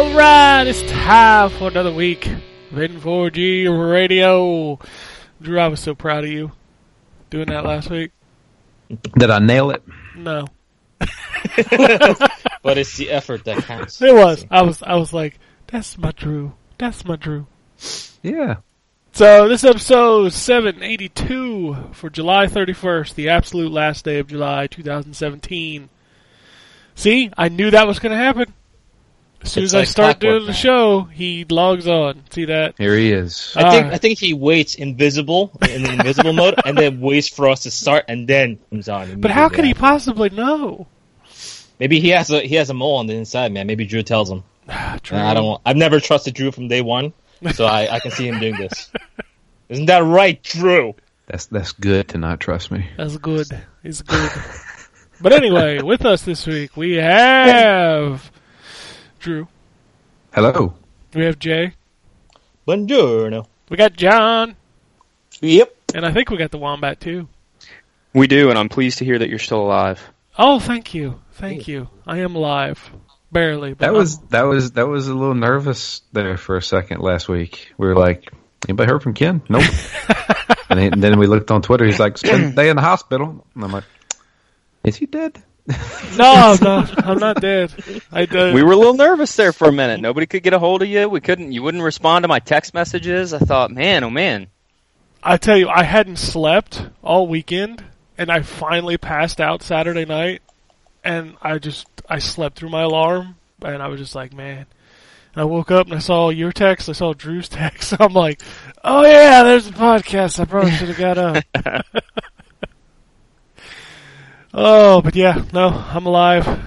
All right, it's time for another week of N4G Radio. Drew, I was so proud of you doing that last week. Did I nail it? No, but it's the effort that counts. it was. I was. I was like, that's my Drew. That's my Drew. Yeah. So this episode seven eighty two for July thirty first, the absolute last day of July two thousand seventeen. See, I knew that was going to happen. As soon It's as I start clockwork, doing the show, he logs on. See that? Here he is. I think Ah. I think he waits invisible in the invisible mode and then waits for us to start and then comes on. But how could he possibly know? Maybe he has a he has a mole on the inside, man. Maybe Drew tells him. Drew. I don't. I've never trusted Drew from day one, so I, I can see him doing this. Isn't that right, Drew? That's that's good to not trust me. That's good. It's good. but anyway, with us this week we have Drew. Hello. We have Jay. Buongiorno. We got John, Yep. and I think we got the Wombat too. We do, and I'm pleased to hear that you're still alive. Oh, thank you, thank you. I am live, barely. But That I'm- was that was that was a little nervous there for a second last week. We were like, anybody heard from Ken? Nope. and, then- and then we looked on Twitter. He's like, spent the day in the hospital. And I'm like, is he dead? no, I'm not. I'm not dead. I did. We were a little nervous there for a minute. Nobody could get a hold of you. We couldn't. You wouldn't respond to my text messages. I thought, man, oh man. I tell you, I hadn't slept all weekend, and I finally passed out Saturday night, and I just I slept through my alarm, and I was just like, man. And I woke up and I saw your text, I saw Drew's text. I'm like, oh yeah, there's the podcast. I probably should have got up. oh, but yeah, no, I'm alive.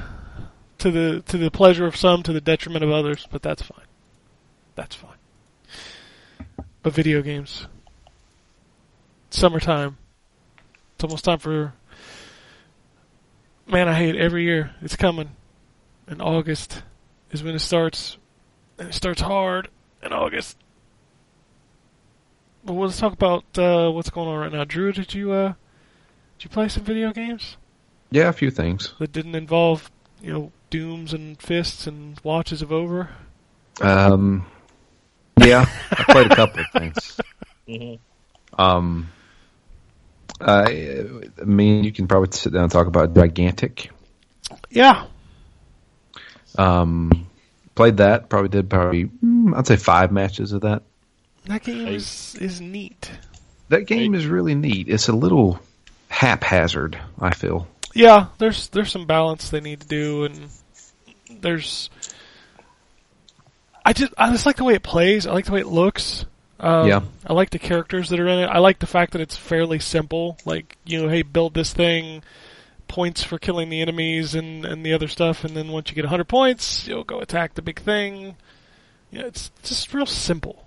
To the to the pleasure of some, to the detriment of others, but that's fine. That's fine. But video games summertime. It's almost time for. Man, I hate it every year. It's coming. And August is when it starts, and it starts hard in August. But let's talk about uh, what's going on right now. Drew, did you uh, did you play some video games Yeah, a few things. that didn't involve you know dooms and fists and watches of over? Um, yeah, I played a couple of things. Mhm. Um, I, I mean, you can probably sit down and talk about Gigantic. Yeah, Um, played that. Probably did probably mm, I'd say five matches of that. that game is is neat. That game is really neat. It's a little haphazard. I feel. Yeah, there's there's some balance they need to do, and there's. I just I just like the way it plays. I like the way it looks. Um, Yeah. I like the characters that are in it. I like the fact that it's fairly simple. Like you know, hey, build this thing, points for killing the enemies and and the other stuff, and then once you get 100 points, you'll go attack the big thing. Yeah, it's just real simple.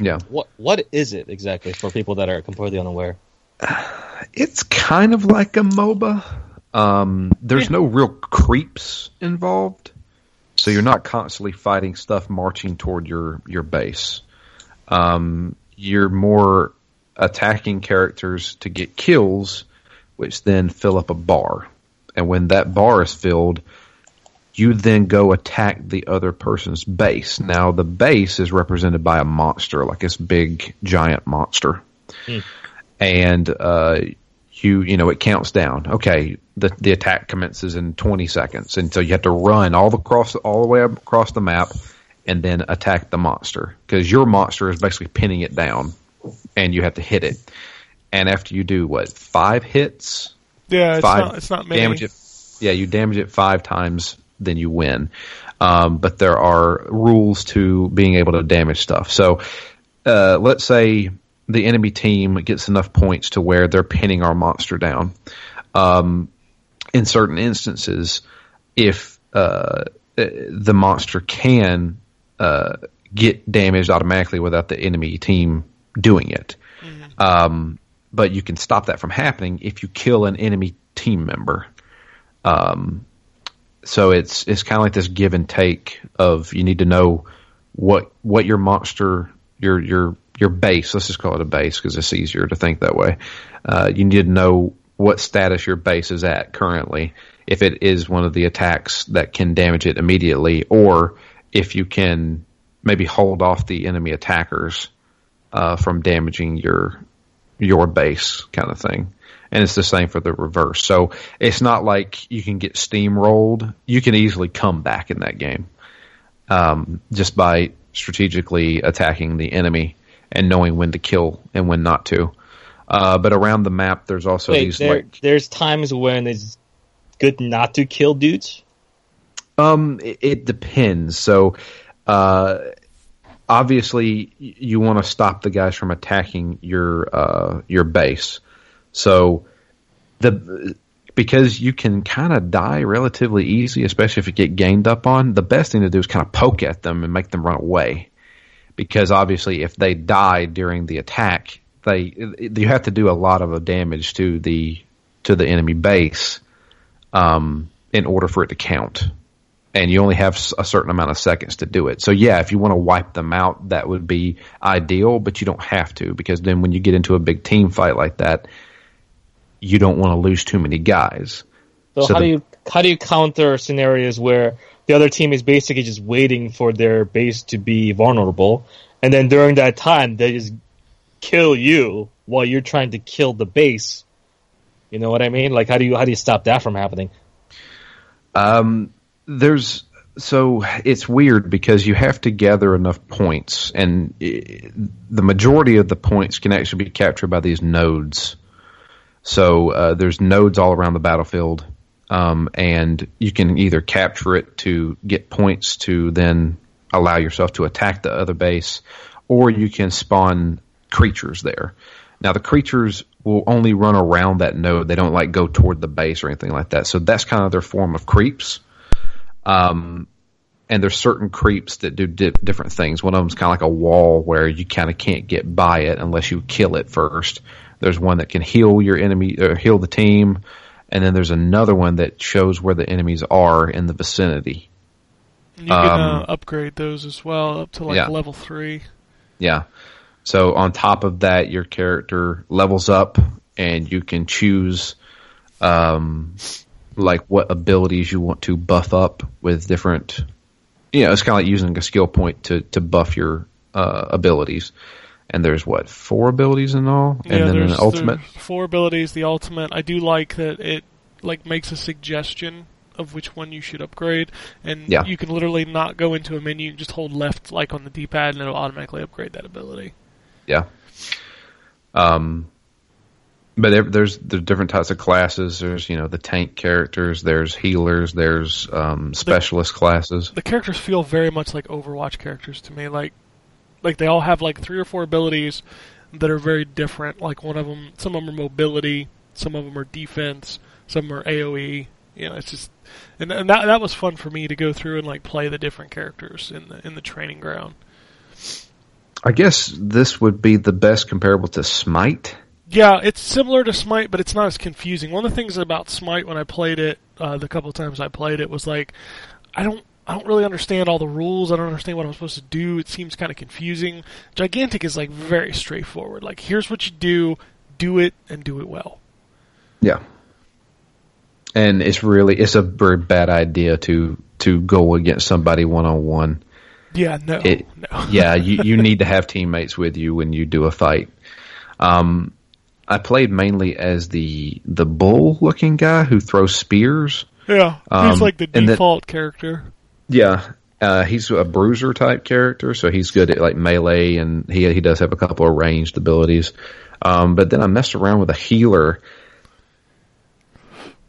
Yeah, What what is it exactly for people that are completely unaware? it's kind of like a MOBA. Um, there's Yeah. no real creeps involved, so you're not constantly fighting stuff marching toward your your base. Um, you're more attacking characters to get kills, which then fill up a bar. And when that bar is filled, you then go attack the other person's base. Now the base is represented by a monster, like this big giant monster. And uh you you know it counts down. Okay, the the attack commences in 20 seconds, and so you have to run all the cross all the way across the map, and then attack the monster because your monster is basically pinning it down, and you have to hit it. and after you do what five hits, Yeah, it's five not. It's not many. damage it. Yeah, you damage it five times, then you win. Um, but there are rules to being able to damage stuff. So uh, let's say the enemy team gets enough points to where they're pinning our monster down. Um, in certain instances, if uh, the monster can uh, get damaged automatically without the enemy team doing it. Um, but you can stop that from happening if you kill an enemy team member. Um, so it's it's kind of like this give and take of you need to know what what your monster your your your base let's just call it a base because it's easier to think that way. Uh, you need to know what status your base is at currently. If it is one of the attacks that can damage it immediately, or if you can maybe hold off the enemy attackers uh, from damaging your your base kind of thing. And it's the same for the reverse. So it's not like you can get steamrolled. You can easily come back in that game um, just by strategically attacking the enemy and knowing when to kill and when not to. Uh, but around the map, there's also Wait, these there, like there's times when it's good not to kill dudes. Um, it, it depends. So, uh, obviously, you want to stop the guys from attacking your uh, your base. So, the because you can kind of die relatively easy, especially if you get gained up on. The best thing to do is kind of poke at them and make them run away. Because obviously, if they die during the attack, they you have to do a lot of damage to the to the enemy base um, in order for it to count and you only have a certain amount of seconds to do it. So yeah, if you want to wipe them out, that would be ideal, but you don't have to because then when you get into a big team fight like that, you don't want to lose too many guys. So, So how the- do you how do you counter scenarios where the other team is basically just waiting for their base to be vulnerable, and then during that time they just kill you while you're trying to kill the base? You know what I mean? Like how do you how do you stop that from happening? Um, there's so it's weird because you have to gather enough points, and i the majority of the points can actually be captured by these nodes. So uh, there's nodes all around the battlefield, um, and you can either capture it to get points to then allow yourself to attack the other base, or you can spawn creatures there. Now the creatures will only run around that node; they don't like go toward the base or anything like that. So that's kind of their form of creeps. Um, and there's certain creeps that do di- different things. One of them's kind of like a wall where you kind of can't get by it unless you kill it first. There's one that can heal your enemy or heal the team, and then there's another one that shows where the enemies are in the vicinity. You can uh, Um, upgrade those as well up to like yeah. level three. Yeah. So on top of that, your character levels up, and you can choose, um, like what abilities you want to buff up with different. You know, it's kind of like using a skill point to to buff your uh, abilities. And there's what four abilities in all, and yeah, then an ultimate. four abilities. The ultimate, I do like that it like makes a suggestion of which one you should upgrade, and Yeah. you can literally not go into a menu, and just hold left like on the D-pad, and it'll automatically upgrade that ability. Yeah. Um, but there's there's different types of classes. There's you know the tank characters. There's healers. There's um, specialist classes. the characters feel very much like Overwatch characters to me. Like, like they all have like three or four abilities that are very different. Like one of them, some of them are mobility, some of them are defense, some are AOE. You know, it's just, and, and that that was fun for me to go through and like play the different characters in the in the training ground. I guess this would be the best comparable to Smite. Yeah, it's similar to Smite, but it's not as confusing. One of the things about Smite when I played it, uh, the couple times I played it, was like, I don't, I don't really understand all the rules. I don't understand what I'm supposed to do. It seems kind of confusing. Gigantic is like very straightforward. Like, here's what you do, do it, and do it well. Yeah. And it's really it's a very bad idea to to go against somebody one on one. Yeah, no, It, no. yeah, you, you need to have teammates with you when you do a fight. Um, I played mainly as the the bull looking guy who throws spears. yeah. Um, he's like the default character. Yeah, Uh, he's a bruiser type character, so he's good at like melee, and he he does have a couple of ranged abilities. Um, but then I messed around with a healer.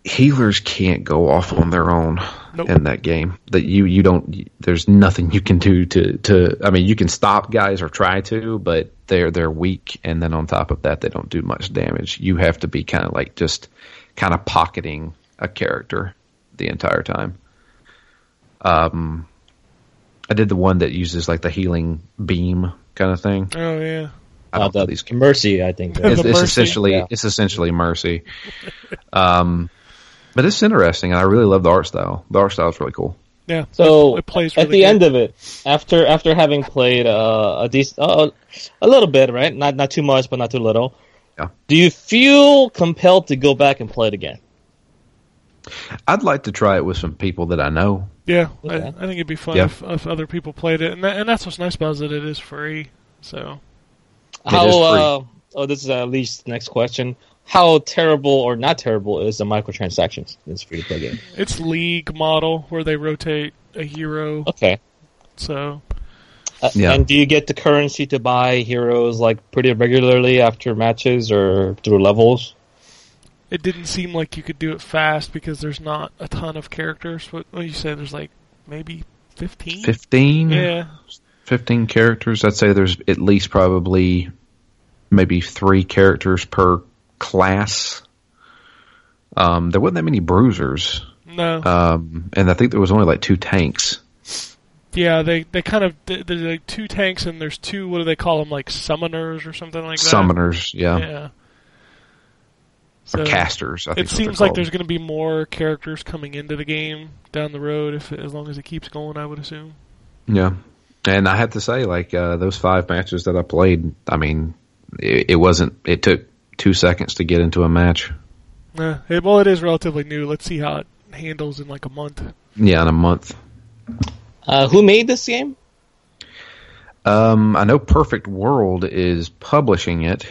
Healers can't go off on their own Nope. in that game. That you you don't. There's nothing you can do to to. I mean, you can stop guys or try to, but they're they're weak, and then on top of that, they don't do much damage. You have to be kind of like just kind of pocketing a character the entire time. Um, I did the one that uses like the healing beam kind of thing. Oh yeah. I Uh, don't know the these Mercy, I think. The it's, it's Mercy? essentially Yeah. it's essentially mercy. Um, but it's interesting, and I really love the art style. The art style is really cool. Yeah. So it plays at the good. end of it, after after having played uh, a decent, uh, a little bit, right? Not not too much, but not too little. Yeah. Do you feel compelled to go back and play it again? I'd like to try it with some people that I know. Yeah, I, I think it'd be fun Yeah. if, if other people played it, and that, and that's what's nice about it. is that It is free, so How? is free. Uh, oh, this is at least the next question. How terrible or not terrible is the microtransactions in this free to play game? it's league model where they rotate a hero. Okay. So Uh, Yeah. And do you get the currency to buy heroes like pretty regularly after matches or through levels? It didn't seem like you could do it fast because there's not a ton of characters. What, what you said? There's like maybe fifteen. 15, Yeah, 15 characters. I'd say there's at least probably maybe three characters per class. Um, there wasn't that many bruisers, no, um, and I think there was only like two tanks. yeah. They they kind of there's like two tanks and there's two. What do they call them? Like summoners or something like that. Summoners, yeah, Yeah. Or casters. I think It is seems like there's going to be more characters coming into the game down the road, if as long as it keeps going. I would assume. Yeah, and I have to say, like uh, those five matches that I played, I mean, it, it wasn't. It took two seconds to get into a match. Yeah. It, well, it is relatively new. Let's see how it handles in like a month. Yeah, in a month. Uh, who made this game? Um, I know Perfect World is publishing it.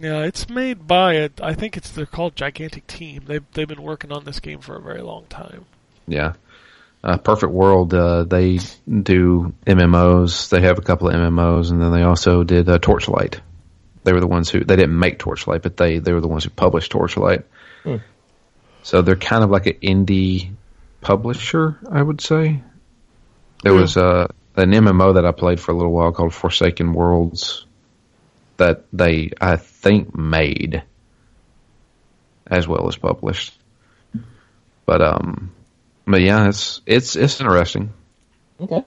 Yeah, it's made by it. I think it's they're called Gigantic Team. They've they've been working on this game for a very long time. Yeah. Uh, Perfect World, uh, they do MMOs. They have a couple of MMOs, and then they also did uh, Torchlight. They were the ones who they didn't make Torchlight, but they they were the ones who published Torchlight. Hmm. So they're kind of like an indie publisher, I would say. There Yeah. was uh, an MMO that I played for a little while called Forsaken Worlds that they I think made as well as published. But um, but yeah, it's it's it's interesting. Okay.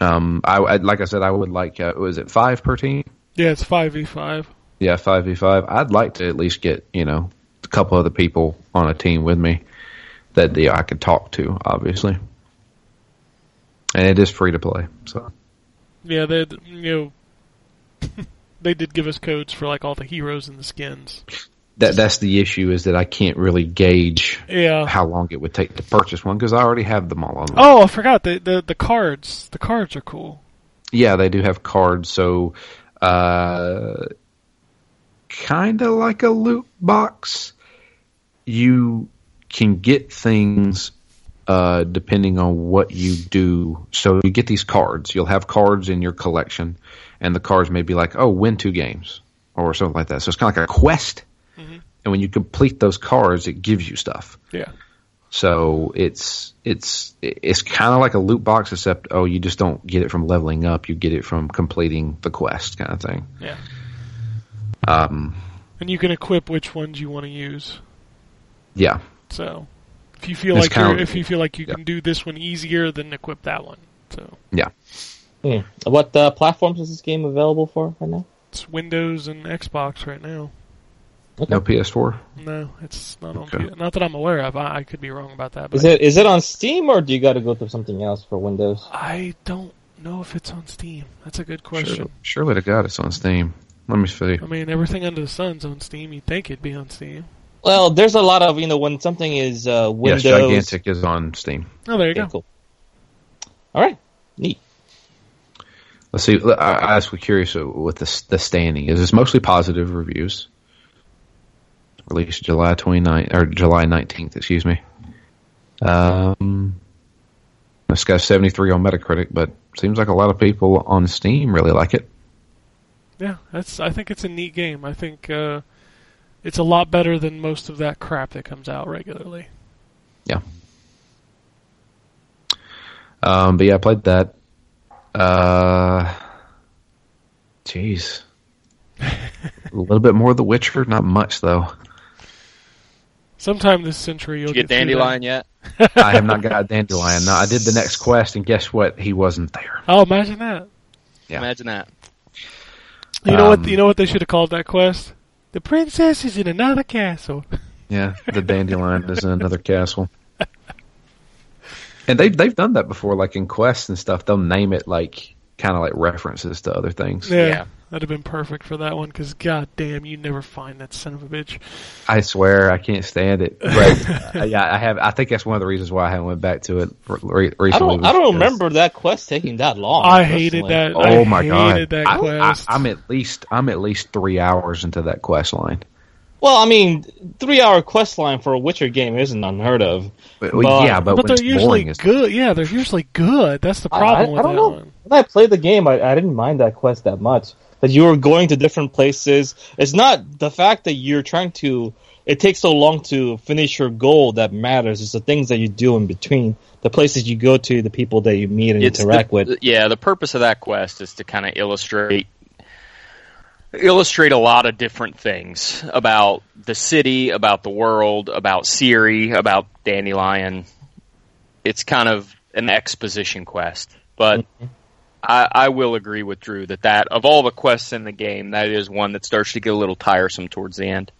Um, I, I like I said, I would like uh, was it five per team? Yeah, it's five v five. Yeah, five v five. I'd like to at least get you know a couple other people on a team with me that yeah, I could talk to, obviously. And it is free to play, so Yeah, they you know they did give us codes for like all the heroes and the skins. that that's the issue is that I can't really gauge Yeah. how long it would take to purchase one because I already have them all on. Oh, I forgot the, the the cards. The cards are cool. Yeah, they do have cards, so uh, kind of like a loot box. You can get things uh, depending on what you do. So you get these cards. You'll have cards in your collection, and the cards may be like, "Oh, win two games" or something like that. So it's kind of like a quest. And when you complete those cards, it gives you stuff. Yeah. So it's it's it's kind of like a loot box, except oh, you just don't get it from leveling up; you get it from completing the quest, kind of thing. Yeah. Um, And you can equip which ones you want to use. yeah, So if you feel It's like you're, kinda- if you feel like you yeah. can do this one easier, then equip that one. So yeah. Hmm. What uh, platforms is this game available for right now? it's Windows and Xbox right now. No PS4. No, it's not on. Okay. P- not that I'm aware of. I, I could be wrong about that. But Is it is it on Steam or do you got to go through something else for Windows? I don't know if it's on Steam. That's a good question. Sure, surely to God, it's on Steam. Let me see. I mean, everything under the sun's on Steam. You'd think it'd be on Steam. Well, there's a lot of you know when something is uh, Windows. Yes, Gigantic is on Steam. Oh, there you Okay, go. cool. All right, neat. Let's see. I, I was curious with the the standing. Is this mostly positive reviews? Released July 29th or July 19th, excuse me. Um, It's got 73 on Metacritic, but seems like a lot of people on Steam really like it. Yeah, that's. I think it's a neat game. I think uh, it's a lot better than most of that crap that comes out regularly. Yeah. Um, but yeah, I played that. Uh, jeez, a little bit more of The Witcher, not much though. Sometime this century you'll Did you get through that. Dandelion yet? I have not got Dandelion. No, I did the next quest, and guess what? He wasn't there. Oh, imagine that. Yeah. Imagine that. You know Um, what? You know what they should have called that quest? The princess is in another castle. Yeah, the Dandelion is in another castle. And they've they've done that before, like in quests and stuff. They'll name it like kind of like references to other things. Yeah, Yeah. That'd have been perfect for that one. Because god damn, you never find that son of a bitch. I swear, I can't stand it. But uh, yeah, I have. I think that's one of the reasons why I haven't went back to it re- I recently. don't. I don't remember that quest taking that long. I hated that. Oh I my hated god! that I, quest. I, am at least I'm at least three hours into that quest line. Well, I mean, three-hour quest line for a Witcher game isn't unheard of. But, But- yeah, but, but they're usually boring, good. Yeah, they're usually good. That's the I- problem I, with I don't that know. one. When I played the game, I, I didn't mind that quest that much. That you are going to different places. It's not the fact that you're trying to. It takes so long to finish your goal that matters. It's the things that you do in between, the places you go to, the people that you meet and It's interact the- with. Yeah, the purpose of that quest is to kind of illustrate illustrate a lot of different things about the city, about the world, about Ciri, about Dandelion. It's kind of an exposition quest, but mm-hmm. I, I will agree with Drew that that of all the quests in the game, that is one that starts to get a little tiresome towards the end.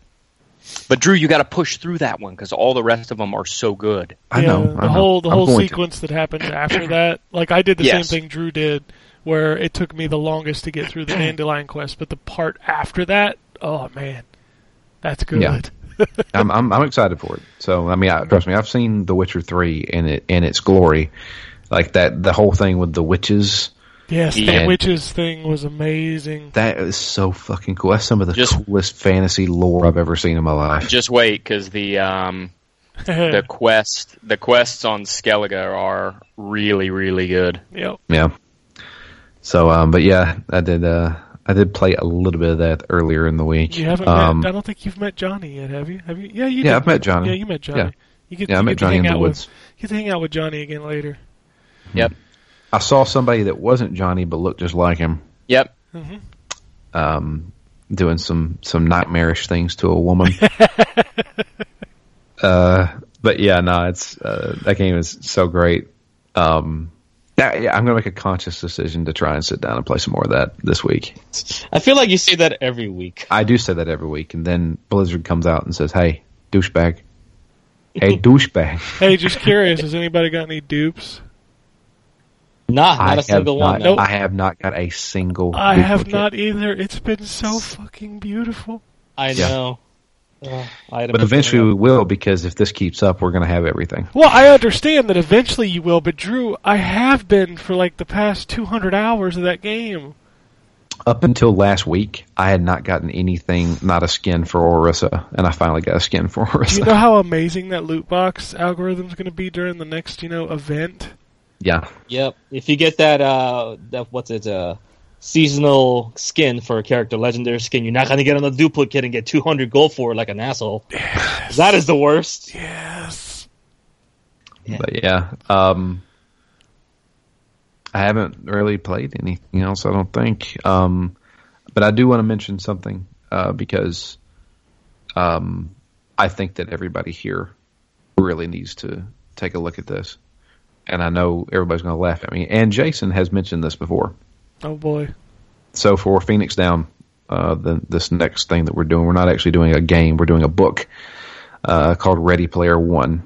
But Drew, you got to push through that one because all the rest of them are so good. I know. the I know. whole the I'm whole going to. sequence that happens after that. Like I did the Yes. same thing Drew did, where it took me the longest to get through the dandelion quest, but the part after that, oh man, that's good. Yeah. I'm, I'm I'm excited for it. So I mean, I, trust me, I've seen The Witcher three in it in its glory, like that. The whole thing with the witches. Yes, the Yeah. witches thing was amazing. That is so fucking cool. That's some of the Just- coolest fantasy lore I've ever seen in my life. Just wait because the um, the quest the quests on Skellige are really really good. yep. Yeah. So, um, but yeah, I did. Uh, I did play a little bit of that earlier in the week. You haven't Um, met. I don't think you've met Johnny yet, have you? Have you? Yeah, you. Yeah, did. I've met Johnny. Yeah, you met Johnny. Yeah. You get, Yeah, I met Johnny in the woods. With, you get to hang out with Johnny again later. Yep, I saw somebody that wasn't Johnny but looked just like him. yep. um, doing some some nightmarish things to a woman. uh, but yeah, no, it's uh, that game is so great. Um, yeah, yeah, I'm gonna make a conscious decision to try and sit down and play some more of that this week. I feel like you say that every week. I do say that every week, and then Blizzard comes out and says, "Hey, douchebag, hey, douchebag." Hey, just curious. has anybody got any dupes? Nah, I not a have single not, one. Nope. I have not got a single. I have not either. It's been so fucking beautiful. I Yeah. know. Uh, items But eventually we will because if this keeps up, we're going to have everything. Well, I understand that eventually you will, but Drew, I have been for like the past 200 hours of that game. Up until last week, I had not gotten anything, not a skin for Orisa, and I finally got a skin for Do you know how amazing that loot box algorithm is going to be during the next, you know, event? Yeah, Yep. If you get that, uh, that what's it, uh, seasonal skin for a character, legendary skin, you're not gonna get on the duplicate and get 200 gold for it like an asshole. That is the worst. Yes. but yeah, um, I haven't really played anything else. I don't think. Um, but I do want to mention something uh, because um, I think that everybody here really needs to take a look at this. And I know everybody's going to laugh at me. And Jason has mentioned this before. Oh boy. so for Phoenix Down, uh, the, this next thing that we're doing, we're not actually doing a game, we're doing a book uh, called Ready Player One.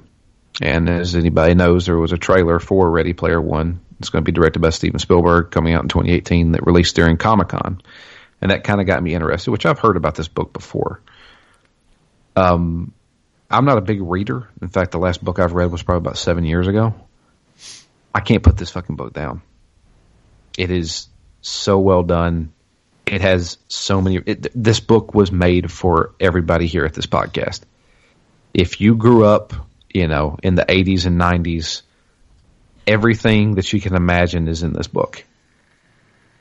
And as anybody knows, there was a trailer for Ready Player One. It's going to be directed by Steven Spielberg, coming out in 2018, that released during Comic Con, and that kind of got me interested. Which I've heard about this book before. Um, I'm not a big reader. In fact, the last book I've read was probably about seven years ago. I can't put this fucking book down. It is so well done. It has so many. It, this book was made for everybody here at this podcast. If you grew up, you know, in the 80s and 90s, everything that you can imagine is in this book.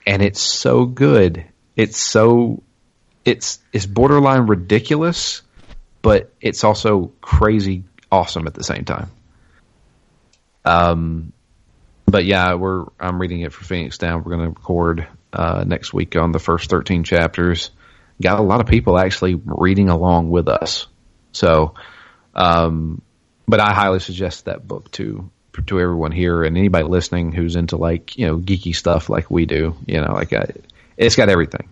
And it's so good. It's so it's it's borderline ridiculous, but it's also crazy awesome at the same time. Um but yeah, we're I'm reading it for Phoenix Down. We're going to record uh, next week on the first 13 chapters. Got a lot of people actually reading along with us. So, um, but I highly suggest that book to to everyone here and anybody listening who's into like you know geeky stuff like we do. You know, like I, it's got everything: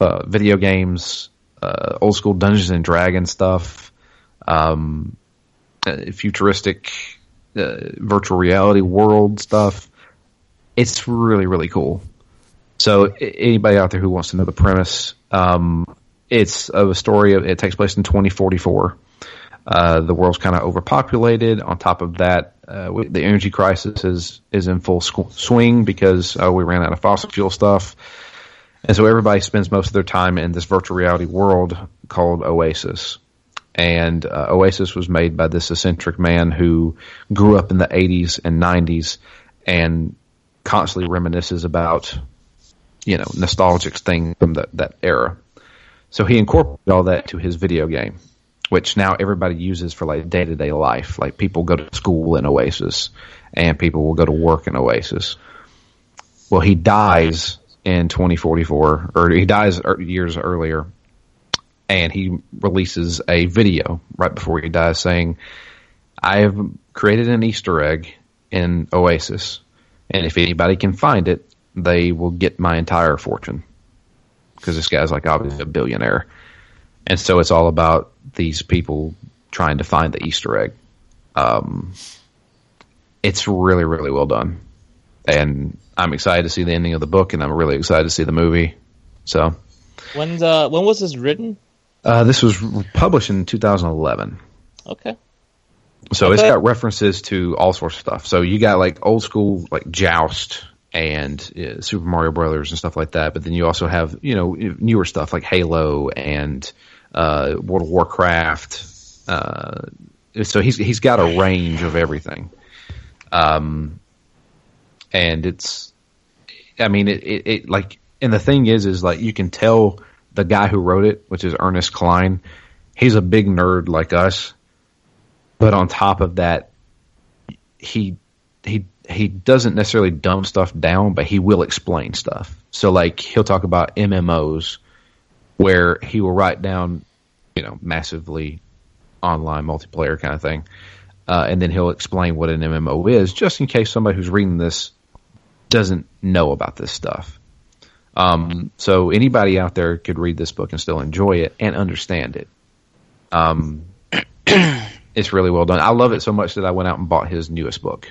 uh, video games, uh, old school Dungeons and Dragons stuff, um, uh, futuristic uh, virtual reality world stuff. It's really really cool. So anybody out there who wants to know the premise, um, it's a story. Of, it takes place in 2044. Uh, the world's kind of overpopulated. On top of that, uh, the energy crisis is is in full sw- swing because uh, we ran out of fossil fuel stuff, and so everybody spends most of their time in this virtual reality world called Oasis. And uh, Oasis was made by this eccentric man who grew up in the 80s and 90s and constantly reminisces about you know nostalgic things from that that era. So he incorporated all that to his video game, which now everybody uses for like day to day life. Like people go to school in Oasis, and people will go to work in Oasis. Well, he dies in 2044, or he dies er- years earlier, and he releases a video right before he dies saying, "I have created an Easter egg in Oasis, and if anybody can find it, they will get my entire fortune." Because this guy's like obviously a billionaire, and so it's all about these people trying to find the Easter egg. Um, it's really, really well done, and I'm excited to see the ending of the book, and I'm really excited to see the movie. So When uh, when was this written? Uh, this was published in 2011. Okay. So it's got references to all sorts of stuff. So you got like old school like Joust and uh, Super Mario Brothers and stuff like that. But then you also have you know newer stuff like Halo and uh, World of Warcraft. Uh, so he's he's got a range of everything. Um, and it's, I mean, it, it, it like, and the thing is, is like you can tell the guy who wrote it, which is Ernest Cline, he's a big nerd like us but on top of that, he he he doesn't necessarily dumb stuff down, but he will explain stuff. So like he'll talk about MMOs, where he will write down, you know, massively online multiplayer kind of thing, uh, and then he'll explain what an MMO is, just in case somebody who's reading this doesn't know about this stuff. Um, so anybody out there could read this book and still enjoy it and understand it. Um, it's really well done. I love it so much that I went out and bought his newest book.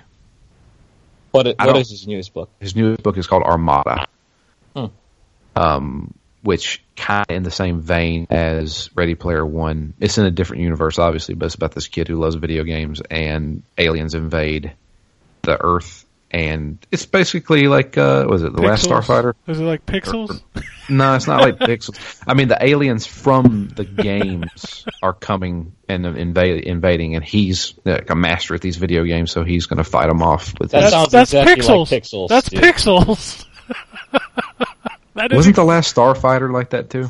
What I what his newest book? His newest book is called Armada, Hmm. um, which kind of in the same vein as Ready Player One. It's in a different universe, obviously, but it's about this kid who loves video games and aliens invade the Earth, and it's basically like uh, was it the Last Pixels? Starfighter? Is it like pixels? No, it's not like pixels. I mean, the aliens from the games are coming and invade, invading, and he's like a master at these video games, so he's going to fight them off with. That his- sounds that's exactly pixels. like Pixels, That's dude. pixels. that is Wasn't the last Starfighter like that too?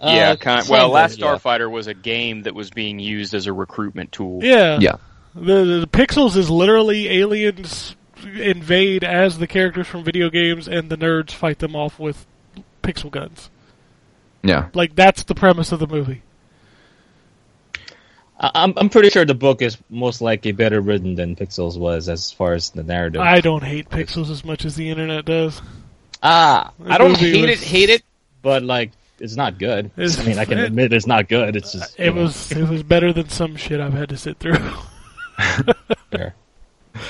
yeah, Uh, kind well, kinda, Last yeah. Starfighter was a game that was being used as a recruitment tool. yeah. Yeah, The, the pixels is literally aliens invade as the characters from video games, and the nerds fight them off with pixel guns. yeah. Like that's the premise of the movie. I- I'm I'm pretty sure the book is most likely better written than Pixels was as far as the narrative. I don't hate pixels as much as the internet does. ah, The I don't hate was- it, hate it, but like it's not good. It's- I mean, I can it- admit it's not good. It's just you It know, was it was better than some shit I've had to sit through. fair.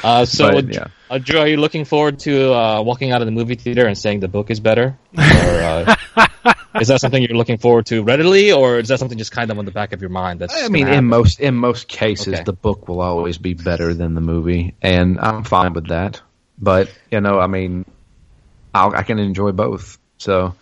Uh, so, But, yeah. uh, Drew, are you looking forward to uh, walking out of the movie theater and saying the book is better, or uh, is that something you're looking forward to readily, or is that something just kind of on the back of your mind? That's I mean, in most in most cases, Okay. the book will always be better than the movie, and I'm fine with that. But you know, I mean, I'll, I can enjoy both. So,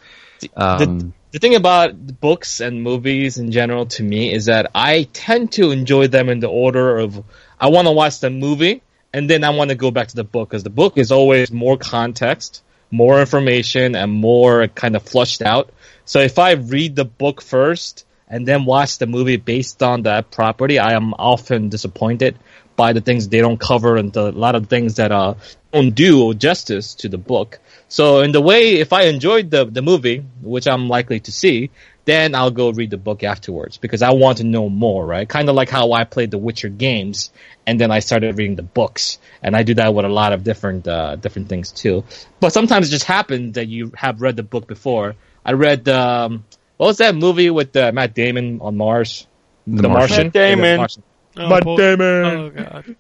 um, the thing about books and movies in general to me is that I tend to enjoy them in the order of I want to watch the movie and then I want to go back to the book because the book is always more context, more information, and more kind of flushed out. So if I read the book first and then watch the movie based on that property, I am often disappointed by the things they don't cover and the, a lot of things that uh, don't do justice to the book. So in the way, if I enjoyed the the movie, which I'm likely to see, then I'll go read the book afterwards because I want to know more, right? Kind of like how I played the Witcher games and then I started reading the books, and I do that with a lot of different uh, different things too. But sometimes it just happens that you have read the book before. I read um, what was that movie with uh, Matt Damon on Mars? The Martian. Matt Damon. Yeah, the Martian. Oh, Matt boy. Damon. Oh god.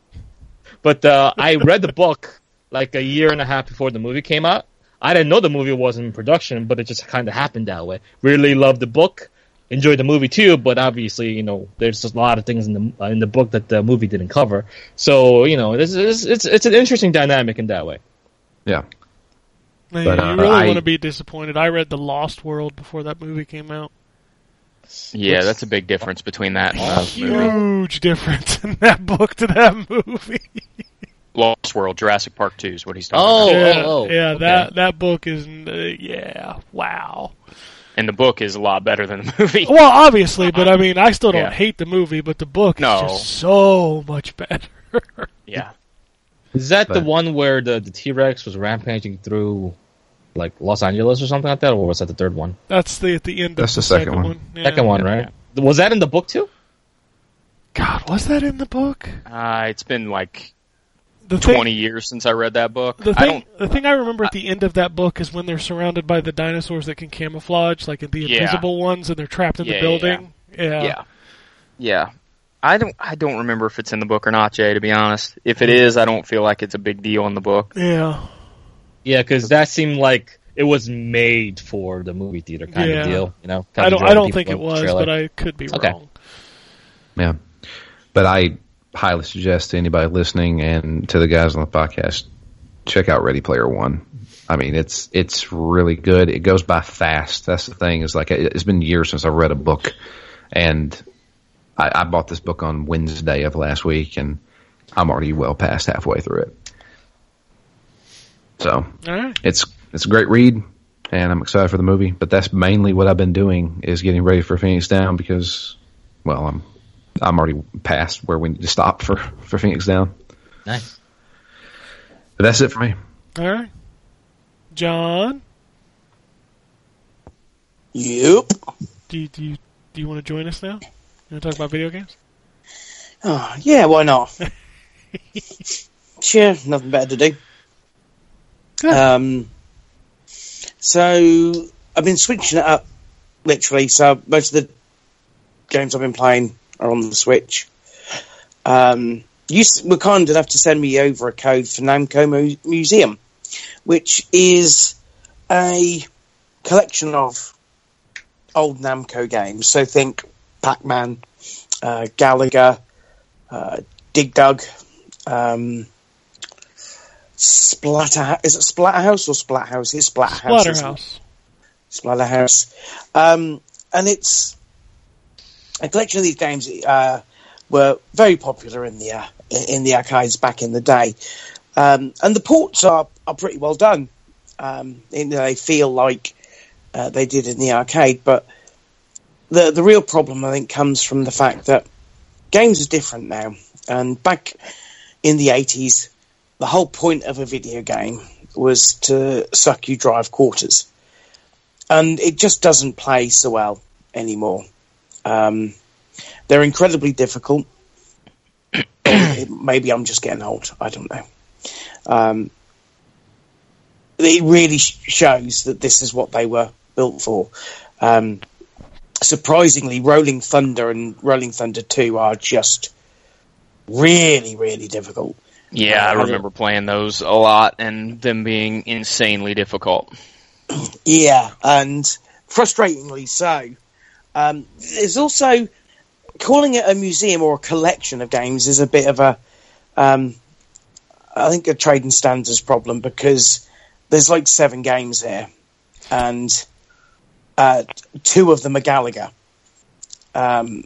But uh, I read the book like a year and a half before the movie came out. I didn't know the movie was in production, but it just kind of happened that way. Really loved the book, enjoyed the movie too, but obviously, you know, there's just a lot of things in the uh, in the book that the movie didn't cover. So, you know, this is it's it's an interesting dynamic in that way. Yeah. Man, But, you uh, really I- want to be disappointed. I read The Lost World before that movie came out. Yeah, that's a big difference between that and the movie. Huge difference in that book to that movie. Lost World, Jurassic Park 2 is what he's talking Oh, about. yeah, oh, yeah, okay. that that book is uh, yeah, wow. And the book is a lot better than the movie. Well, obviously, but I mean, I still don't Yeah. hate the movie, but the book is No. just so much better. Yeah. Is that the one where the the T Rex was rampaging through like Los Angeles or something like that, or was that the third one? That's the at the end. That's of the the, second second one. one. Yeah. Second one, right? Was that in the book too? God, was that in the book? Uh, it's been like The thing, 20 years since I read that book. The I thing, don't. the thing I remember at the end of that book is when they're surrounded by the dinosaurs that can camouflage, like the Yeah. invisible ones, and they're trapped in Yeah, the yeah, building. Yeah, Yeah. Yeah. I don't. I don't remember if it's in the book or not, Jay. To be honest, if it is, I don't feel like it's a big deal in the book. yeah. Yeah, because that seemed like it was made for the movie theater kind Yeah. of deal. You know, I don't. I don't think it was, but I could be Okay. wrong. Yeah. But I highly suggest to anybody listening and to the guys on the podcast, check out Ready Player One. I mean, it's it's really good. It goes by fast. That's the thing. Is like it- it's been years since I read a book, and I, I bought this book on Wednesday of last week, and I'm already well past halfway through it. So right. it's it's a great read, and I'm excited for the movie. But that's mainly what I've been doing is getting ready for Phoenix Down because, well, I'm I'm already past where we need to stop for for Phoenix Down. Nice. But that's it for me. All right. John, Yep. do you, do you do you want to join us now? You want to talk about video games? Oh, yeah, why not? sure, nothing better to do. Good. Um, so I've been switching it up, literally. So most of the games I've been playing are on the Switch. Um, you were kind enough to send me over a code for Namco Mu- Museum, which is a collection of old Namco games. So think Pac-Man, uh, Galaga, uh, Dig Dug, um, Splatter. Is it Splatterhouse or Splathouse? It's Splatterhouse. Splatterhouse. Splatterhouse. Um, and it's a collection of these games uh, were very popular in the uh, in the arcades back in the day, um, and the ports are, are pretty well done. Um, they feel like uh, they did in the arcade, but the the real problem I think comes from the fact that games are different now, and back in the eighties, the whole point of a video game was to suck you of quarters and it just doesn't play so well anymore. Um, they're incredibly difficult. Maybe I'm just getting old. I don't know. Um, it really sh- shows that this is what they were built for. Um, surprisingly, Rolling Thunder and Rolling Thunder 2 are just really, really difficult. Yeah, I Uh, remember playing those a lot and them being insanely difficult. Yeah, and frustratingly so. Um, there's also calling it a museum or a collection of games is a bit of a, um, I think a trade and standards problem because there's like seven games here, and uh, two of them are Galaga. Um,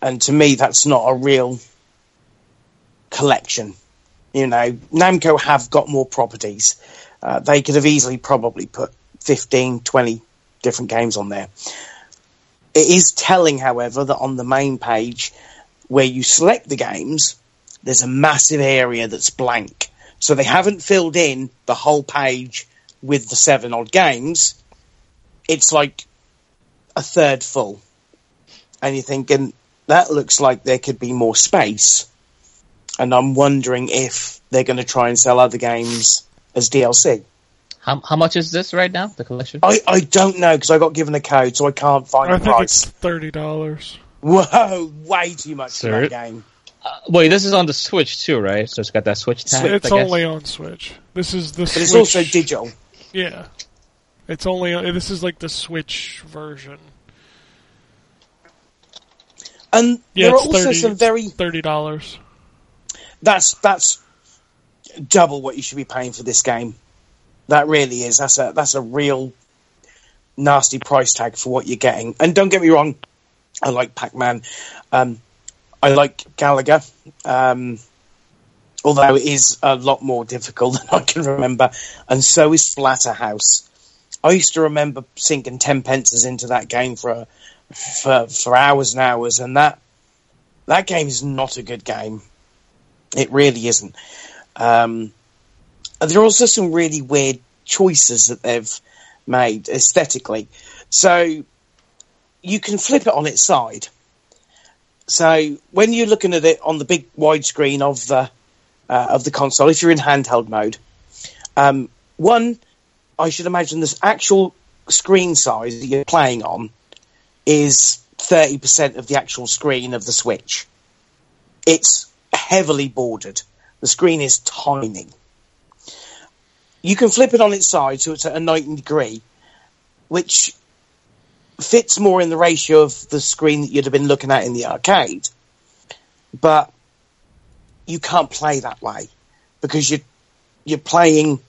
and to me, that's not a real collection. You know, Namco have got more properties. Uh, they could have easily probably put 15, 20 different games on there. It is telling, however, that on the main page where you select the games, there's a massive area that's blank. So they haven't filled in the whole page with the seven odd games. It's like a third full. And you're thinking, that looks like there could be more space. And I'm wondering if they're going to try and sell other games as DLC. How, how much is this right now, the collection? I, I don't know because I got given a code, so I can't find I the think price. it's thirty dollars. Whoa, way too much for Sir? that game. Uh, wait, this is on the Switch too, right? So it's got that Switch tag. It's I guess? only on Switch. This is the But Switch. it's also digital. Yeah, it's only this is like the Switch version. And Yeah, there are it's also 30 some very Thirty dollars. that's that's double what you should be paying for this game. That really is. That's a that's a real nasty price tag for what you're getting. And don't get me wrong, I like Pac-Man. Um, I like Galaga. Um, although it is a lot more difficult than I can remember, and so is Splatterhouse. I used to remember sinking ten pences into that game for for for hours and hours, and that that game is not a good game. It really isn't. Um, there are also some really weird choices that they've made aesthetically. So you can flip it on its side. So when you're looking at it on the big widescreen of the uh, of the console, if you're in handheld mode, um, one, I should imagine this actual screen size that you're playing on is 30% of the actual screen of the Switch. It's heavily bordered. The screen is tiny. You can flip it on its side so it's at a 90 degree, which fits more in the ratio of the screen that you'd have been looking at in the arcade. But you can't play that way because you're, you're playing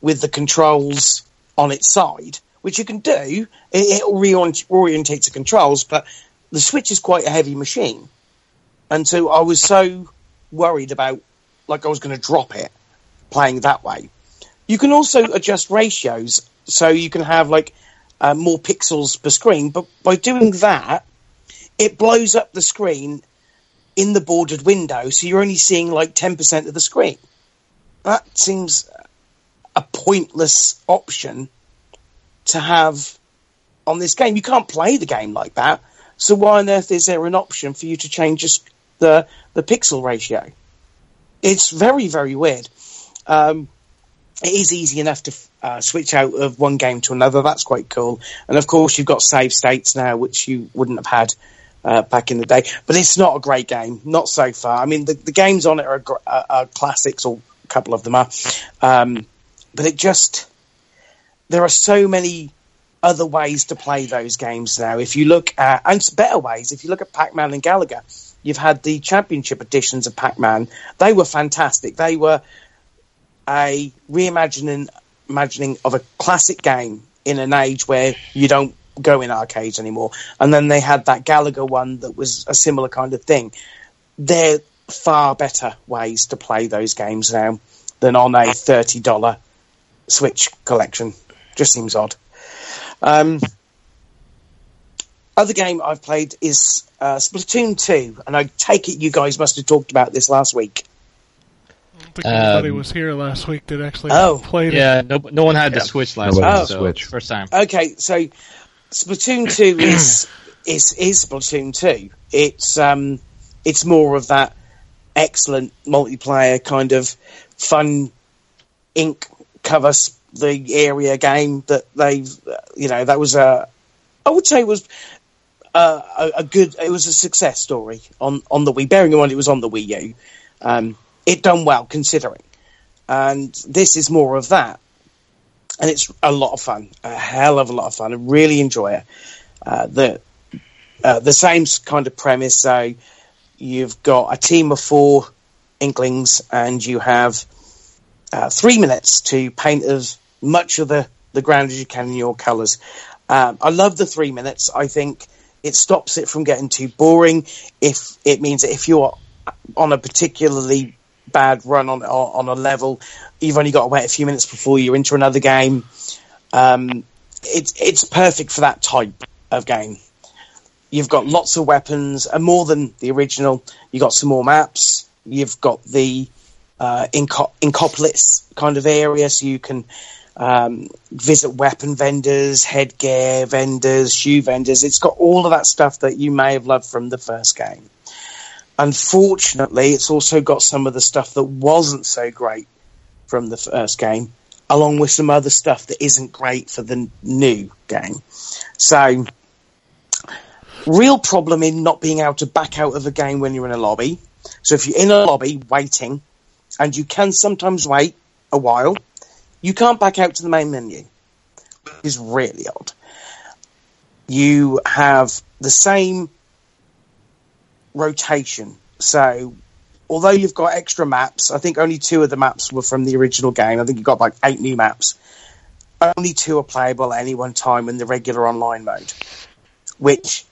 with the controls on its side, which you can do. It, it'll reorientate the controls, but the Switch is quite a heavy machine. And so I was so worried about, like I was going to drop it playing that way. You can also adjust ratios so you can have like uh, more pixels per screen, but by doing that, it blows up the screen in the bordered window, so you're only seeing like 10% of the screen. That seems a pointless option to have on this game. You can't play the game like that, so why on earth is there an option for you to change just the the pixel ratio? It's very very weird. Um, it is easy enough to uh, switch out of one game to another. That's quite cool. And of course, you've got save states now, which you wouldn't have had uh, back in the day. But it's not a great game, not so far. I mean, the, the games on it are, are, classics, or a couple of them are. Um, but it just there are so many other ways to play those games now. If you look at and better ways, if you look at Pac-Man and Galaga, you've had the championship editions of Pac-Man. They were fantastic. They were a reimagining imagining of a classic game in an age where you don't go in arcades anymore. And then they had that Galaga one that was a similar kind of thing. They're far better ways to play those games now than on a thirty dollar Switch collection. Just seems odd. Um, other game I've played is uh, Splatoon 2, and I take it you guys must have talked about this last week. I don't think anybody Um, was here last week that actually Oh. played it. Yeah, no, no one had the Switch last Nobody week. so Switch. First time. Okay, so Splatoon 2 is is is Splatoon 2. It's um it's more of that excellent multiplayer kind of fun ink covers the area game that they've uh, you know that was a I would say was uh, a, a good it was a success story on on the Wii bearing in mind it was on the Wii U um, it done well considering and this is more of that and it's a lot of fun a hell of a lot of fun I really enjoy it uh, the uh, the same kind of premise so you've got a team of four inklings and you have uh, three minutes to paint as much of the, the ground as you can in your colours. Um, I love the three minutes. I think it stops it from getting too boring. If it means that if you're on a particularly bad run on on a level. You've only got to wait a few minutes before you're into another game. Um, it's it's perfect for that type of game. You've got lots of weapons, and more than the original. You've got some more maps. You've got the uh, Inco- Inkopolis kind of area, so you can um, visit weapon vendors, headgear vendors, shoe vendors. It's got all of that stuff that you may have loved from the first game. Unfortunately, it's also got some of the stuff that wasn't so great from the first game, along with some other stuff that isn't great for the new game. So, real problem in not being able to back out of a game when you're in a lobby. So, if you're in a lobby waiting, and you can sometimes wait a while, you can't back out to the main menu. It's really odd. You have the same rotation. So, although you've got extra maps, I think only two of the maps were from the original game. I think you've got like eight new maps. Only two are playable at any one time in the regular online mode, which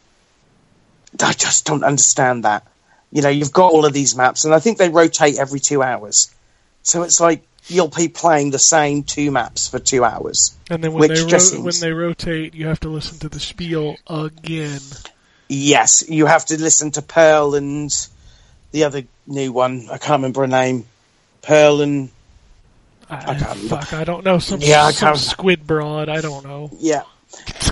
I just don't understand that. You know, you've got all of these maps, and I think they rotate every two hours. So it's like you'll be playing the same two maps for two hours. And then when they ro- when they rotate, you have to listen to the spiel again. Yes, you have to listen to Pearl and the other new one. I can't remember her name. Pearl and I, I can't remember. fuck, I don't know some Yeah, I some can't- squid broad. I don't know. yeah,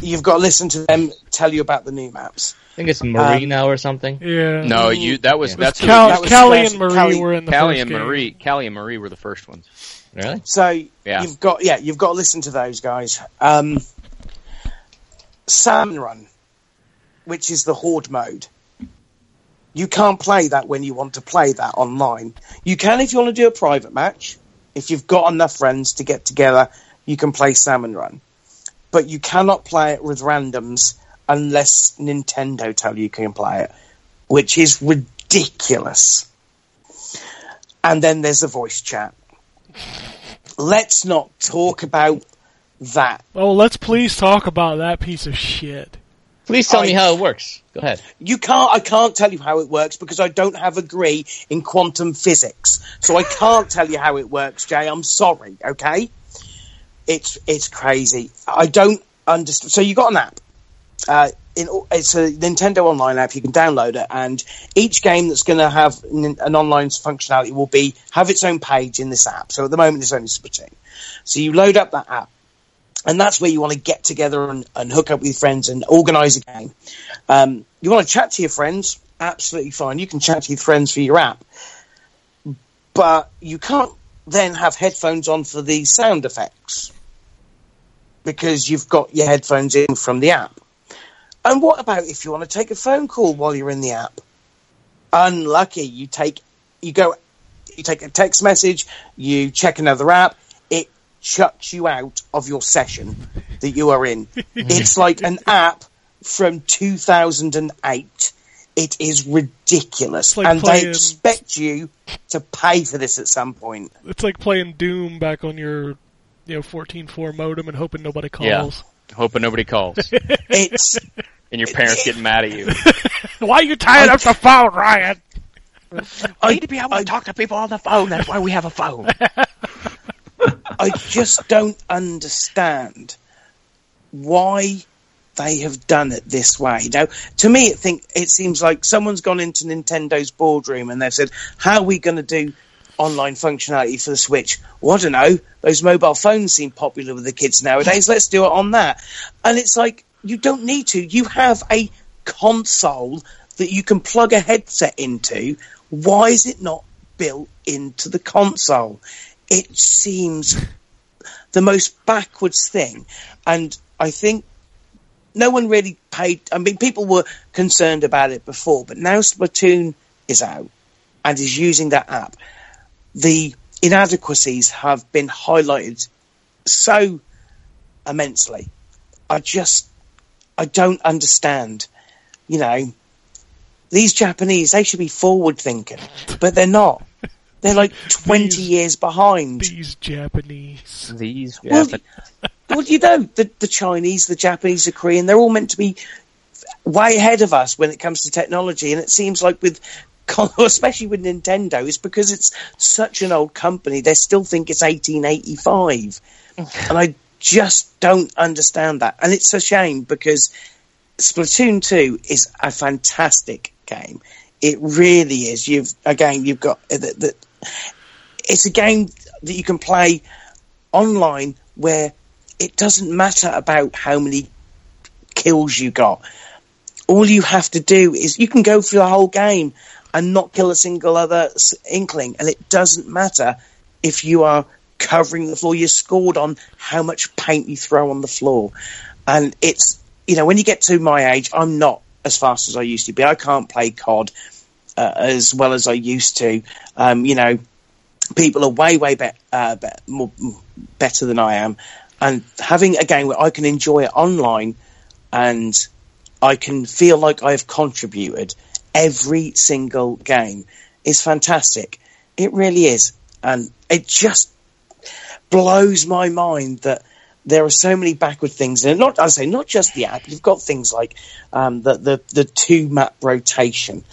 you've got to listen to them tell you about the new maps. I think it's Marina or something. Yeah. No, you. That was Yeah. that's who Cal- that was Callie first- and Marie Callie- were in the Callie first and game. Marie. Callie and Marie were the first ones. Really? So Yeah. you've got yeah, you've got to listen to those guys. Um, Salmon Run, which is the horde mode. You can't play that when you want to play that online. You can if you want to do a private match. If you've got enough friends to get together, you can play Salmon Run. But you cannot play it with randoms unless Nintendo tell you can play it, which is ridiculous. And then there's the voice chat. Let's not talk about that. Oh, let's please talk about that piece of shit. Please tell I- me how it works. Go ahead. You can't. I can't tell you how it works because I don't have a degree in quantum physics, so I can't tell you how it works, Jay. I'm sorry. Okay, it's it's crazy. I don't understand. So you got an app. Uh, in, it's a Nintendo Online app. You can download it, and each game that's going to have n- an online functionality will be have its own page in this app. So at the moment, it's only Splatoon. So you load up that app, and that's where you want to get together and, and hook up with friends and organise a game. Um, you want to chat to your friends? Absolutely fine. You can chat to your friends for your app, but you can't then have headphones on for the sound effects because you've got your headphones in from the app. And what about if you want to take a phone call while you're in the app? Unlucky. You take you go you take a text message, you check another app, chucks you out of your session that you are in. it's like an app from 2008. It is ridiculous. Like and they expect you to pay for this at some point. It's like playing Doom back on your, you know, 14.4 modem and hoping nobody calls. Yeah. Hoping nobody calls, It's and your parents getting mad at you. Why are you tying up the phone, Ryan? I, need to be able to talk to people on the phone. That's why we have a phone. I just don't understand why they have done it this way. Now, to me, it think it seems like someone's gone into Nintendo's boardroom and they've said, "How are we going to do online functionality for the Switch?" Well, I don't know. Those mobile phones seem popular with the kids nowadays. Let's do it on that. And it's like you don't need to. You have a console that you can plug a headset into. Why is it not built into the console? It seems the most backwards thing. And I think no one really paid. I mean, people were concerned about it before, but now Splatoon is out and is using that app. The inadequacies have been highlighted so immensely. I just, I don't understand. You know, these Japanese, they should be forward thinking, but they're not. They're like 20 These- years behind. These Japanese. These. Well, well, you know, the, the Chinese, the Japanese, the Korean, they're all meant to be way ahead of us when it comes to technology. And it seems like with especially with Nintendo, it's because it's such an old company. They still think it's 1885, and I just don't understand that. And it's a shame because Splatoon 2 is a fantastic game. It really is. You've again, you've got uh, the, the, it's a game that you can play online where it doesn't matter about how many kills you got. All you have to do is you can go through the whole game and not kill a single other inkling, and it doesn't matter if you are covering the floor. You're scored on how much paint you throw on the floor, and it's you know when you get to my age, I'm not as fast as I used to be. I can't play COD uh, as well as I used to. Um, you know, people are way way be- uh, be- more, better than I am, and having a game where I can enjoy it online and I can feel like I've contributed every single game is fantastic. It really is, and it just blows my mind that there are so many backward things. And not, I say, not just the app. You've got things like um, the, the the two map rotation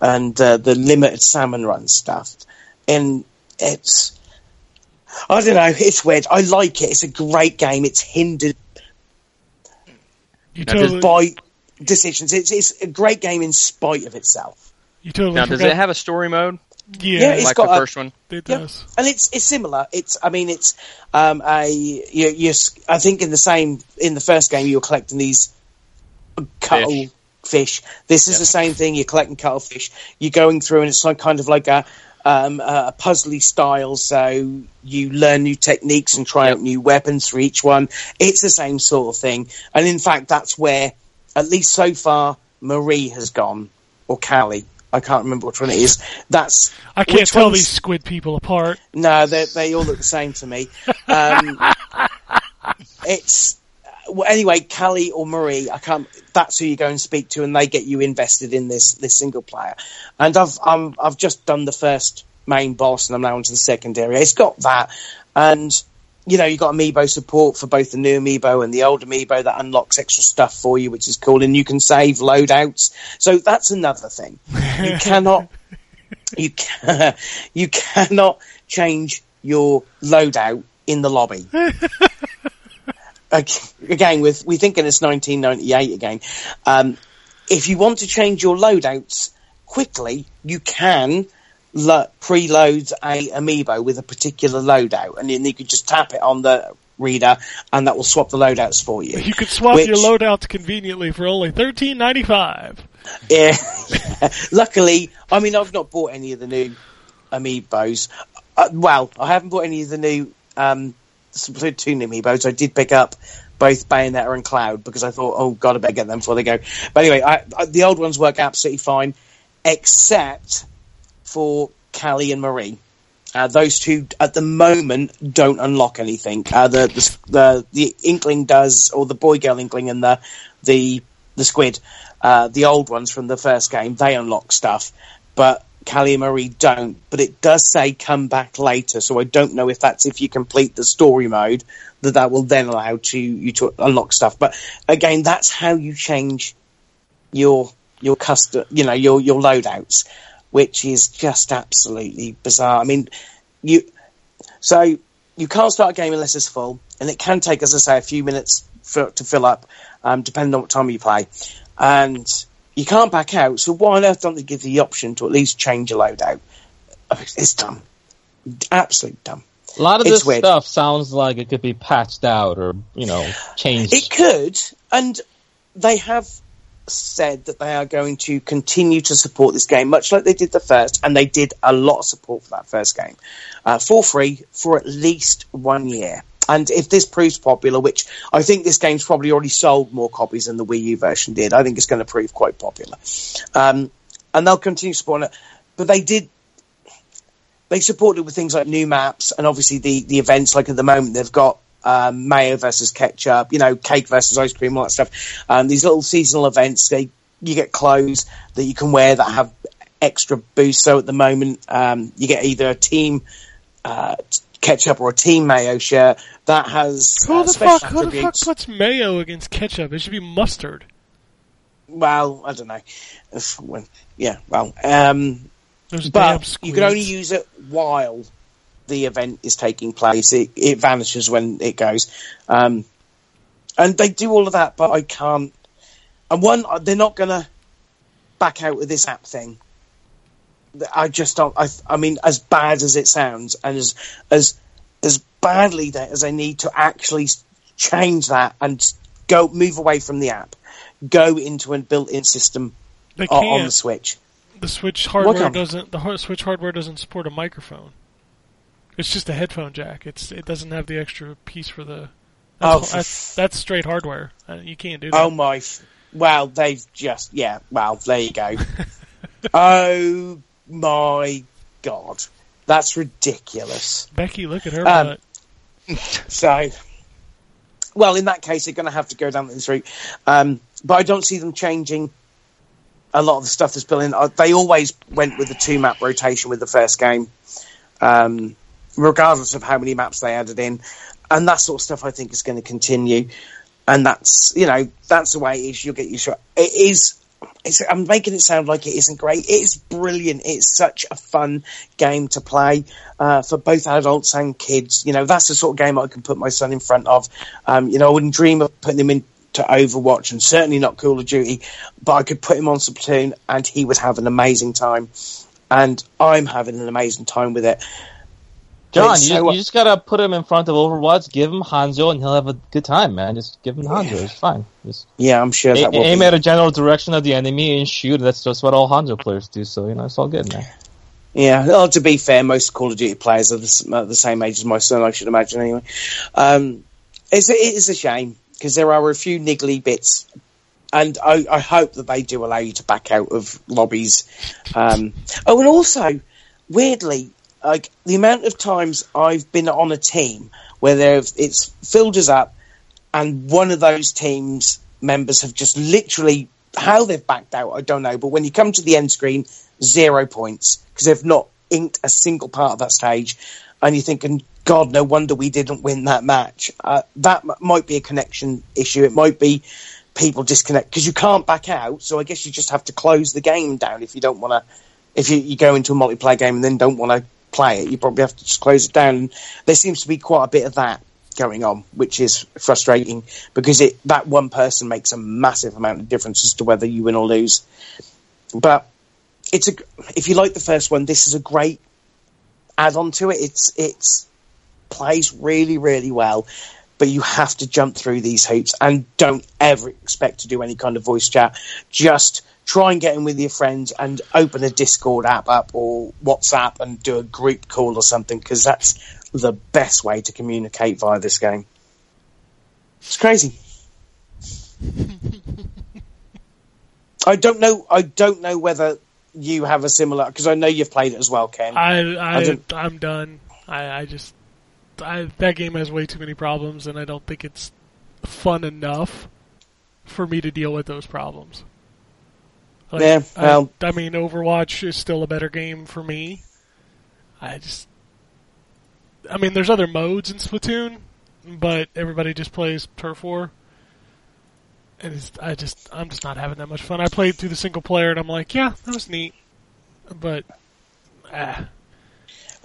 and uh, the limited salmon run stuff, and it's I don't know. It's weird. I like it. It's a great game. It's hindered You totally, by decisions. It's it's a great game in spite of itself. you totally Now, does forgot- it have a story mode Yeah, Yeah, it's like got the a- first one? it Yeah. does. and it's it's similar. It's I mean it's um a you, you I think in the same in the first game you were collecting these cuttlefish. Fish. This is Yeah. the same thing. You're collecting cuttlefish. You're going through and it's like kind of like a um, a puzzly style. So you learn new techniques and try out new weapons for each one. It's the same sort of thing. And in fact, that's where at least so far Marie has gone or Callie. I can't remember which one it is. That's I can't tell one's- these squid people apart. no, they they all look the same to me. Um, it's well, anyway, Callie or Marie. I can't. That's who you go and speak to, and they get you invested in this this single player. And I've um, I've just done the first main boss, and I'm now onto the second area. It's got that, and you know you've got amiibo support for both the new amiibo and the old amiibo that unlocks extra stuff for you, which is cool. And you can save loadouts. So that's another thing. You cannot you can, you cannot change your loadout in the lobby. Ag- again, with we thinking it's 1998 again. Um, if you want to change your loadouts quickly, you can lo- preload a amiibo with a particular loadout, and then you could just tap it on the reader, and that will swap the loadouts for you. You could swap Which- your loadouts conveniently for only thirteen ninety five. Yeah. Luckily, I mean, I've not bought any of the new amiibos. Uh, well, I haven't bought any of the new um, Splatoon amiibos. I did pick up both Bayonetta and Cloud because I thought, oh god, I better get them before they go. But anyway, I, I, the old ones work absolutely fine, except for Callie and Marie. Uh, those two at the moment don't unlock anything. Uh, the, the the the Inkling does, or the boy girl Inkling and the the the squid, uh, the old ones from the first game, they unlock stuff, but Callie Marie don't. But it does say come back later, so I don't know if that's if you complete the story mode that that will then allow to you to unlock stuff. But again, that's how you change your your custom, you know, your your loadouts, which is just absolutely bizarre. I mean, you so you can't start a game unless it's full, and it can take, as I say, a few minutes for, to fill up, um, depending on what time you play, and you can't back out. So why on earth don't they give you the option to at least change your loadout? It's dumb, absolute dumb. A lot of It's this weird. stuff sounds like it could be patched out or you know changed. It could, and they have said that they are going to continue to support this game, much like they did the first, and they did a lot of support for that first game uh, for free for at least one year. And if this proves popular, which I think this game's probably already sold more copies than the Wii U version did, I think it's going to prove quite popular. Um, and they'll continue supporting it. But they did they supported with things like new maps and obviously the, the events like at the moment they've got um, mayo versus ketchup, you know, cake versus ice cream, all that stuff. Um, these little seasonal events, they you get clothes that you can wear that have extra boost. So at the moment, um, you get either a team uh, ketchup or a team mayo shirt that has Who uh, the special fuck? Who the fuck puts mayo against ketchup? It should be mustard. Well, I don't know. When- yeah, well, um, but you can only use it while the event is taking place. It, it vanishes when it goes, um, and they do all of that. But I can't. And one, they're not going to back out with this app thing. I just don't. I, I mean, as bad as it sounds, and as as as badly that as I need to actually change that and go move away from the app, go into a built-in system on the Switch. The Switch hardware doesn't. The Switch hardware doesn't support a microphone. It's just a headphone jack. It's it doesn't have the extra piece for the. Oh, That's, for that's, that's straight hardware. Uh, You can't do that. Oh my! Well, they've just yeah. Well, there you go. oh my god, that's ridiculous. Becky, look at her Um, butt. So, well, in that case, they're going to have to go down this route. Um, but I don't see them changing a lot of the stuff that's built in. Uh, They always went with the two map rotation with the first game, um, regardless of how many maps they added in. And that sort of stuff I think is going to continue. And that's, you know, that's the way it is. You'll get used to it. It is. It's, I'm making it sound like it isn't great. It is brilliant. It's such a fun game to play uh, for both adults and kids. You know, that's the sort of game I can put my son in front of. Um, you know, I wouldn't dream of putting him into Overwatch and certainly not Call of Duty, but I could put him on Splatoon and he would have an amazing time. And I'm having an amazing time with it. John, you, so- you just gotta put him in front of Overwatch, give him Hanzo, and he'll have a good time, man. Just give him Hanzo, it's fine. Just yeah, I'm sure a- that will aim be. at a general direction of the enemy and shoot. That's just what all Hanzo players do. So you know, it's all good, man. Yeah, well, to be fair, most Call of Duty players are the, uh, the same age as my son, I should imagine, anyway. Um, it's, it is a shame because there are a few niggly bits, and I, I hope that they do allow you to back out of lobbies. Um, oh, and also, weirdly, like the amount of times I've been on a team where there it's filled us up, and one of those teams members have just literally how they've backed out, I don't know. But when you come to the end screen, zero points because they've not inked a single part of that stage, and you're thinking, God, no wonder we didn't win that match. Uh, that m- might be a connection issue. It might be people disconnect because you can't back out. So I guess you just have to close the game down if you don't want to. If you, you go into a multiplayer game and then don't want to play it, you probably have to just close it down. There seems to be quite a bit of that going on, which is frustrating because it that one person makes a massive amount of difference as to whether you win or lose. But it's a if you like the first one, this is a great add-on to it. It's it's plays really really well, but you have to jump through these hoops and don't ever expect to do any kind of voice chat. Just try and get in with your friends and open a Discord app up or WhatsApp and do a group call or something because that's the best way to communicate via this game. It's crazy. I don't know. I don't know whether you have a similar because I know you've played it as well, Ken. I, I, don't- I'm done. I, I just, I, that game has way too many problems, and I don't think it's fun enough for me to deal with those problems. Like, Yeah, well- I, I mean, Overwatch is still a better game for me. I just, I mean, there's other modes in Splatoon, but everybody just plays Turf War. And it's, I just, I'm just not having that much fun. I played through the single player, and I'm like, yeah, that was neat, but, ah,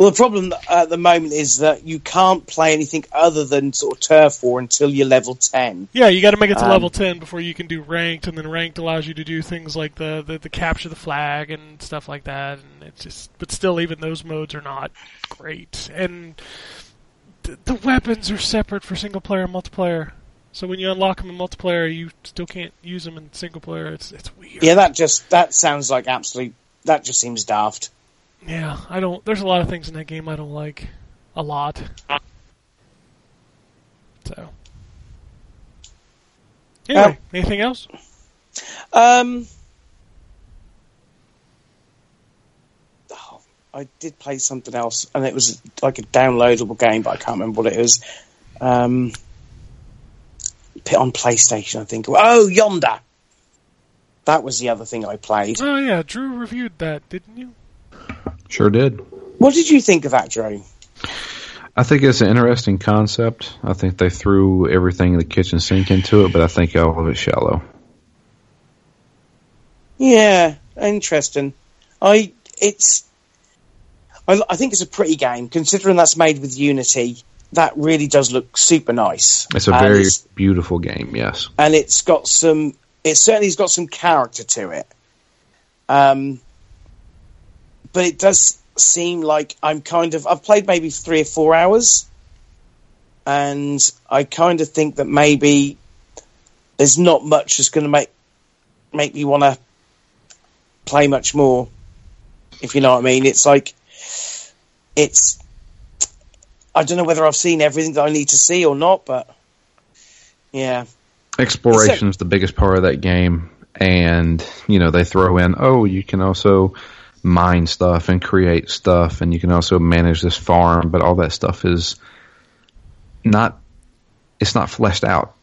Well, the problem at the moment is that you can't play anything other than sort of turf war until you're level ten. Yeah, you got to make it to Um, level ten before you can do ranked, and then ranked allows you to do things like the, the the capture the flag and stuff like that. And it's just, but still, even those modes are not great. And the, the weapons are separate for single player and multiplayer. So when you unlock them in multiplayer, you still can't use them in single player. It's it's weird. Yeah, that just that sounds like absolute. That just seems daft. Yeah, I don't. There's a lot of things in that game I don't like, a lot. So. Anyway, Um, anything else? Um, oh, I did play something else, and it was like a downloadable game, but I can't remember what it was. Um, put on PlayStation, I think. Oh, Yonder. That was the other thing I played. Oh yeah, Drew reviewed that, didn't you? Sure did. What did you think of that, Drew? I think it's an interesting concept. I think they threw everything in the kitchen sink into it, but I think all of it's shallow. Yeah, interesting. I it's I, I think it's a pretty game considering that's made with Unity. That really does look super nice. It's a very it's- beautiful game. Yes. and it's got some. It certainly has got some character to it. Um, but it does seem like I'm kind of. I've played maybe three or four hours, and I kind of think that maybe there's not much that's going to make make me want to play much more. If you know what I mean, it's like it's. I don't know whether I've seen everything that I need to see or not, but yeah. Exploration is the biggest part of that game, and you know they throw in, oh, you can also mine stuff and create stuff, and you can also manage this farm, but all that stuff is not, it's not fleshed out,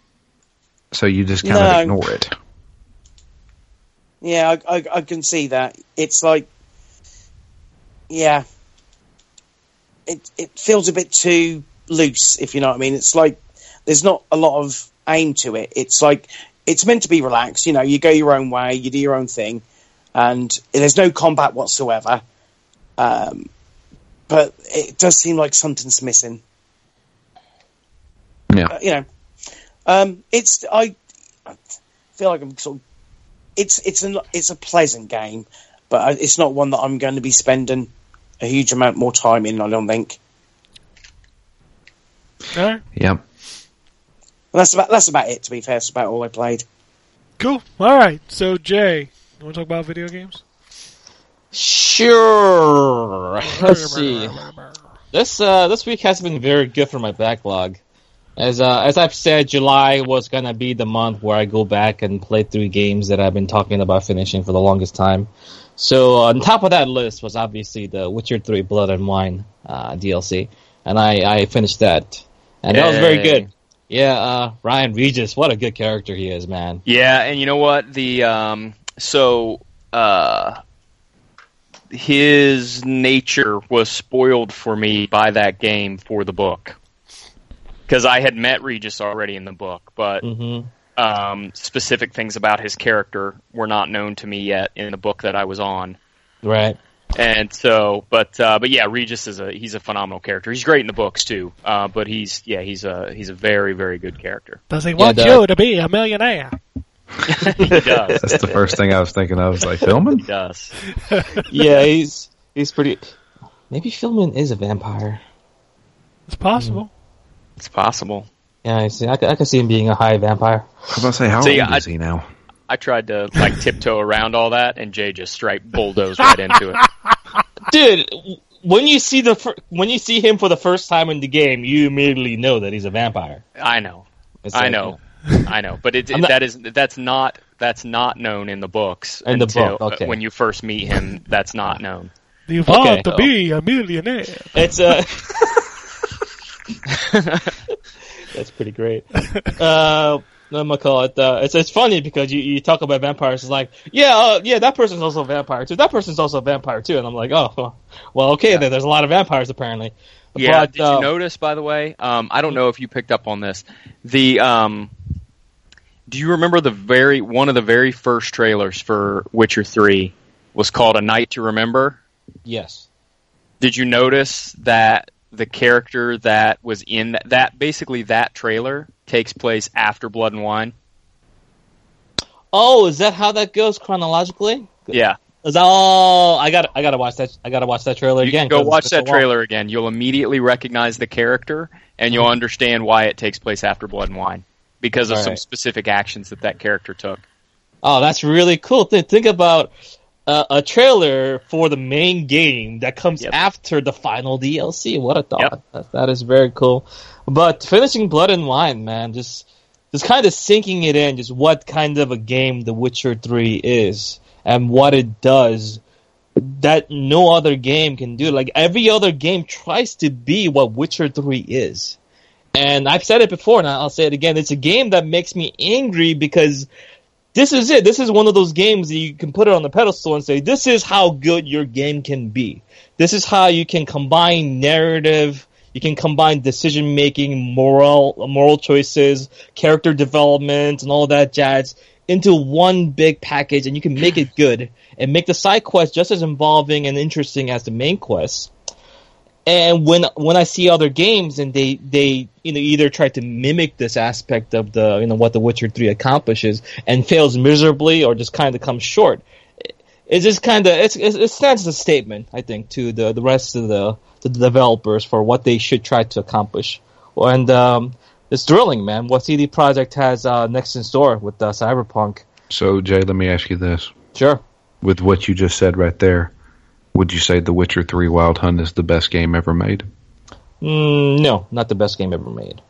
so you just kind No. of ignore it. Yeah, I, I, I can see that. It's like, yeah, it it feels a bit too loose, if you know what I mean. It's like there's not a lot of aim to it. It's like it's meant to be relaxed. You know, you go your own way, you do your own thing, and there's no combat whatsoever. Um, but it does seem like something's missing. Yeah. Uh, you know, um, it's I, I feel like I'm sort of it's it's an it's a pleasant game, but it's not one that I'm going to be spending a huge amount more time in. I don't think. All right. Yep. And that's about that's about it. To be fair, that's about all I played. Cool. All right. So Jay, you want to talk about video games? Sure. Let's see. This uh, this week has been very good for my backlog. As uh, as I've said, July was gonna be the month where I go back and play through games that I've been talking about finishing for the longest time. So on top of that list was obviously the Witcher Three Blood and Wine uh, DLC, and I, I finished that, and that was very good. Yeah, uh, Ryan Regis, what a good character he is, man. Yeah, and you know what? The um, so uh, his nature was spoiled for me by that game for the book because I had met Regis already in the book, but hmm um, specific things about his character were not known to me yet in the book that I was on. Right. And so, but uh, but yeah, Regis is a he's a phenomenal character. He's great in the books too. Uh, but he's yeah he's a he's a very very good character. Does he want the- you to be a millionaire? he does. That's the first thing I was thinking of. Was like Philbin. He does. Yeah, he's he's pretty. Maybe Philbin is a vampire. It's possible. Mm. It's possible. Yeah, I see. I, I can see him being a high vampire. I was about to say, how So, old yeah, is he now? I tried to like tiptoe around all that, and Jay just straight bulldozed right into it. Dude, when you see the fir- when you see him for the first time in the game, you immediately know that he's a vampire. I know, It's I like, know, I know, but it, I'm not- that is that's not that's not known in the books. In the book, okay. When you first meet him, that's not known. You want Okay. to be a millionaire? It's uh That's pretty great. Uh, what am I call it? Uh, it's it's funny because you, you talk about vampires. It's like, yeah, uh, yeah, that person's also a vampire too. That person's also a vampire too. And I'm like, oh, well, well okay, then there's a lot of vampires apparently. Yeah. But, did uh, you notice, by the way? Um, I don't know if you picked up on this. The um, do you remember the very one of the very first trailers for Witcher Three was called A Night to Remember? Yes. Did you notice that the character that was in that, that basically that trailer takes place after Blood and Wine? Oh, is that how that goes chronologically? Yeah. Is that, oh, I got I gotta watch that. I gotta watch that trailer You again. go watch so that trailer again. You'll immediately recognize the character, and you'll mm-hmm. understand why it takes place after Blood and Wine because of All some right. specific actions that that character took. Oh, that's really cool. Think, think about uh, a trailer for the main game that comes Yep. after the final DLC. What a thought! Yep. That, that is very cool. But finishing Blood and Wine, man, just just kind of sinking it in, just what kind of a game The Witcher Three is and what it does that no other game can do. Like every other game tries to be what Witcher Three is. And I've said it before, and I'll say it again. It's a game that makes me angry because this is it. This is one of those games that you can put it on the pedestal and say, this is how good your game can be. This is how you can combine narrative, you can combine decision making, moral, moral choices, character development, and all that jazz into one big package, and you can make it good and make the side quest just as involving and interesting as the main quest. And when when I see other games and they they you know either try to mimic this aspect of the you know what The Witcher Three accomplishes and fails miserably or just kind of comes short, it just kind of it's, it's, it stands as a statement I think to the the rest of the the developers for what they should try to accomplish. And um, it's thrilling, man. What CD Projekt has uh, next in store with uh, Cyberpunk. So, Jay, let me ask you this: Sure. with what you just said right there, would you say The Witcher Three: Wild Hunt is the best game ever made? Mm, no, not the best game ever made.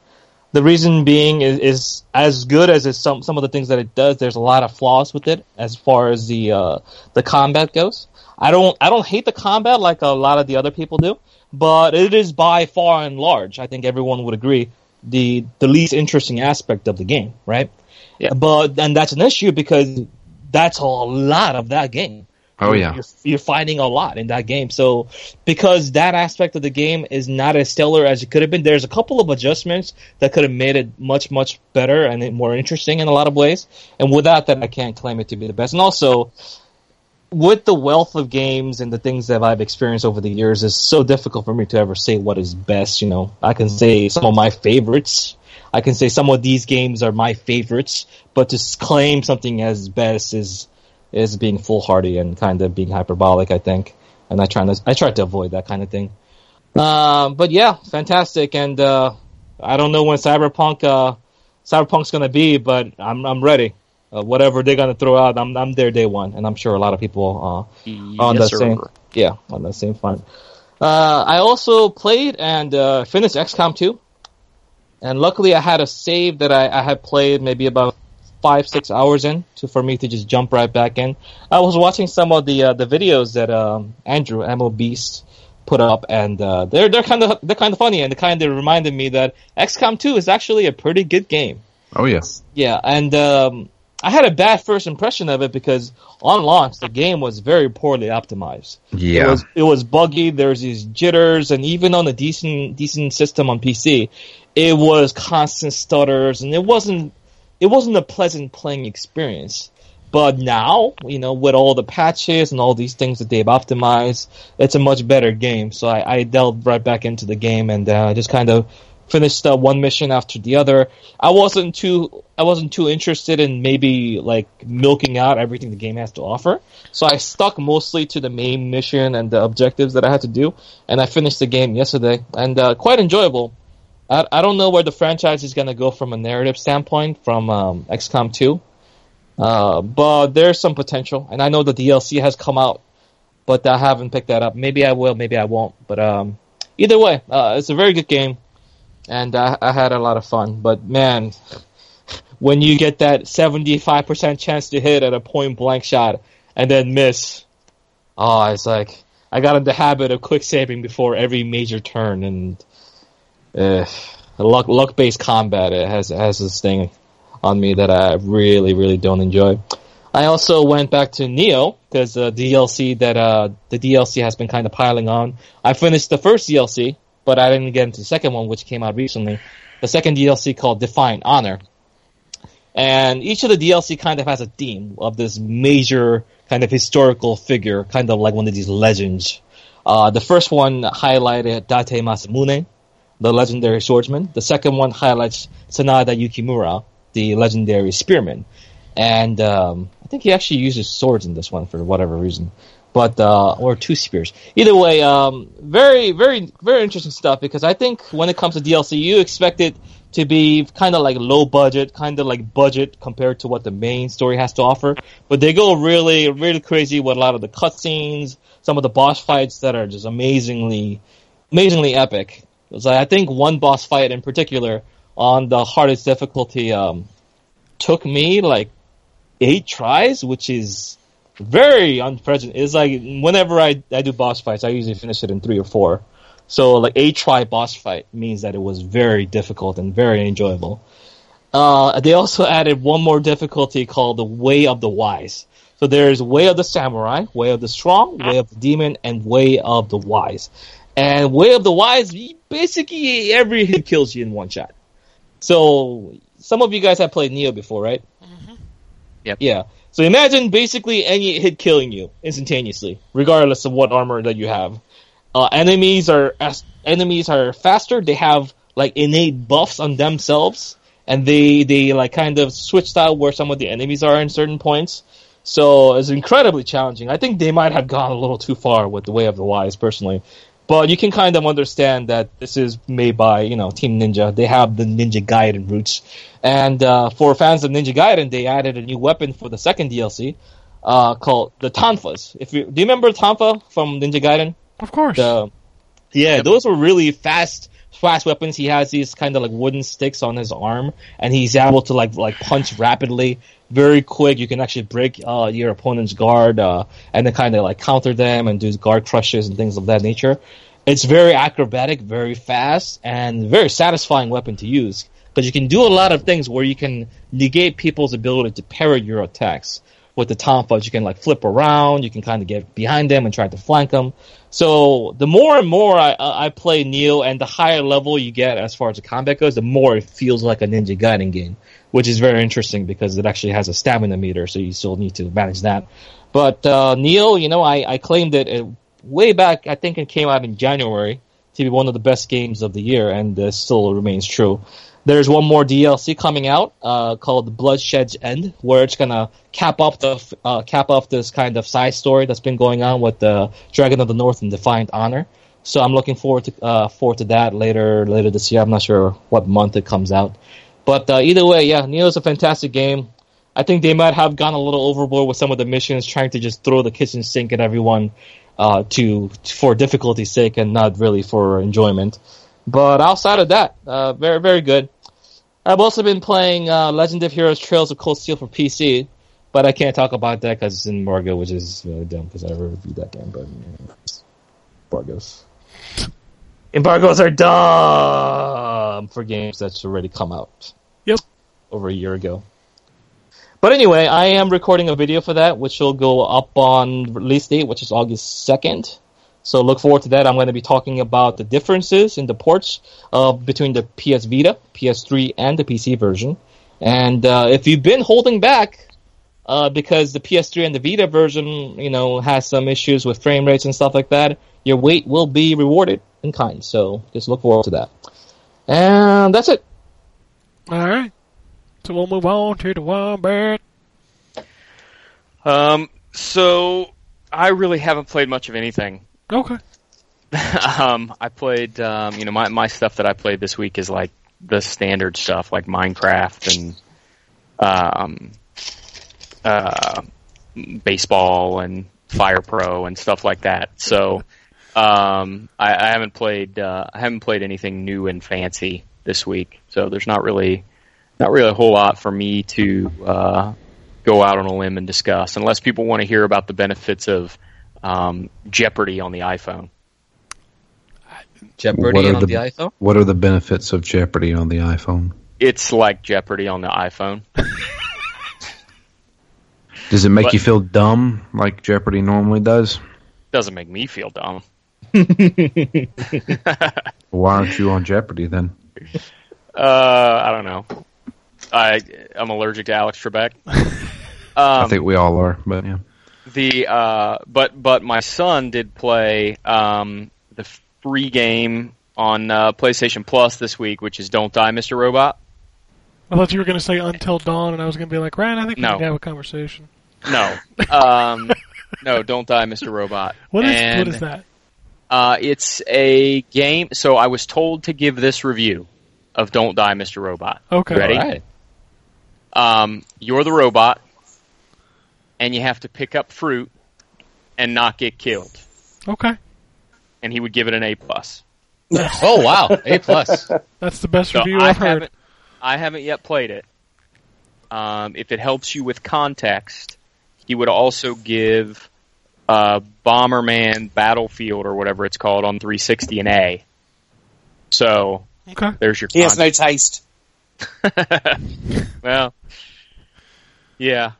The reason being is, is as good as some some of the things that it does. There's a lot of flaws with it as far as the uh, the combat goes. I don't I don't hate the combat like a lot of the other people do, but it is by far and large. I think everyone would agree the the least interesting aspect of the game, right? Yeah. But and that's an issue because that's a lot of that game. Oh yeah, you're, you're fighting a lot in that game. So because that aspect of the game is not as stellar as it could have been, there's a couple of adjustments that could have made it much much better and more interesting in a lot of ways. And without that, I can't claim it to be the best. And also. With the wealth of games and the things that I've experienced over the years, it's so difficult for me to ever say what is best. You know, I can say some of my favorites. I can say some of these games are my favorites, but to claim something as best is is being foolhardy and kind of being hyperbolic, I think. And I try to I try to avoid that kind of thing. Um, but yeah, fantastic. And uh, I don't know when Cyberpunk uh, Cyberpunk's gonna be, but I'm I'm ready. Uh, whatever they're gonna throw out, I'm I'm there day one, and I'm sure a lot of people uh, on the sir. same yeah on the same front. Uh, I also played and uh, finished XCOM 2, and luckily I had a save that I, I had played maybe about five six hours in to for me to just jump right back in. I was watching some of the uh, the videos that um, Andrew Ammo Beast put up, and uh, they're they're kind of they're kind of funny, and they kind of reminded me that XCOM 2 is actually a pretty good game. oh yes, Yeah, and um, I had a bad first impression of it because on launch the game was very poorly optimized. It Yeah, was it was buggy. There's these jitters, and even on a decent decent system on PC, it was constant stutters, and it wasn't it wasn't a pleasant playing experience. But now, you know, with all the patches and all these things that they've optimized, it's a much better game. So I, I delved right back into the game and uh, just kind of finished uh, one mission after the other. I wasn't too I wasn't too interested in maybe like milking out everything the game has to offer. So I stuck mostly to the main mission and the objectives that I had to do, and I finished the game yesterday and uh, quite enjoyable. I, I don't know where the franchise is going to go from a narrative standpoint from um, XCOM 2, uh, but there's some potential, and I know the DLC has come out, but I haven't picked that up. Maybe I will, maybe I won't. But um, either way, uh, it's a very good game, and I, I had a lot of fun. But man, when you get that 75% chance to hit at a point blank shot and then miss, oh, it's like I got in the habit of quick saving before every major turn, and uh, luck luck based combat it has has this thing on me that I really really don't enjoy. I also went back to Nioh because the DLC that uh, the DLC has been kind of piling on. I finished the first DLC, but I didn't get into the second one, which came out recently. The second DLC called Defiant Honor, and each of the DLC kind of has a theme of this major kind of historical figure, kind of like one of these legends. Uh, the first one highlighted Date Masamune, the legendary swordsman. The second one highlights Sanada Yukimura, the legendary spearman. And um, I think he actually uses swords in this one for whatever reason. But uh, or two spears. Either way, um, very, very, very interesting stuff. Because I think when it comes to DLC, you expect it to be kind of like low budget, kind of like budget compared to what the main story has to offer. But they go really, really crazy with a lot of the cutscenes, some of the boss fights that are just amazingly, amazingly epic. I think one boss fight in particular on the hardest difficulty um, took me like eight tries, which is very unprecedented. It's like whenever I, I do boss fights, I usually finish it in three or four. So like a try boss fight means that it was very difficult and very enjoyable. Uh, they also added one more difficulty called the Way of the Wise. So there's Way of the Samurai, Way of the Strong, Way of the Demon, and Way of the Wise. And Way of the Wise, basically every hit kills you in one shot. So some of you guys have played Nioh before, right? Yep. Yeah. So imagine basically any hit killing you instantaneously, regardless of what armor that you have. uh, enemies are as enemies are faster. They have like innate buffs on themselves, and they they like kind of switched out where some of the enemies are in certain points. So it's incredibly challenging. I think they might have gone a little too far with the Way of the Wise, personally. But you can kind of understand that this is made by you know Team Ninja. They have the Ninja Gaiden roots, and uh, for fans of Ninja Gaiden, they added a new weapon for the second DLC uh, called the Tonfas. If you do you remember Tonfa from Ninja Gaiden? Of course. The, yeah, those were really fast, fast weapons. He has these kind of like wooden sticks on his arm, and he's able to like like punch rapidly, very quick. You can actually break uh, your opponent's guard, uh, and then kind of like counter them and do guard crushes and things of that nature. It's very acrobatic, very fast, and very satisfying weapon to use because you can do a lot of things where you can negate people's ability to parry your attacks with the tonfas, you can like flip around, you can kind of get behind them and try to flank them. So the more and more I, I play Nioh, and the higher level you get as far as the combat goes, the more it feels like a Ninja Gaiden game, which is very interesting because it actually has a stamina meter, so you still need to manage that. But uh, Nioh, you know, I, I claimed it uh, way back. I think it came out in January to be one of the best games of the year, and uh, still remains true. There's one more DLC coming out uh, called Bloodshed's End, where it's gonna cap off the uh, cap off this kind of side story that's been going on with the Dragon of the North and Defiant Honor. So I'm looking forward to uh, forward to that later later this year. I'm not sure what month it comes out, but uh, either way, yeah, Nioh's a fantastic game. I think they might have gone a little overboard with some of the missions, trying to just throw the kitchen sink at everyone uh, to for difficulty's sake and not really for enjoyment. But outside of that, uh, very very good. I've also been playing uh, Legend of Heroes Trails of Cold Steel for PC, but I can't talk about that because it's in embargo, which is really dumb because I never reviewed that game. But you know, embargoes, embargoes are dumb for games that's already come out. Yep. over a year ago. But anyway, I am recording a video for that, which will go up on release date, which is August second. So look forward to that. I'm going to be talking about the differences in the ports uh, between the PS Vita, PS3, and the PC version. And uh, if you've been holding back uh, because the PS3 and the Vita version, you know, has some issues with frame rates and stuff like that, your wait will be rewarded in kind. So just look forward to that. And that's it. All right. So we'll move on to the Wombat. Um, so I really haven't played much of anything. Okay. um, I played, um, you know, my my stuff that I played this week is like the standard stuff, like Minecraft and um, uh, baseball and Fire Pro and stuff like that. So um, I, I haven't played uh, I haven't played anything new and fancy this week. So there's not really not really a whole lot for me to uh, go out on a limb and discuss, unless people want to hear about the benefits of um, Jeopardy on the iPhone. Jeopardy What are on the- the iPhone. What are the benefits of Jeopardy on the iPhone? It's like Jeopardy on the iPhone. Does it make What? you feel dumb like Jeopardy normally does? Doesn't make me feel dumb. Why aren't you on Jeopardy then? Uh, I don't know. I I'm allergic to Alex Trebek. Um, I think we all are, but yeah. The uh, but but my son did play um, the free game on uh, PlayStation Plus this week, which is Don't Die, Mr. Robot. I thought you were going to say Until Dawn, and I was going to be like, Ryan, I think we No. need to have a conversation. No, um, no, Don't Die, Mr. Robot. What is And, what is that? Uh, it's a game. So I was told to give this review of Don't Die, Mr. Robot. Okay. Ready? All right. Um, you're the robot, and you have to pick up fruit and not get killed. Okay. And he would give it an A plus. Oh wow, A plus. That's the best So review I I've heard. haven't, I haven't yet played it. Um, if it helps you with context, he would also give uh, Bomberman Battlefield or whatever it's called on 360 an A. So Okay. there's your. He has no taste. well, yeah.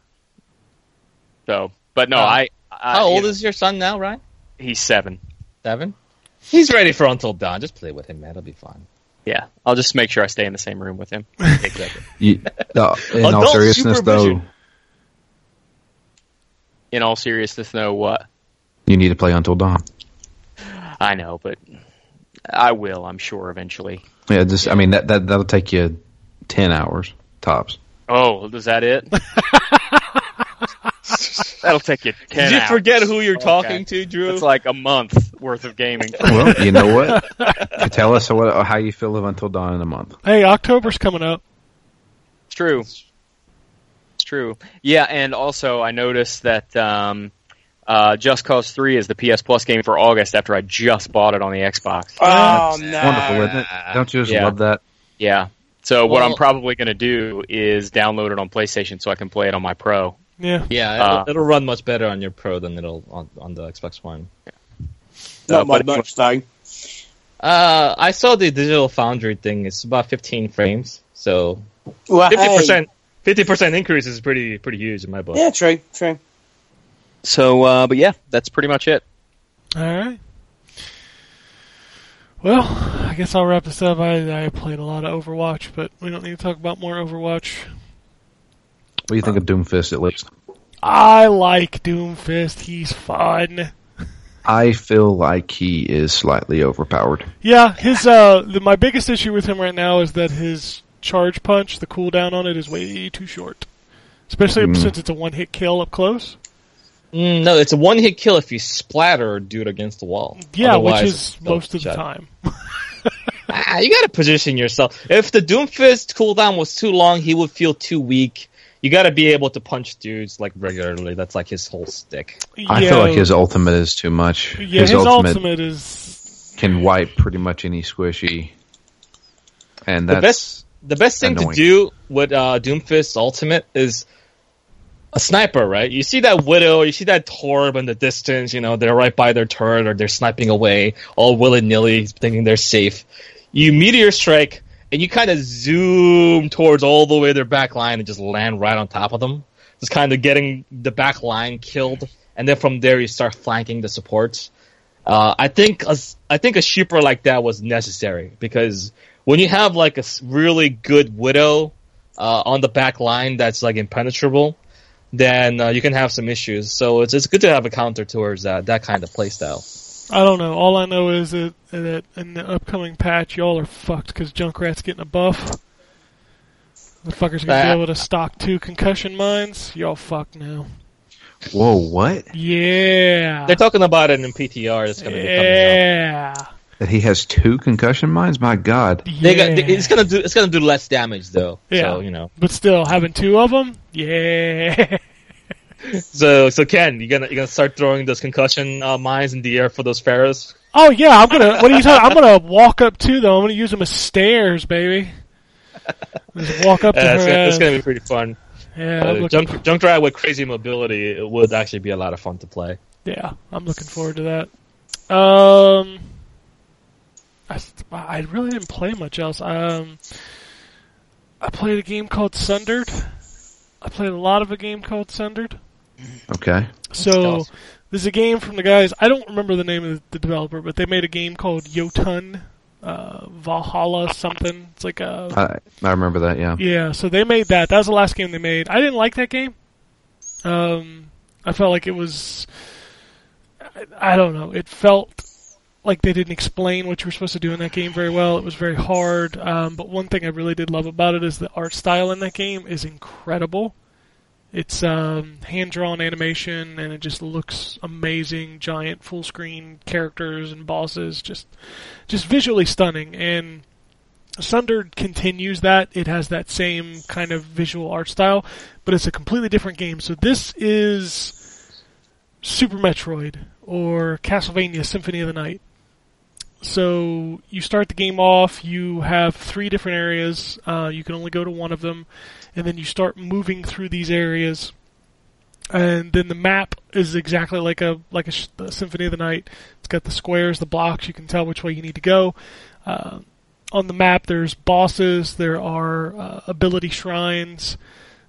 So, but no, Uh, I. I How old know, is your son now, Ryan? he's seven? Seven. He's ready for Until Dawn. Just play with him, man. It'll be fun. Yeah, I'll just make sure I stay in the same room with him. Exactly. You, uh, in all seriousness, though. In all seriousness, though, what? you need to play Until Dawn. I know, but I will. I'm sure eventually. Yeah, just I mean that that that'll take you ten hours tops. Oh, is that it? That'll take you ten. Did you hours. forget who you're Okay. talking to, Drew? It's like a month worth of gaming. Well, you know what? Tell us what, how you feel of Until Dawn in a month. Hey, October's coming up. It's true. It's true. Yeah, and also I noticed that um, uh, Just Cause Three is the PS Plus game for August after I just bought it on the Xbox. Oh no! Wonderful, isn't it? Don't you just Yeah. love that? Yeah. So what I'm probably going to do is download it on PlayStation so I can play it on my Pro. Yeah. yeah, Uh, it'll, it'll run much better on your Pro than it'll on, on the Xbox One. Yeah. Not Uh, by but- much though. Uh, I saw the Digital Foundry thing. It's about 15 frames, so Well, 50 hey, percent 50 percent increase is pretty pretty huge in my book. Yeah, true, true. So, uh, but yeah, that's pretty much it. All right. Well, I guess I'll wrap this up. I, I played a lot of Overwatch, but we don't need to talk about more Overwatch. What do you think of Doomfist at least? I like Doomfist. He's fun. I feel like he is slightly overpowered. Yeah, his uh, the, my biggest issue with him right now is that his charge punch, the cooldown on it, is way too short. Especially Mm. since it's a one-hit kill up close. Mm, no, it's a one hit kill if you splatter a dude against the wall. Yeah, Otherwise, which is most of the time. Ah, you gotta position yourself. If the Doomfist cooldown was too long, he would feel too weak. You gotta be able to punch dudes like regularly. That's like his whole stick. I yeah, feel like his ultimate is too much. yeah, his, ultimate, is can wipe pretty much any squishy, and The that's best, the best thing annoying. to do with uh, Doomfist's ultimate is a sniper, right? You see that Widow, you see that Torb in the distance, you know, they're right by their turret or they're sniping away, all willy nilly, thinking they're safe. You meteor strike, and you kind of zoom towards all the way their back line and just land right on top of them. Just kind of getting the back line killed, and then from there you start flanking the supports. Uh, I think a, I think a shooter like that was necessary because when you have like a really good widow uh, on the back line that's like impenetrable, then uh, you can have some issues. So it's it's good to have a counter towards that that kind of playstyle. I don't know. All I know is that, that in the upcoming patch, y'all are fucked because Junkrat's getting a buff. The fucker's gonna be able to stock two concussion mines. Y'all fucked now. whoa, what? Yeah. They're talking about it in PTR. That's going to be coming out. yeah. That he has two concussion mines? My God, They got, Yeah. it's gonna do it's gonna do less damage though. Yeah. So you know. But still, having two of them, yeah. So so Ken, you gonna you gonna start throwing those concussion uh, mines in the air for those Pharahs? Oh yeah, I'm gonna. What are you talking? I'm gonna walk up to them. I'm gonna use them as stairs, baby. Just walk up to Uh, it's, gonna, it's gonna be pretty fun. yeah, Uh, looking, junk Junkrat with crazy mobility it would actually be a lot of fun to play. yeah, I'm looking forward to that. Um, I, I really didn't play much else. Um, I played a game called Sundered. I played a lot of a game called Sundered. Okay. So awesome. there's a game from the guys. I don't remember the name of the developer, but they made a game called Jotun uh, Valhalla something. It's like a I, I remember that. Yeah. yeah. So they made that. That was the last game they made. I didn't like that game. Um, I felt like it was. I, I don't know. It felt like they didn't explain what you were supposed to do in that game very well. It was very hard. Um, but one thing I really did love about it is the art style in that game is incredible. It's um, hand drawn animation and it just looks amazing. Giant full screen characters and bosses, just just visually stunning. And Sundered continues that. It has that same kind of visual art style, but it's a completely different game. So this is Super Metroid or Castlevania Symphony of the Night. So you start the game off, you have three different areas. Uh, you can only go to one of them, and then you start moving through these areas. And then the map is exactly like a like a, a Symphony of the Night. It's got the squares, the blocks. You can tell which way you need to go. Uh, on the map, there's bosses. There are uh, ability shrines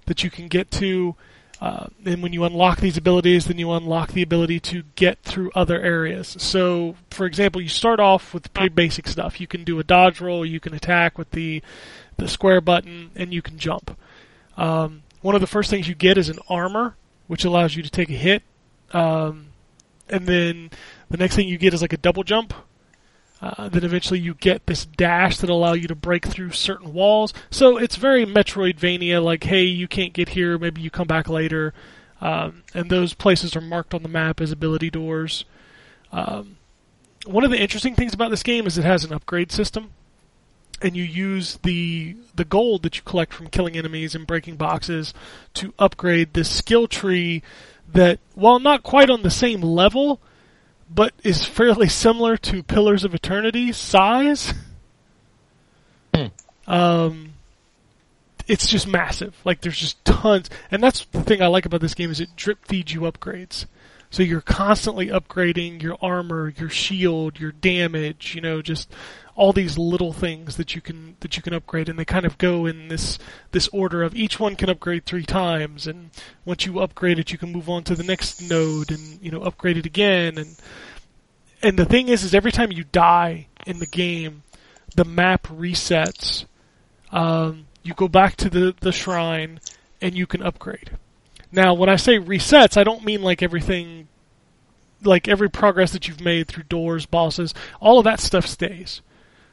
that you can get to. Uh, and when you unlock these abilities, then you unlock the ability to get through other areas. So, for example, you start off with pretty basic stuff. You can do a dodge roll, you can attack with the the square button, and you can jump. Um, one of the first things you get is an armor, which allows you to take a hit. Um, and then the next thing you get is like a double jump. Uh, then eventually you get this dash that allow you to break through certain walls. So it's very Metroidvania, like hey, you can't get here, maybe you come back later. Um, and those places are marked on the map as ability doors. Um, one of the interesting things about this game is it has an upgrade system, and you use the the gold that you collect from killing enemies and breaking boxes to upgrade this skill tree that, while not quite on the same level, but is fairly similar to Pillars of Eternity size. Um, it's just massive. Like there's just tons, and that's the thing I like about this game is it drip feeds you upgrades. So you're constantly upgrading your armor, your shield, your damage. You know, just all these little things that you can that you can upgrade, and they kind of go in this this order of each one can upgrade three times, and once you upgrade it, you can move on to the next node and you know upgrade it again. And and the thing is, is every time you die in the game, the map resets. Um, you go back to the, the shrine and you can upgrade. Now, when I say resets, I don't mean like everything, like every progress that you've made through doors, bosses, all of that stuff stays.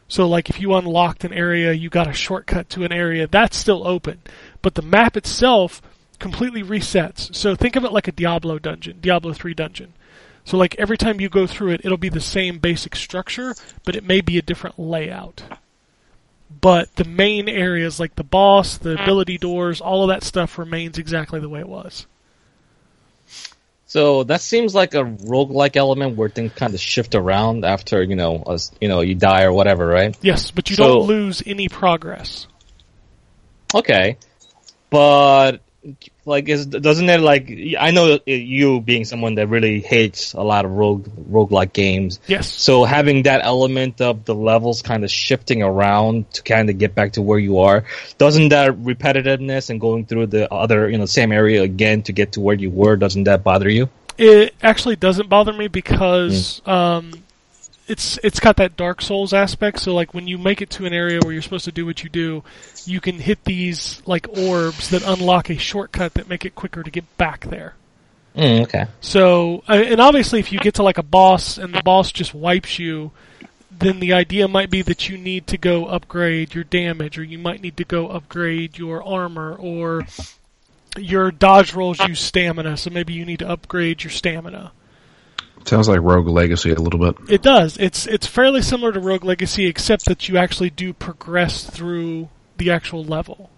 So, like if you unlocked an area, you got a shortcut to an area, that's still open. But the map itself completely resets. So think of it like a Diablo dungeon, Diablo 3 dungeon. So, like every time you go through it, it'll be the same basic structure, but it may be a different layout but the main areas like the boss, the ability doors, all of that stuff remains exactly the way it was. So that seems like a roguelike element where things kind of shift around after, you know, as, you know, you die or whatever, right? Yes, but you So- don't lose any progress. Okay. But like is doesn't it like I know you being someone that really hates a lot of rogue roguelike games. Yes. So having that element of the levels kind of shifting around to kind of get back to where you are, doesn't that repetitiveness and going through the other, you know, same area again to get to where you were, doesn't that bother you? It actually doesn't bother me because um, it's it's got that Dark Souls aspect. So like when you make it to an area where you're supposed to do what you do, you can hit these like orbs that unlock a shortcut that make it quicker to get back there. Mm, okay. So, and obviously, if you get to like a boss and the boss just wipes you, then the idea might be that you need to go upgrade your damage, or you might need to go upgrade your armor, or your dodge rolls use stamina, so maybe you need to upgrade your stamina. Sounds like Rogue Legacy a little bit. It does. It's it's fairly similar to Rogue Legacy, except that you actually do progress through the actual level.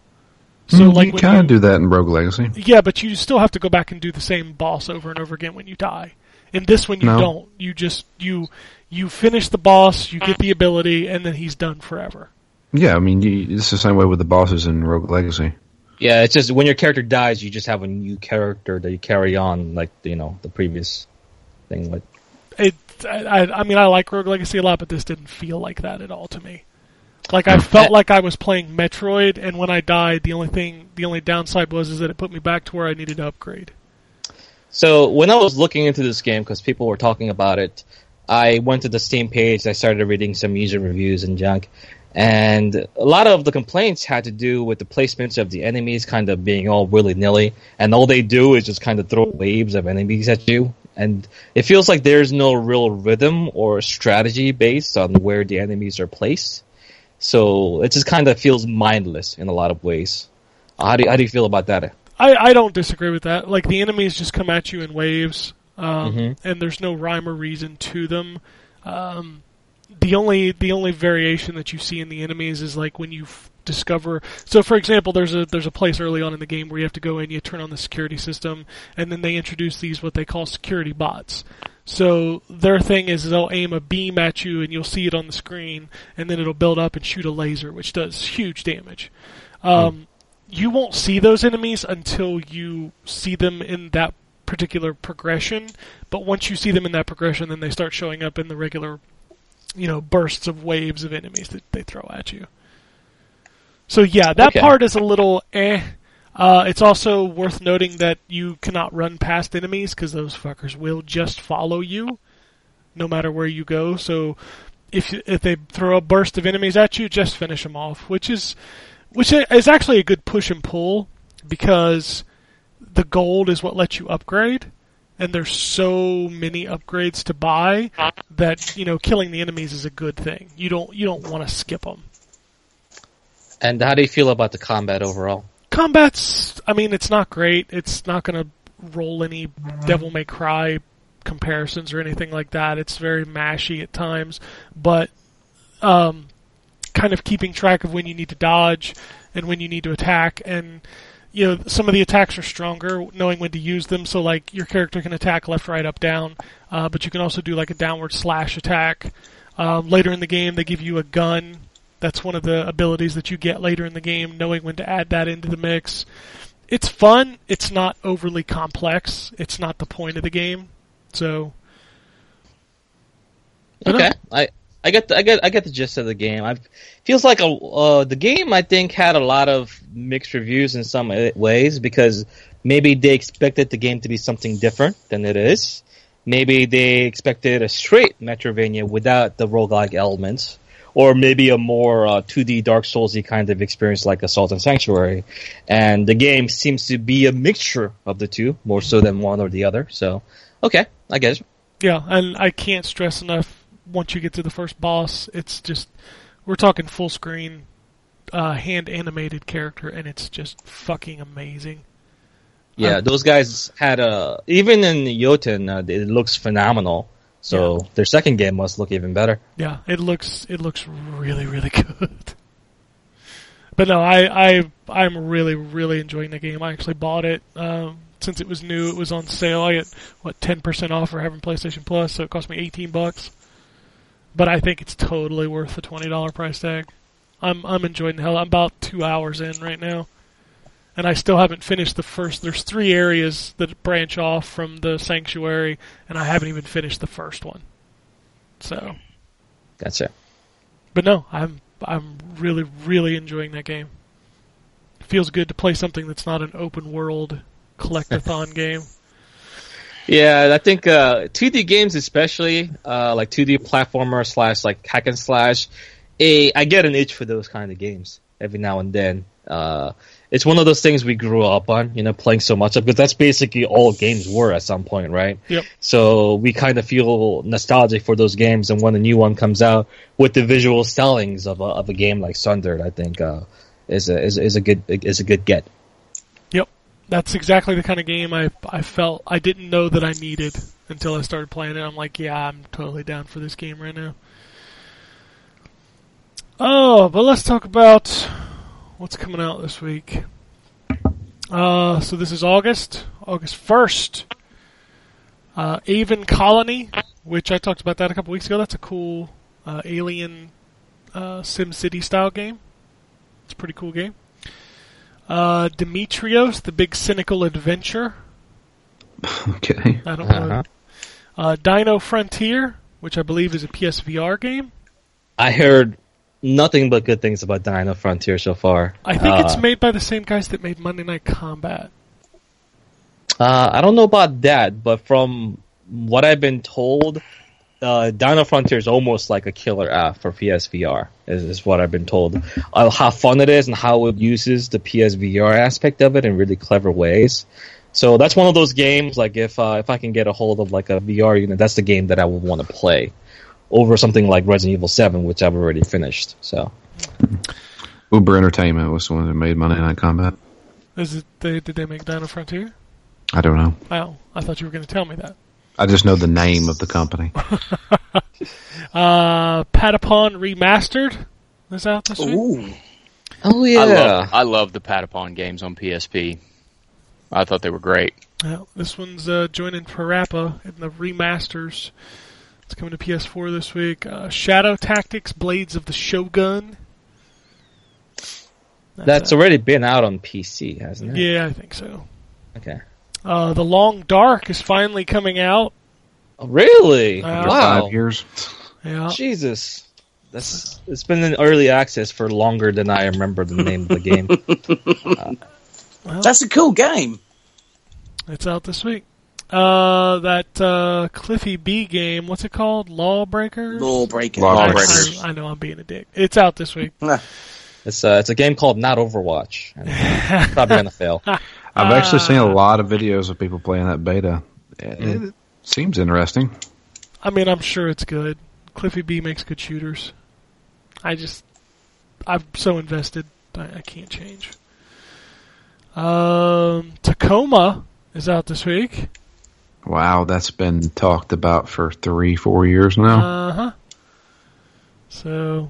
So, Mm, like you kind of do that in Rogue Legacy. Yeah, but you still have to go back and do the same boss over and over again when you die. In this one, you No. don't. You just you you finish the boss, you get the ability, and then he's done forever. Yeah, I mean, you, it's the same way with the bosses in Rogue Legacy. Yeah, it's just when your character dies, you just have a new character that you carry on, like you know the previous thing. It. I, I I mean, I like Rogue Legacy a lot, but this didn't feel like that at all to me. Like I felt like I was playing Metroid, and when I died, the only thing, the only downside was is that it put me back to where I needed to upgrade. so when I was looking into this game because people were talking about it, I went to the Steam page. I started reading some user reviews and junk, and a lot of the complaints had to do with the placements of the enemies kind of being all willy nilly, and all they do is just kind of throw waves of enemies at you. And it feels like there's no real rhythm or strategy based on where the enemies are placed. So it just kind of feels mindless in a lot of ways. How do you, how do you feel about that? I, I don't disagree with that. Like the enemies just come at you in waves, um, Mhm. and there's no rhyme or reason to them. Um, the only the only variation that you see in the enemies is like when you discover. So, for example, there's a there's a place early on in the game where you have to go in, you turn on the security system, and then they introduce these what they call security bots. So their thing is they'll aim a beam at you, and you'll see it on the screen, and then it'll build up and shoot a laser, which does huge damage. Um, you won't see those enemies until you see them in that particular progression. But once you see them in that progression, then they start showing up in the regular, you know, bursts of waves of enemies that they throw at you. So yeah, that Okay. part is a little eh. Uh, it's also worth noting that you cannot run past enemies because those fuckers will just follow you, no matter where you go. So if if they throw a burst of enemies at you, just finish them off, which is which is actually a good push and pull because the gold is what lets you upgrade, and there's so many upgrades to buy that you know killing the enemies is a good thing. You don't you don't want to skip them. And how do you feel about the combat overall? Combat's, I mean, it's not great. It's not going to roll any Devil May Cry comparisons or anything like that. It's very mashy at times, but um, kind of keeping track of when you need to dodge and when you need to attack, and you know some of the attacks are stronger, knowing when to use them. So like your character can attack left, right, up, down, uh, but you can also do like a downward slash attack. Um, later in the game, they give you a gun. That's one of the abilities that you get later in the game, knowing when to add that into the mix. It's fun. It's not overly complex. It's not the point of the game. So, Okay. I I get the, I get I get the gist of the game. I feels like a uh, the game I think had a lot of mixed reviews in some ways because maybe they expected the game to be something different than it is. Maybe they expected a straight Metroidvania without the roguelike elements, or maybe a more uh, 2D Dark Soulsy kind of experience like a Salt and Sanctuary. And the game seems to be a mixture of the two, more so than one or the other. So, okay, I guess. Yeah, and I can't stress enough. Once you get to the first boss, it's just we're talking full screen, uh, hand animated character, and it's just fucking amazing. Yeah, Uh, those guys had a even in Jotun, uh, it looks phenomenal. So their second game must look even better. Yeah, it looks it looks really really good. But no, I I I'm really really enjoying the game. I actually bought it um, since it was new. It was on sale. I get what ten percent off for having PlayStation Plus, so it cost me eighteen bucks. But I think it's totally worth the twenty dollar price tag. I'm I'm enjoying the hell. I'm about two hours in right now, and I still haven't finished the first. There's three areas that branch off from the sanctuary, and I haven't even finished the first one. So. That's it. But no, I'm I'm really really enjoying that game. It Feels good to play something that's not an open world collectathon game. Yeah, I think uh, 2D games, especially uh, like 2D platformer slash like hack and slash, eh, I get an itch for those kind of games every now and then. Uh, it's one of those things we grew up on, you know, playing so much of because that's basically all games were at some point, right? Yep. So we kind of feel nostalgic for those games, and when a new one comes out with the visual stylings of a of a game like Sundered, I think uh, is a is, is a good is a good get. Yep, that's exactly the kind of game I I felt I didn't know that I needed until I started playing it. I'm like, yeah, I'm totally down for this game right now. Oh, but let's talk about what's coming out this week. Uh, so this is August, August first. Uh, Aven Colony, which I talked about that a couple weeks ago. That's a cool uh, alien uh, Sim City style game. It's a pretty cool game. Uh, Demetrios, the big cynical adventure. Okay. I don't know. Uh-huh. Uh, Dino Frontier, which I believe is a PSVR game. I heard nothing but good things about Dino Frontier so far. I think Uh, it's made by the same guys that made Monday Night Combat. Uh, I don't know about that, but from what I've been told, uh, Dino Frontier is almost like a killer app for PSVR. Is, is what I've been told. Uh, how fun it is and how it uses the PSVR aspect of it in really clever ways. So that's one of those games. Like if uh, if I can get a hold of like a VR unit, that's the game that I would want to play over something like Resident Evil Seven, which I've already finished. So Uber Entertainment was the one that made Monday Night Combat. Is it? They, did they make Dino Frontier? I don't know. Oh, I thought you were going to tell me that. I just know the name of the company. Uh, Patapon Remastered is out this week. Ooh. oh I love I love the Patapon games on PSP. I thought they were great. Well, this one's uh, joining Parappa in the remasters. It's coming to PS4 this week. Uh, Shadow Tactics: Blades of the Shogun. that's out. already been out on PC, hasn't it? yeah, I think so. Okay. Uh, the Long Dark is finally coming out. Oh, really? Uh, wow. Five years. Yeah, Jesus. That's it's been in early access for longer than I remember the name of the game. That's a cool game. it's out this week. Uh, that uh, Cliffy B game. What's it called? Lawbreakers. Lawbreaker. Lawbreakers. I, I know I'm being a dick. It's out this week. It's uh, it's a game called Not Overwatch. And probably gonna fail. I've actually seen a lot of videos of people playing that beta. It, it seems interesting. I mean, I'm sure it's good. Cliffy B makes good shooters. I just, I'm so invested. I, I can't change. Um, Tacoma is out this week. Wow, that's been talked about for three, four years now. Uh huh. So,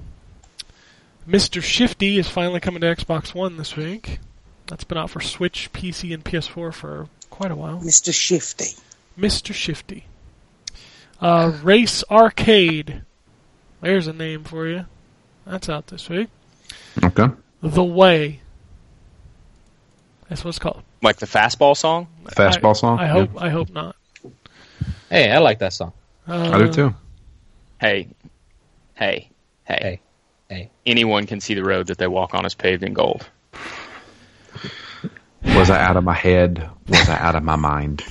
Mr. Shifty is finally coming to Xbox One this week. That's been out for Switch, PC, and PS4 for quite a while. Mr. Shifty. Mr. Shifty. Uh, Race Arcade. There's a name for you. That's out this week. okay. The Way. That's what it's called. Like the fastball song? Fastball I, song? I Yeah. hope. I hope not. Hey, I like that song. Uh, I do too. Hey, hey, hey, Hey, hey. Anyone can see the road that they walk on is paved in gold. Was I out of my head? Was I out of my mind?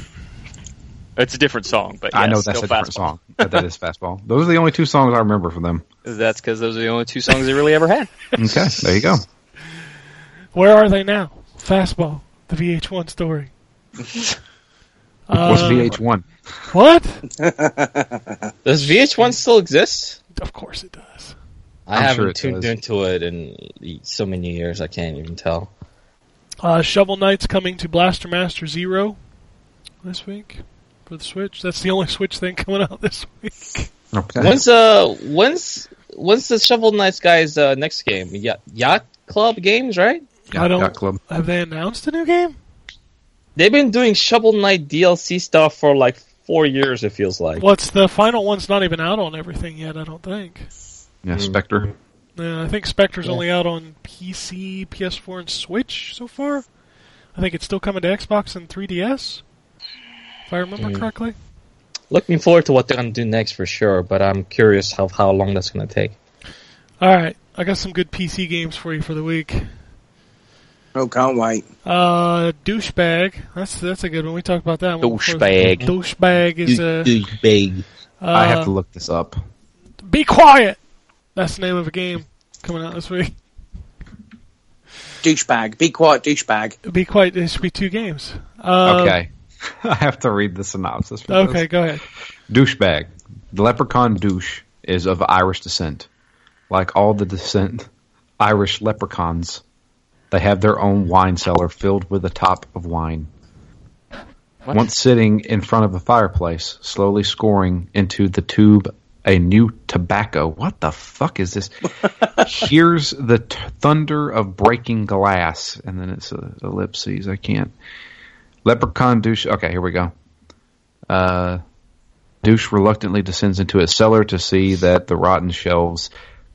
It's a different song, but I know that's a different fastball. song. But that is fastball. Those are the only two songs I remember from them. That's because those are the only two songs they really ever had. Okay, there you go. Where are they now? Fastball. The VH1 story. What's Uh, VH1? What? Does VH1 still exist? Of course it does. I I'm haven't sure tuned does. into it in so many years. I can't even tell. Uh, Shovel Knight's coming to Blaster Master Zero this week for the Switch. That's the only Switch thing coming out this week. Okay. When's uh when's when's the Shovel Knights guys uh, next game? Yacht, Yacht Club Games, right? I don't. Yacht Club. Have they announced a new game? They've been doing Shovel Knight DLC stuff for like four years. It feels like. What's the final one's not even out on everything yet. I don't think. Yeah, Spectre. Yeah, I think Spectre's Yeah. only out on PC, PS4, and Switch so far. I think it's still coming to Xbox and 3DS, if I remember Mm. correctly. Looking forward to what they're gonna do next for sure, but I'm curious how how long that's gonna take. All right, I got some good PC games for you for the week. Oh, can't wait. Uh, douchebag. That's that's a good one. We talked about that one. Douchebag. Douchebag is uh, big. uh, I have to look this up. Be quiet. That's the name of a game coming out this week. Douchebag. Be quiet, douchebag. Be quiet. There should be two games. Uh, Okay. I have to read the synopsis. For this. Okay, go ahead. Douchebag. The leprechaun douche is of Irish descent. Like all the descent Irish leprechauns, they have their own wine cellar filled with a top of wine. Once sitting in front of a fireplace, slowly scoring into the tube a new tobacco. What the fuck is this? Here's the t- thunder of breaking glass, and then it's a ellipses. I can't. Leprechaun douche. Okay, here we go. Uh, douche reluctantly descends into his cellar to see that the rotten shelves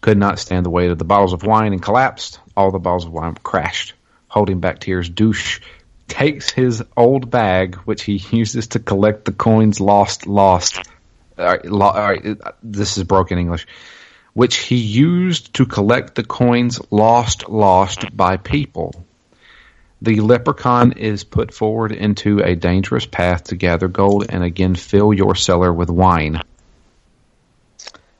could not stand the weight of the bottles of wine and collapsed. All the bottles of wine crashed. Holding back tears, douche takes his old bag, which he uses to collect the coins lost, lost. All right, lo- all right, uh, this is broken English. Which he used to collect the coins lost, lost by people. The leprechaun is put forward into a dangerous path to gather gold and again fill your cellar with wine.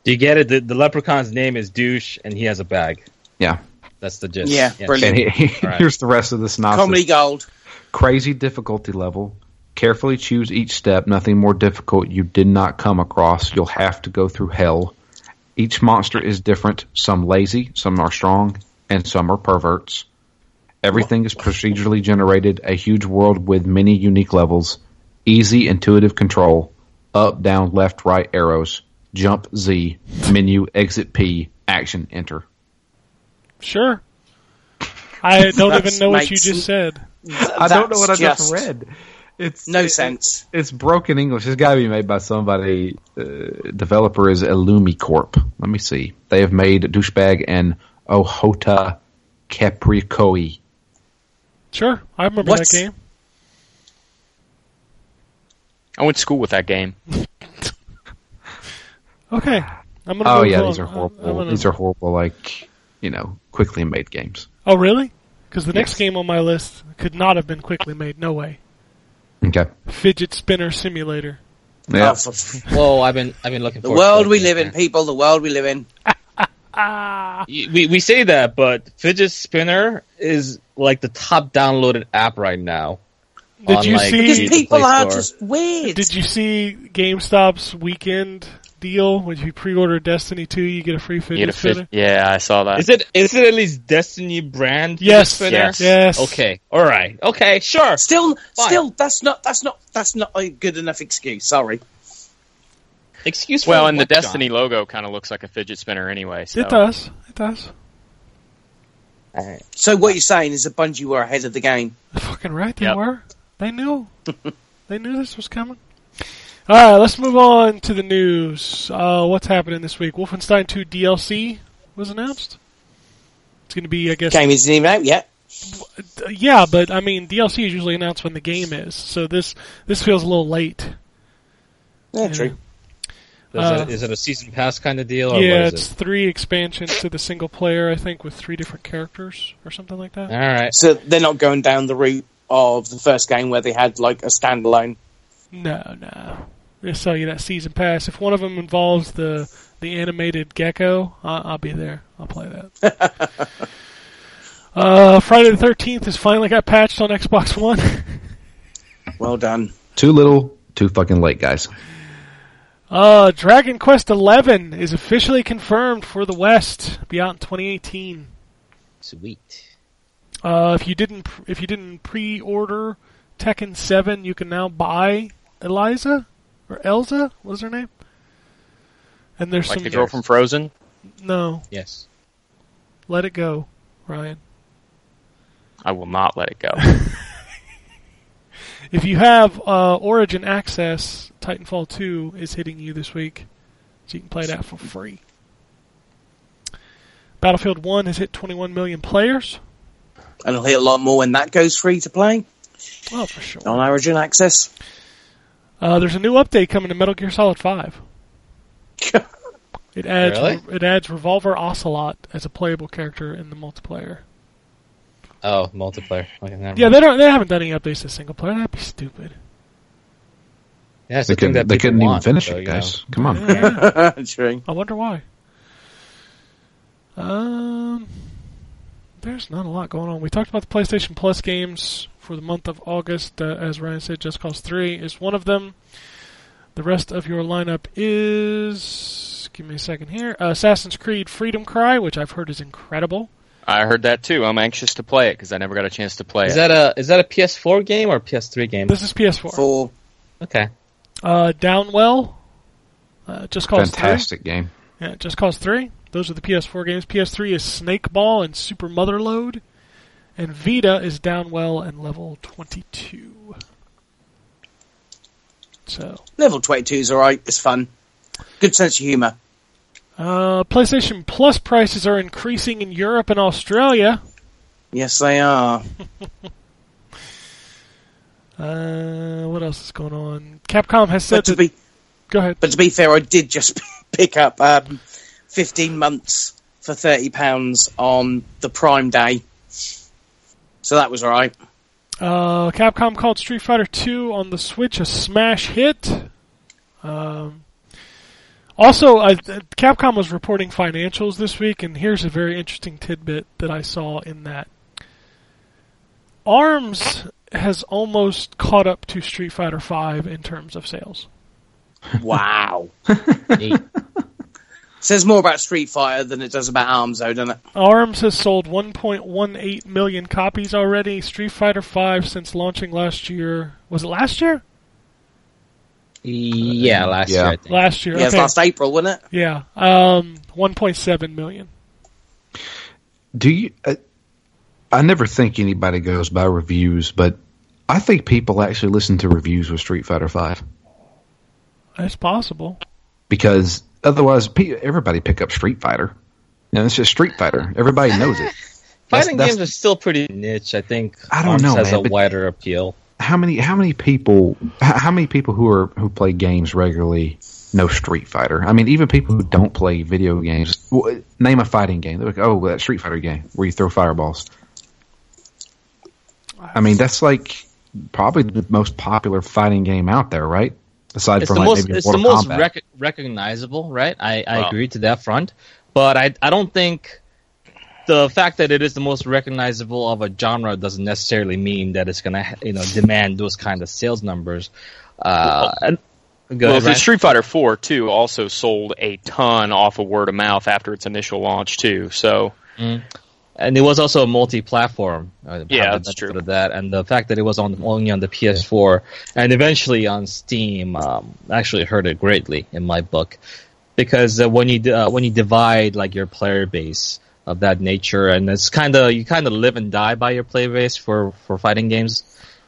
Do you get it? The, the leprechaun's name is Douche, and he has a bag. Yeah. That's the gist. Yeah, brilliant. And he, All right. here's the rest of the synopsis. Comedy gold. Crazy difficulty level. Carefully choose each step. Nothing more difficult you did not come across. You'll have to go through hell. Each monster is different. Some lazy, some are strong, and some are perverts. Everything is procedurally generated. A huge world with many unique levels. Easy, intuitive control. Up, down, left, right arrows. Jump Z. Menu, exit P. Action, enter. Sure. I don't even know what you just said. I don't know what I That's just read. It's No it- sense. It's broken English. It's got to be made by somebody. Uh, developer is Illumicorp. Let me see. They have made Douchebag and Ohota Capricoi. Sure, I remember What's- that game. I went to school with that game. Okay, I'm gonna. Oh yeah, on. these are horrible. gonna- These are horrible. Like you know, quickly made games. Oh really? Because the next game on my list could not have been quickly made. No way. Okay. Fidget spinner simulator. Yeah. Oh, for- Whoa, I've been I've been looking the forward to world we live in, man. people. The world we live in. Ah, We we say that, but Fidget Spinner is like the top downloaded app right now. Did you unlike see- Because people are just weird. Did you see GameStop's weekend deal? When you pre-order Destiny 2, you get a free fidget get a spinner. fit. Yeah, I saw that. Is it is it at least Destiny brand? Yes, spinner? yes. Yes. Okay. All right. Okay. Sure. Still, Fine. still, that's not that's not that's not a good enough excuse. Sorry. Excuse for well, and the what, John? Destiny logo kind of looks like a fidget spinner anyway. So. It does. It does. All right. So what you're saying is that Bungie were ahead of the game. Fucking right, they Yep. were. They knew. they knew this was coming. All right, let's move on to the news. Uh, what's happening this week? Wolfenstein 2 DLC was announced. It's going to be, I guess, Game isn't even out yet. Yeah, but I mean, DLC is usually announced when the game is, so this this feels a little late. Yeah, Yeah. true. Is, Uh, it, is it a season pass kind of deal? Or yeah, what is it's three expansions to the single player, I think, with three different characters or something like that. All right. So they're not going down the route of the first game where they had like a standalone. No, no. They sell you that season pass. If one of them involves the the animated gecko, I I'll be there. I'll play that. uh, Friday the Thirteenth has finally got patched on Xbox One. Well done. Too little, too fucking late, guys. uh, Dragon Quest Eleven is officially confirmed for the West. Be out in 2018. Sweet. Uh, if you didn't if you didn't pre-order Tekken Seven, you can now buy Eliza or Elza. What's her name? And there's Like some the girl from Frozen. no. Yes. Let it go, Ryan. I will not let it go. If you have uh, Origin access, Titanfall 2 is hitting you this week, so you can play that for free. Battlefield 1 has hit 21 million players. And it'll hit a lot more when that goes free to play Oh, for sure. on Origin Access. Uh, there's a new update coming to Metal Gear Solid 5. It adds Really? it adds Revolver Ocelot as a playable character in the multiplayer. Oh, multiplayer. Okay, Yeah, they don't. They haven't done any updates to single player. That'd be stupid. Yeah, They the couldn't, that they couldn't even finish so, it, you guys. Come on. Yeah. I wonder why. Um, there's not a lot going on. We talked about the PlayStation Plus games for the month of August. Uh, as Ryan said, Just Cause 3 is one of them. The rest of your lineup is. Give me a second here. Uh, Assassin's Creed Freedom Cry, which I've heard is incredible. I heard that too. I'm anxious to play it because I never got a chance to play Is it. that a is that a PS4 game or a PS3 game? This is PS4. For Okay. Uh, Downwell. Uh, Just Cause 3. Fantastic game. Yeah, Just Cause 3. Those are the PS4 games. PS3 is Snake Ball and Super Motherload. And Vita is Downwell and Level 22. So, level 22 is alright. It's fun. Good sense of humour. uh, PlayStation Plus prices are increasing in Europe and Australia. Yes, they are. Uh, what else is going on? Capcom has said But to that. be Go ahead. but to be fair, I did just pick up um, 15 months for 30 pounds on the Prime Day. So that was alright. Uh, Capcom called Street Fighter 2 on the Switch a smash hit. Um, also, uh, Capcom was reporting financials this week, and here's a very interesting tidbit that I saw in that. ARMS has almost caught up to Street Fighter 5 in terms of sales. Wow. Neat. Says more about Street Fighter than it does about Arms, though, doesn't it? ARMS has sold 1.18 million copies already. Street Fighter 5 since launching last year. Was it last year? yeah, last Yeah. year Last year. Yeah, it was okay. last April, wasn't it? Yeah. Um, 1.7 million. Do you? Uh, I never think anybody goes by reviews, but I think people actually listen to reviews with Street Fighter Five It's possible. because otherwise, everybody pick up Street Fighter. You know, it's just Street Fighter. Everybody knows it. That's- Fighting that's- games are still pretty niche. I think I don't Arms know, has man, a wider appeal. How many? How many people? How many people who are who play games regularly know Street Fighter? I mean, even people who don't play video games. Name a fighting game. They're like, oh, that Street Fighter game where you throw fireballs. I mean, that's like probably the most popular fighting game out there, right? Aside It's from the like most maybe it's the most rec- recognizable, right? I, I Wow. agree to that front, but I I don't think the fact that it is the most recognizable of a genre doesn't necessarily mean that it's gonna you know demand those kind of sales numbers. Uh, and, go well, ahead, the Street Fighter 4 too also sold a ton off of word of mouth after its initial launch too. So and it was also a multi-platform. Uh, Yeah, that's true. Of that, and the fact that it was on only on the PS4 and eventually on Steam um, actually hurt it greatly in my book, because uh, when you uh, when you divide like your player base of that nature, and it's kind of you kind of live and die by your player base for for fighting games.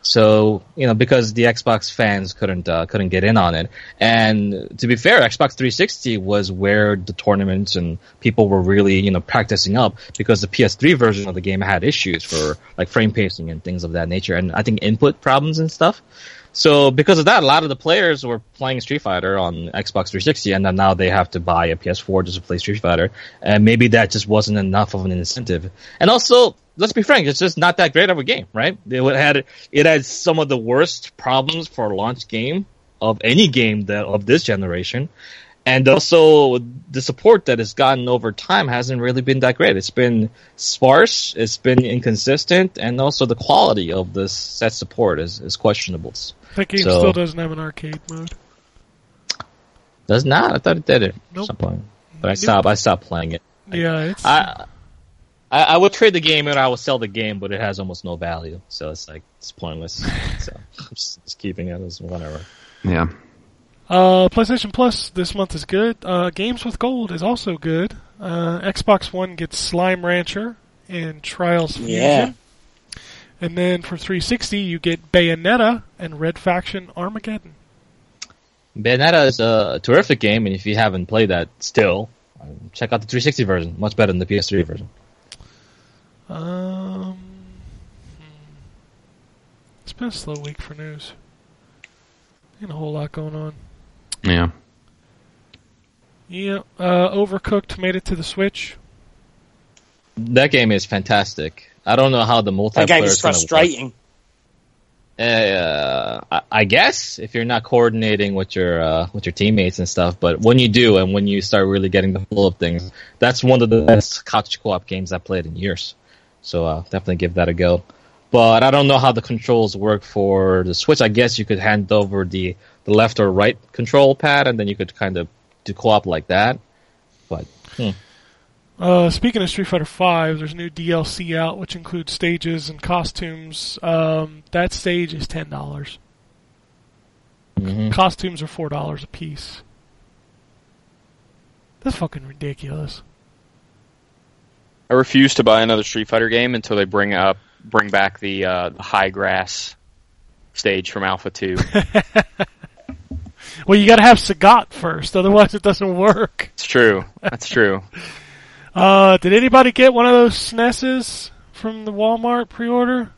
So you know because the Xbox fans couldn't uh, couldn't get in on it, and to be fair, Xbox 360 was where the tournaments and people were really you know practicing up because the PS3 version of the game had issues for like frame pacing and things of that nature, and I think input problems and stuff. So because of that, a lot of the players were playing Street Fighter on Xbox 360, and then now they have to buy a PS4 just to play Street Fighter, and maybe that just wasn't enough of an incentive. And also, let's be frank, it's just not that great of a game, right? It had it had some of the worst problems for a launch game of any game that of this generation. And also, the support that has gotten over time hasn't really been that great. It's been sparse, it's been inconsistent, and also the quality of this set support is, is questionable. That game So- still doesn't have an arcade mode. Does not. I thought it did it at Nope. some point, but I Nope. stopped. I stopped playing it. Yeah, it's I, I I would trade the game and I would sell the game, but it has almost no value, so it's like it's pointless. so I'm just, just keeping it as whatever. Yeah. Uh, PlayStation Plus this month is good. Uh, Games with Gold is also good. Uh, Xbox One gets Slime Rancher and Trials Fusion. Yeah. And then for 360, you get Bayonetta and Red Faction Armageddon. Bayonetta is a terrific game, and if you haven't played that still, um, check out the 360 version. Much better than the PS3 version. Um, it's been a slow week for news. Ain't a whole lot going on. Yeah. Yeah, uh, Overcooked made it to the Switch. That game is fantastic. I don't know how the multiplayer That game is is gonna work. frustrating. Uh, I, I guess if you're not coordinating with your uh, with your teammates and stuff, but when you do, and when you start really getting the flow of things, that's one of the best couch co-op games I've played in years. So uh, definitely give that a go. But I don't know how the controls work for the Switch. I guess you could hand over the, the left or right control pad, and then you could kind of do co-op like that. But hmm. Uh, speaking of Street Fighter V, there's a new DLC out, which includes stages and costumes. Um, that stage is ten dollars. Mhm. Costumes are four dollars a piece. That's fucking ridiculous. I refuse to buy another Street Fighter game until they bring up bring back the uh, the high grass stage from Alpha Two. Well, you got to have Sagat first, otherwise it doesn't work. it's true. That's true. Uh, did anybody get one of those SNESs from the Walmart pre-order?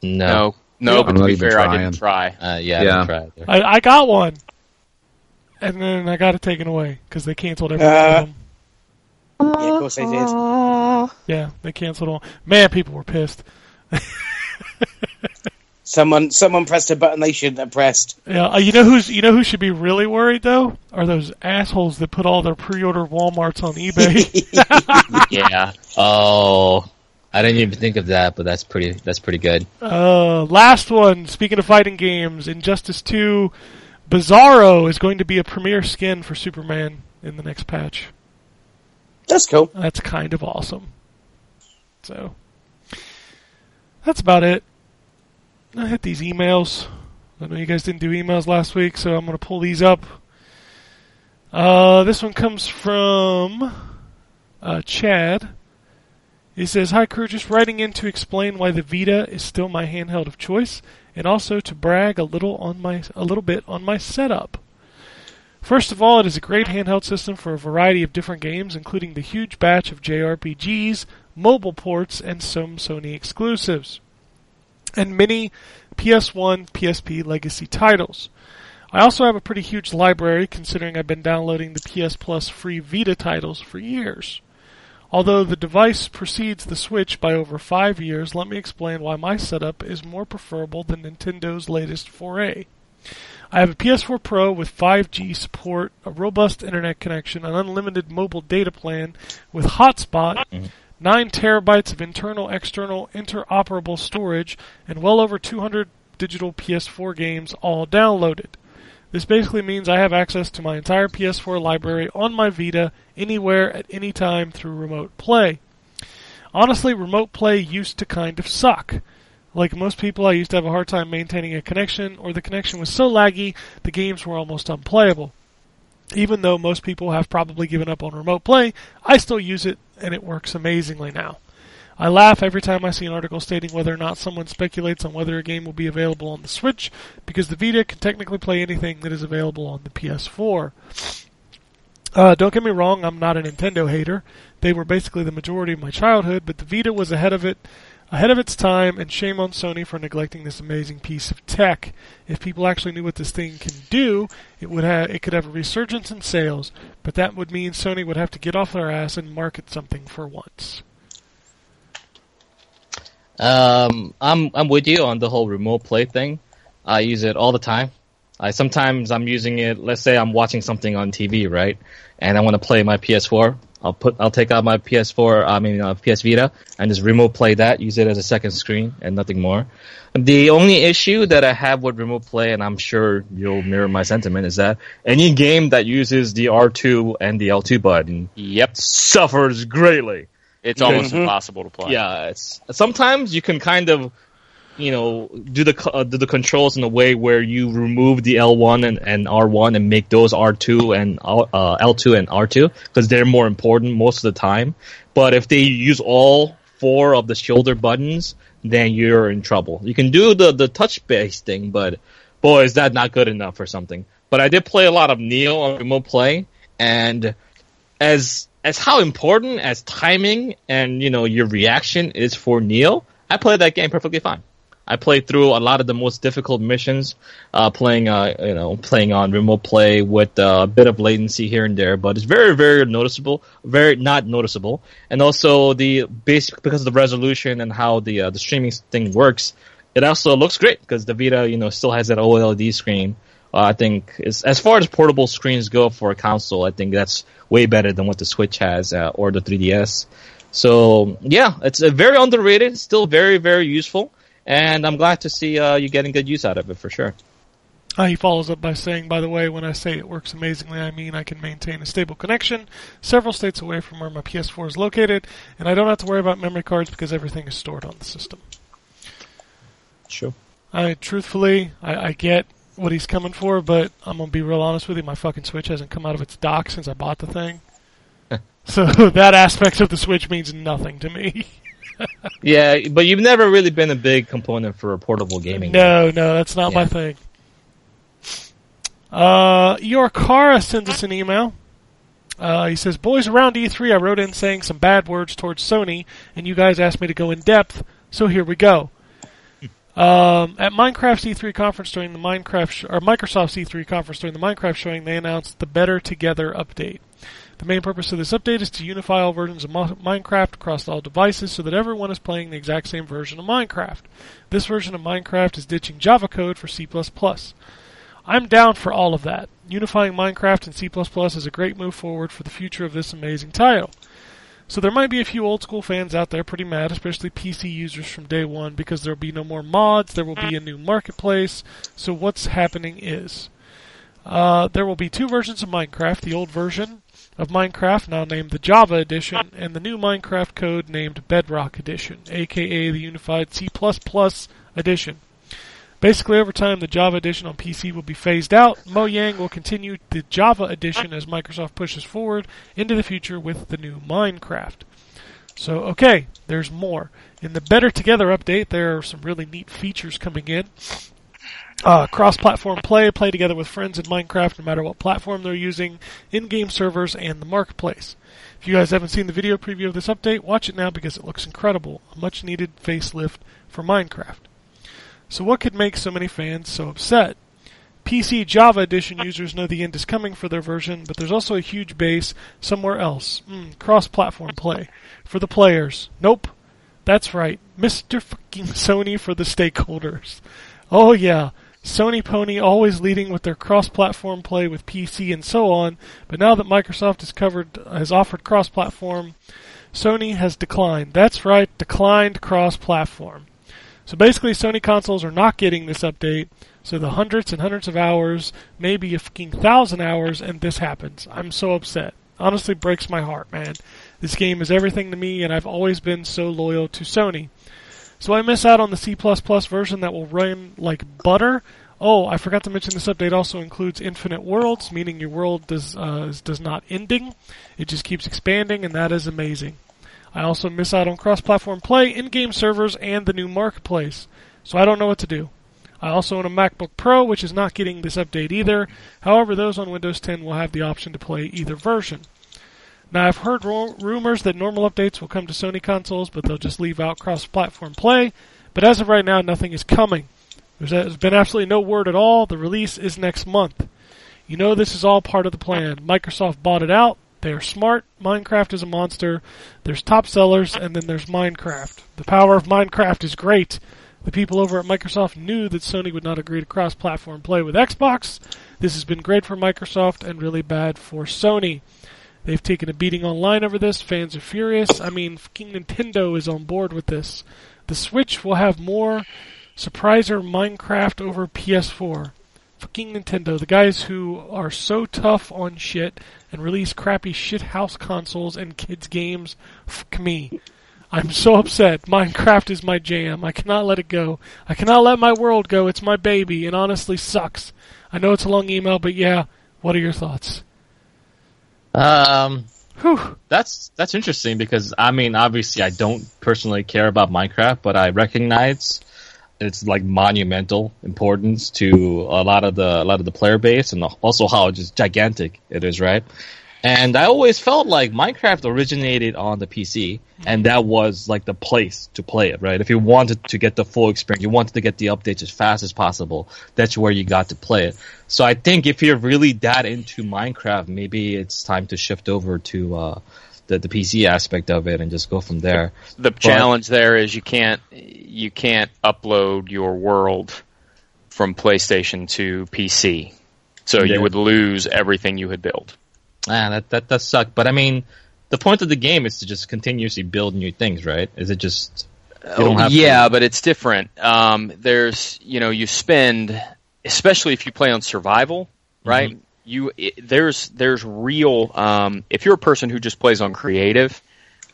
no, No, no, Yeah. but to be even fair, I didn't try. uh, yeah, Yeah. I tried. there. I, I got one, and then I got it taken away because they canceled every one Uh. of them. Yeah, of course they did. Yeah, they canceled all. Man, people were pissed. Someone, someone pressed a button they shouldn't have pressed. Yeah, uh, you know who's you know who should be really worried though are those assholes that put all their pre-order WalMarts on eBay. Yeah, Oh, I didn't even think of that, but that's pretty. That's pretty good. uh, last one. Speaking of fighting games, Injustice Two, Bizarro is going to be a premier skin for Superman in the next patch. That's cool. That's kind of awesome. So that's about it. I hit these emails. I know you guys didn't do emails last week, so I'm going to pull these up. Uh, this one comes from uh, Chad. He says, "Hi crew, just writing in to explain why the Vita is still my handheld of choice, and also to brag a little on my a little bit on my setup." First of all, it is a great handheld system for a variety of different games, including the huge batch of JRPGs, mobile ports, and some Sony exclusives, and many PS1, PSP legacy titles. I also have a pretty huge library considering I've been downloading the PS Plus free Vita titles for years. Although the device precedes the Switch by over five years, let me explain why my setup is more preferable than Nintendo's latest foray. I have a PS4 Pro with 5G support, a robust internet connection, an unlimited mobile data plan with hotspot, mm-hmm. 9 terabytes of internal external interoperable storage, and well over 200 digital PS4 games all downloaded. This basically means I have access to my entire PS4 library on my Vita anywhere at any time through remote play. Honestly, remote play used to kind of suck. Like most people, I used to have a hard time maintaining a connection, or the connection was so laggy the games were almost unplayable. Even though most people have probably given up on remote play, I still use it, and it works amazingly now. I laugh every time I see an article stating whether or not someone speculates on whether a game will be available on the Switch, because the Vita can technically play anything that is available on the PS4. Uh, don't get me wrong, I'm not a Nintendo hater. They were basically the majority of my childhood, but the Vita was ahead of it, ahead of its time, and shame on Sony for neglecting this amazing piece of tech. If people actually knew what this thing can do, it would have it could have a resurgence in sales, but that would mean Sony would have to get off their ass and market something for once. Um, I'm I'm with you on the whole remote play thing. I use it all the time. I sometimes I'm using it. Let's say I'm watching something on TV, right, and I want to play my PS4. I'll put I'll take out my PS4, I mean uh, PS Vita, and just remote play that. Use it as a second screen and nothing more. The only issue that I have with remote play, and I'm sure you'll mirror my sentiment, is that any game that uses the R2 and the L2 button Yep, suffers greatly. it's almost Mhm. impossible to play. Yeah, it's sometimes you can kind of, you know, do the uh, do the controls in a way where you remove the L1 and, and R1 and make those R2 and uh, L2 and R2 because they're more important most of the time. But if they use all four of the shoulder buttons, then you're in trouble. You can do the the touch based thing, but boy, is that not good enough for something. But I did play a lot of Nioh on remote play, and as as how important as timing and you know your reaction is for Nioh, I played that game perfectly fine. I played through a lot of the most difficult missions, uh, playing uh, you know playing on remote play with uh, a bit of latency here and there, but it's very very noticeable, very not noticeable, and also the basic because of the resolution and how the uh, the streaming thing works, it also looks great because the Vita you know still has that OLED screen. Uh, I think as far as portable screens go for a console, I think that's way better than what the Switch has or the 3DS. So yeah, it's a very underrated, still very very useful, and I'm glad to see uh, you getting good use out of it for sure. Uh, he follows up by saying, by the way, when I say it works amazingly, I mean I can maintain a stable connection several states away from where my PS4 is located, and I don't have to worry about memory cards because everything is stored on the system. Sure. I truthfully, I, I get what he's coming for, but I'm gonna be real honest with you. My fucking Switch hasn't come out of its dock since I bought the thing, so that aspect of the Switch means nothing to me. Yeah, but you've never really been a big component for a portable gaming. No, no, that's not my thing. Uh, your Kara sends us an email. Uh, he says, "Boys, around E3, I wrote in saying some bad words towards Sony, and you guys asked me to go in depth, so here we go." Um, at Minecraft's E3 conference during the Minecraft sh- or Microsoft's E3 conference during the Minecraft showing, they announced the Better Together update. The main purpose of this update is to unify all versions of Mo- Minecraft across all devices so that everyone is playing the exact same version of Minecraft. This version of Minecraft is ditching Java code for C++. I'm down for all of that. Unifying Minecraft and C++ is a great move forward for the future of this amazing title. So there might be a few old school fans out there pretty mad, especially PC users from day one, because there'll be no more mods, there will be a new marketplace. So what's happening is uh, there will be two versions of Minecraft: the old version of Minecraft, now named the Java Edition, and the new Minecraft code named Bedrock Edition, aka the Unified C++ Edition. Basically, over time, the Java Edition on PC will be phased out. Mojang will continue the Java Edition as Microsoft pushes forward into the future with the new Minecraft. So, okay, there's more. In the Better Together update, there are some really neat features coming in. Uh, cross-platform play, play together with friends in Minecraft no matter what platform they're using, in-game servers, and the marketplace. If you guys haven't seen the video preview of this update, watch it now because it looks incredible. A much-needed facelift for Minecraft. So what could make so many fans so upset? PC Java Edition users know the end is coming for their version, but there's also a huge base somewhere else. Mm, cross-platform play. For the players. Nope. That's right. Mr. fucking Sony for the stakeholders. Oh yeah. Sony Pony always leading with their cross-platform play with PC and so on, but now that Microsoft has covered has offered cross-platform, Sony has declined. That's right, declined cross-platform. So basically, Sony consoles are not getting this update. So the hundreds and hundreds of hours, maybe a fucking thousand hours, and this happens. I'm so upset. Honestly, breaks my heart, man. This game is everything to me, and I've always been so loyal to Sony. So I miss out on the C++ version that will run like butter. Oh, I forgot to mention this update also includes infinite worlds, meaning your world does uh, does not ending. It just keeps expanding, and that is amazing. I also miss out on cross-platform play, in-game servers, and the new marketplace. So I don't know what to do. I also own a MacBook Pro, which is not getting this update either. However, those on Windows 10 will have the option to play either version. Now, I've heard ru- rumors that normal updates will come to Sony consoles, but they'll just leave out cross-platform play. But as of right now, nothing is coming. There's, been absolutely no word at all. The release is next month. You know this is all part of the plan. Microsoft bought it out. They are smart. Minecraft is a monster. There's top sellers, and then there's Minecraft. The power of Minecraft is great. The people over at Microsoft knew that Sony would not agree to cross-platform play with Xbox. This has been great for Microsoft and really bad for Sony. They've taken a beating online over this. Fans are furious. I mean, fucking Nintendo is on board with this. The Switch will have more surpriser Minecraft over PS4. Fucking Nintendo, the guys who are so tough on shit and release crappy shithouse consoles and kids games. Fuck me. I'm so upset. Minecraft is my jam. I cannot let it go. I cannot let my world go. It's my baby. and honestly sucks. I know it's a long email, but yeah. What are your thoughts? Um, Whew. that's that's interesting because I mean, obviously, I don't personally care about Minecraft, but I recognize its like monumental importance to a lot of the a lot of the player base, and also how just gigantic it is, right? And I always felt like Minecraft originated on the PC, and that was like the place to play it, right? If you wanted to get the full experience, you wanted to get the updates as fast as possible, that's where you got to play it. So I think if you're really that into Minecraft, maybe it's time to shift over to uh, the the PC aspect of it and just go from there. The challenge there is you can't you can't upload your world from PlayStation to PC, so Yeah. you would lose everything you had built. Ah, that that does suck. But I mean, the point of the game is to just continuously build new things, right? Is it just you don't have to- Oh, yeah, but it's different. Um, there's you know you spend, especially if you play on survival, right? You it, there's there's real. Um, if you're a person who just plays on creative,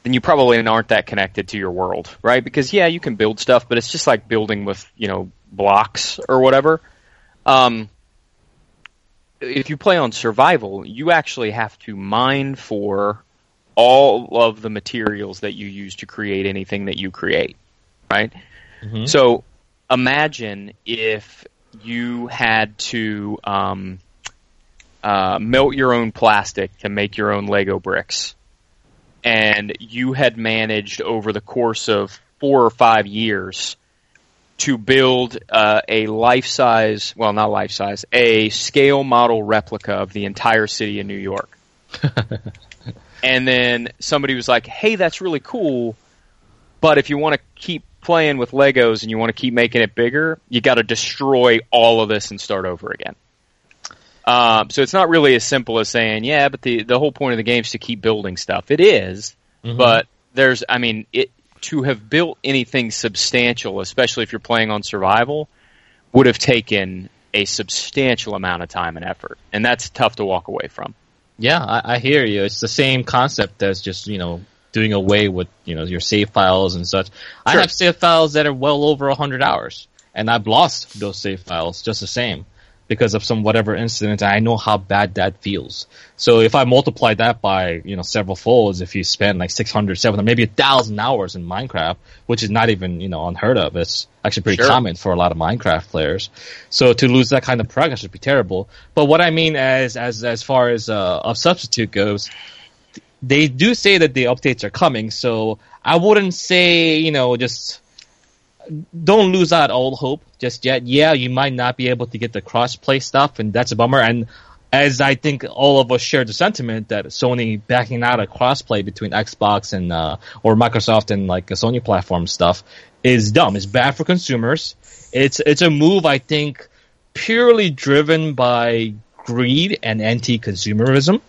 then you probably aren't that connected to your world, right? Because yeah, you can build stuff, but it's just like building with you know blocks or whatever. Um, if you play on survival, you actually have to mine for all of the materials that you use to create anything that you create, right? Mhm. So imagine if you had to um, uh, melt your own plastic to make your own Lego bricks, and you had managed over the course of four or five years to build uh, a life-size, well, not life-size, a scale model replica of the entire city of New York. and then somebody was like, "Hey, that's really cool, but if you want to keep playing with Legos and you want to keep making it bigger, you got to destroy all of this and start over again." Um, so it's not really as simple as saying, "Yeah, but the the whole point of the game is to keep building stuff." It is, but there's, I mean, it to have built anything substantial, especially if you're playing on survival, would have taken a substantial amount of time and effort, and that's tough to walk away from. Yeah, I, I hear you. It's the same concept as just you know doing away with you know your save files and such. I have save files that are well over hundred hours, and I've lost those save files just the same because of some whatever incident. And I know how bad that feels. So if I multiply that by you know several folds, if you spend like 600, 700, maybe a thousand hours in Minecraft, which is not even you know unheard of, it's actually pretty Sure. common for a lot of Minecraft players. So to lose that kind of progress would be terrible. But what I mean as as as far as uh, a substitute goes, they do say that the updates are coming. So I wouldn't say you know just don't lose out all hope just yet. Yeah, you might not be able to get the crossplay stuff, and that's a bummer. And as I think all of us share the sentiment that Sony backing out a crossplay between Xbox and uh, or Microsoft and like Sony platform stuff is dumb. It's bad for consumers. It's it's a move I think purely driven by greed and anti-consumerism.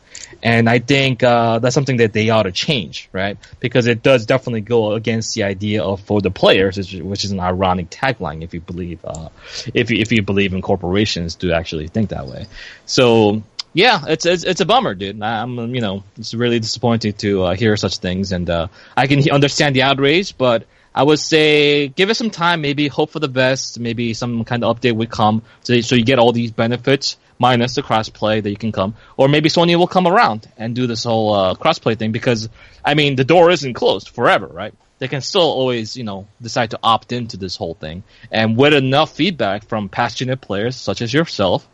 And I think uh, that's something that they ought to change, right? Because it does definitely go against the idea of for the players, which is- an ironic tagline if you believe uh, if you, if you believe in corporations to actually think that way. So yeah, it's it's, it's a bummer, dude. I'm you know it's really disappointing to uh, hear such things, and uh, I can understand the outrage, but I would say give it some time. Maybe hope for the best. Maybe some kind of update would come, so so you get all these benefits minus the crossplay that you can come, or maybe Sony will come around and do this whole uh, crossplay thing because I mean the door isn't closed forever, right? They can still always you know decide to opt into this whole thing, and with enough feedback from passionate players such as yourself,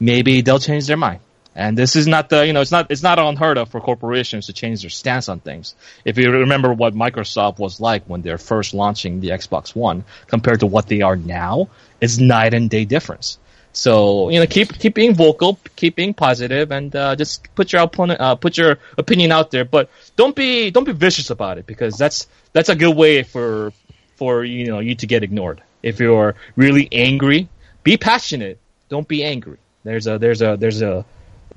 maybe they'll change their mind. And this is not the, you know, it's not, it's not unheard of for corporations to change their stance on things. If you remember what Microsoft was like when they're first launching the Xbox One compared to what they are now, it's night and day difference. So, you know, keep, keep being vocal, keep being positive, and, uh, just put your opponent, uh, put your opinion out there, but don't be, don't be vicious about it because that's, that's a good way for, for, you know, you to get ignored. If you're really angry, be passionate, don't be angry. There's a, there's a, there's a,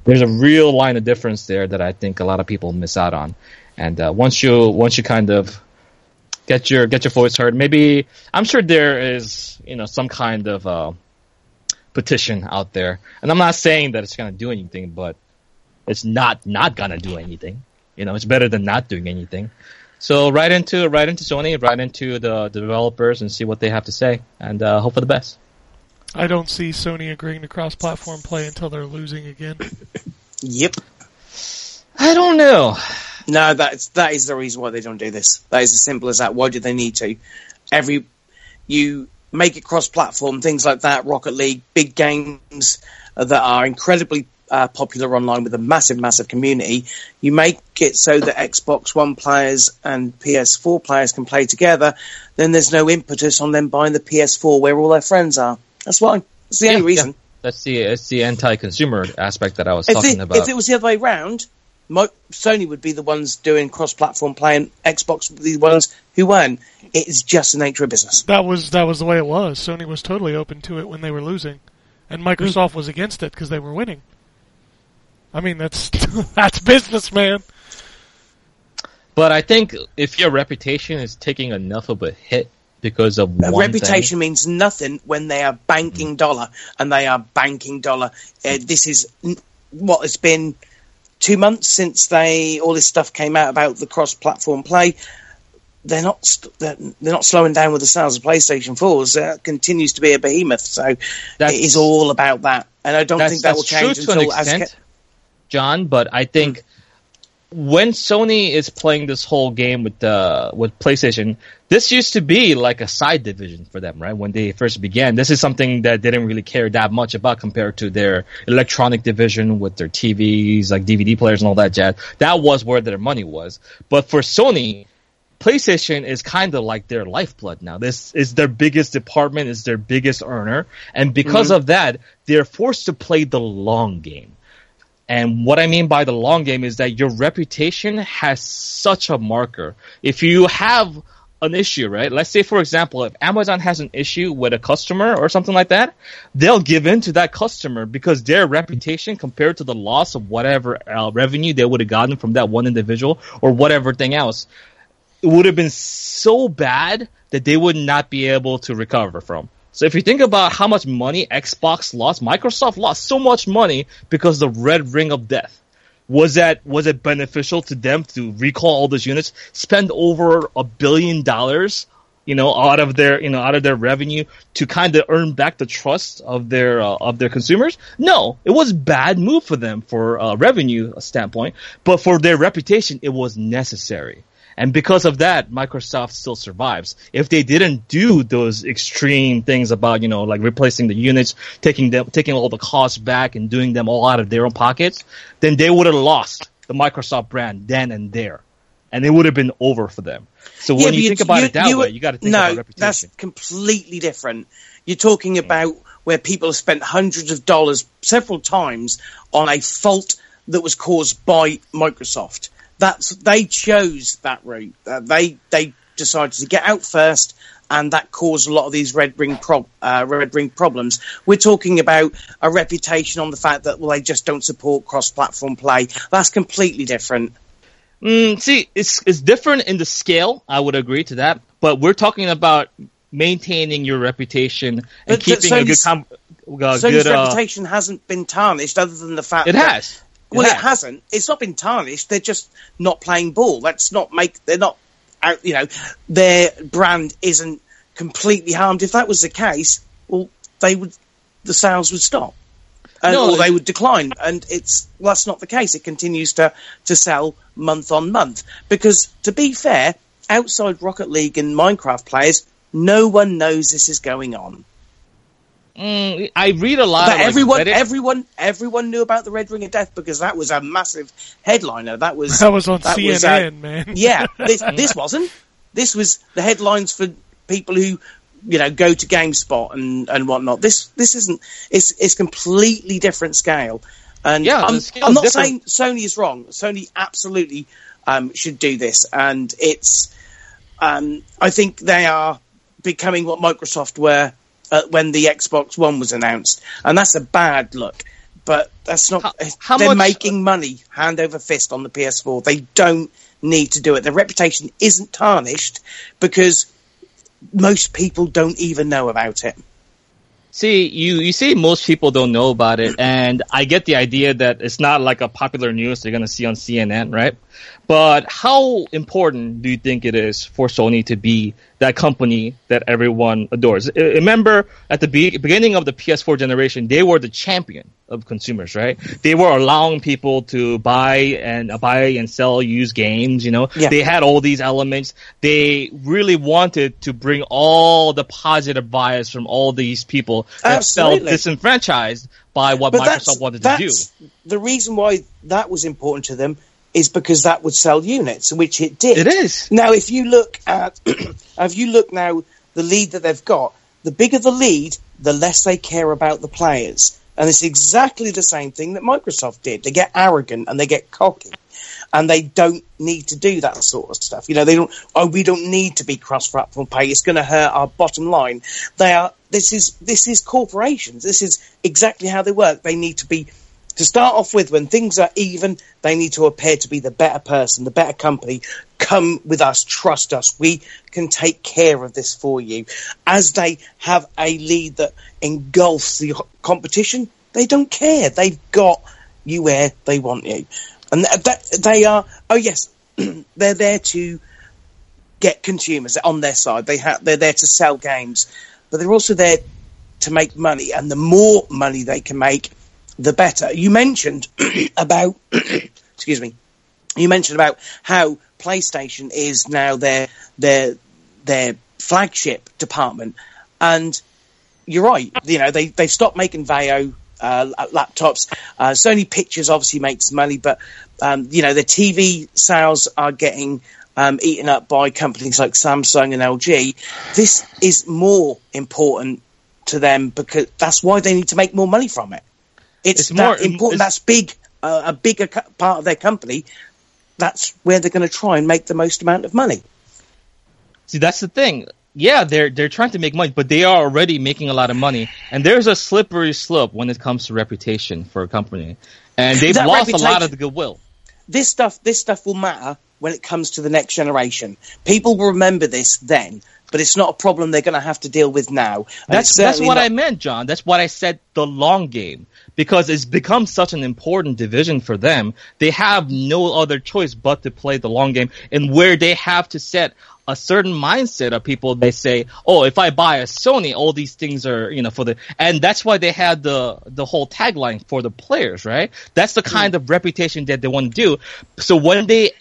there's a real line of difference there that I think a lot of people miss out on. And uh, once you once you kind of get your get your voice heard, maybe I'm sure there is you know some kind of uh, petition out there. And I'm not saying that it's gonna do anything, but it's not not gonna do anything. You know, it's better than not doing anything. So right into right into Sony, right into the, the developers, and see what they have to say, and uh, hope for the best. I don't see Sony agreeing to cross-platform play until they're losing again. Yep. I don't know. No, that's that is the reason why they don't do this. That is as simple as that. Why do they need to? Every you make it cross-platform, things like that. Rocket League, big games that are incredibly uh, popular online with a massive, massive community. You make it so that Xbox One players and PS4 players can play together. Then there's no impetus on them buying the PS4 where all their friends are. That's why. That's the only reason. yeah. That's the it's the anti-consumer aspect that I was If talking it, about. if it was the other way round, Mo- Sony would be the ones doing cross-platform play, and Xbox would be the ones who weren't. It is just the nature of business. That was that was the way it was. Sony was totally open to it when they were losing, and Microsoft was against it because they were winning. I mean, that's that's business, man. but I think if your reputation is taking enough of a hit because of A one reputation means nothing when they are banking dollar, and they are banking dollar. Uh, this is what it's been two months since they all this stuff came out about the cross-platform play. They're not st- they're, they're not slowing down with the sales of PlayStation 4s. That continues to be a behemoth. So it That's- is all about that, and I don't think that will change true to an until as extent, John. But I think hmm. When Sony is playing this whole game with uh, with PlayStation, this used to be like a side division for them, right? When they first began, this is something that they didn't really care that much about compared to their electronic division with their TVs, like DVD players and all that jazz. That was where their money was. But for Sony, PlayStation is kind of like their lifeblood now. This is their biggest department, is their biggest earner, and because of that, they're forced to play the long game. And what I mean by the long game is that your reputation has such a marker. If you have an issue, right? Let's say, for example, if Amazon has an issue with a customer or something like that, they'll give in to that customer because their reputation compared to the loss of whatever uh, revenue they would have gotten from that one individual or whatever thing else, it would have been so bad that they would not be able to recover from. So if you think about how much money Xbox lost, Microsoft lost so much money because the red ring of death. Was that was it beneficial to them to recall all those units, spend over a billion dollars, you know, out of their you know out of their revenue to kind of earn back the trust of their uh, of their consumers? No, it was bad move for them for a revenue standpoint, but for their reputation, it was necessary. And because of that, Microsoft still survives. If they didn't do those extreme things about, you know, like replacing the units, taking them, taking all the costs back and doing them all out of their own pockets, then they would have lost the Microsoft brand then and there. And it would have been over for them. So when but you think about it that way, you got to think no, about reputation. that's completely different. You're talking mm. about where people have spent hundreds of dollars several times on a fault that was caused by Microsoft. That's they chose that route. Uh, they they decided to get out first, and that caused a lot of these red ring prob- uh, red ring problems. We're talking about a reputation on the fact that well they just don't support cross-platform play. That's completely different. Mm, see, it's it's different in the scale. I would agree to that, but we're talking about maintaining your reputation and But keeping a good com- uh, Sony's good. Uh, reputation hasn't been tarnished, other than the fact it that has. It Well, it has. hasn't. It's not been tarnished. They're just not playing ball. That's not make. They're not. Out, you know, their brand isn't completely harmed. If that was the case, well, they would. The sales would stop, and, No, or they would decline. And it's well, that's not the case. It continues to to sell month on month. Because to be fair, outside Rocket League and Minecraft players, no one knows this is going on. Mm, I read a lot But of like, everyone, Reddit- everyone, everyone knew about the Red Ring of Death because that was a massive headliner. That was That was on that CNN, was, uh, man. yeah, this, this wasn't. This was the headlines for people who, you know, go to GameSpot and, and whatnot. This this isn't. It's it's completely different scale. And Yeah, I'm, I'm not different. saying Sony is wrong. Sony absolutely um, should do this, and it's. Um, I think they are becoming what Microsoft were uh, when the Xbox One was announced, and that's a bad look. But that's not. How- how they're much- making money hand over fist on the PS4. They don't need to do it. Their reputation isn't tarnished because most people don't even know about it. See, you, you say most people don't know about it, and I get the idea that it's not like a popular news they're going to see on CNN, right? But how important do you think it is for Sony to be that company that everyone adores? Remember, at the be- beginning of the PS4 generation, they were the champion of consumers, right? They were allowing people to buy and uh, buy and sell used games. You know, Yeah. they had all these elements. They really wanted to bring all the positive bias from all these people that felt disenfranchised by what But Microsoft wanted to do. the reason why that was important to them is because that would sell units, which it did. It is. Now, if you look at, if you look now, the lead that they've got, the bigger the lead, the less they care about the players. And it's exactly the same thing that Microsoft did. They get arrogant and they get cocky. And they don't need to do that sort of stuff. You know, they don't, oh, we don't need to be cross-platform pay. It's going to hurt our bottom line. They are, this is, this is corporations. This is exactly how they work. They need to be to start off with, when things are even, they need to appear to be the better person, the better company. Come with us, trust us. We can take care of this for you. As they have a lead that engulfs the competition, they don't care. They've got you where they want you. And th- that, they are, oh yes, they're there to get consumers on their side. They have, they're there to sell games, but they're also there to make money. And the more money they can make, the better. You mentioned about, excuse me, you mentioned about how PlayStation is now their their their flagship department, and you're right. You know they they've stopped making Vaio uh, laptops. Uh, Sony Pictures obviously makes money, but um, you know the TV sales are getting um, eaten up by companies like Samsung and LG. This is more important to them because that's why they need to make more money from it. It's, It's that more- important. it's- That's big, uh, a bigger co- part of their company. That's where they're going to try and make the most amount of money. See, that's the thing. Yeah, they're they're trying to make money, but they are already making a lot of money. And there's a slippery slope when it comes to reputation for a company, and they've That lost a lot of the goodwill. This stuff, this stuff will matter when it comes to the next generation. People will remember this then, but it's not a problem they're going to have to deal with now. That's that's what not- I meant, John. That's what I said. The long game, because it's become such an important division for them. They have no other choice but to play the long game, and where they have to set a certain mindset of people. They say, "Oh, if I buy a Sony, all these things are you know for the," and that's why they had the the whole tagline for the players, right? That's the mm-hmm. kind of reputation that they want to do. So when they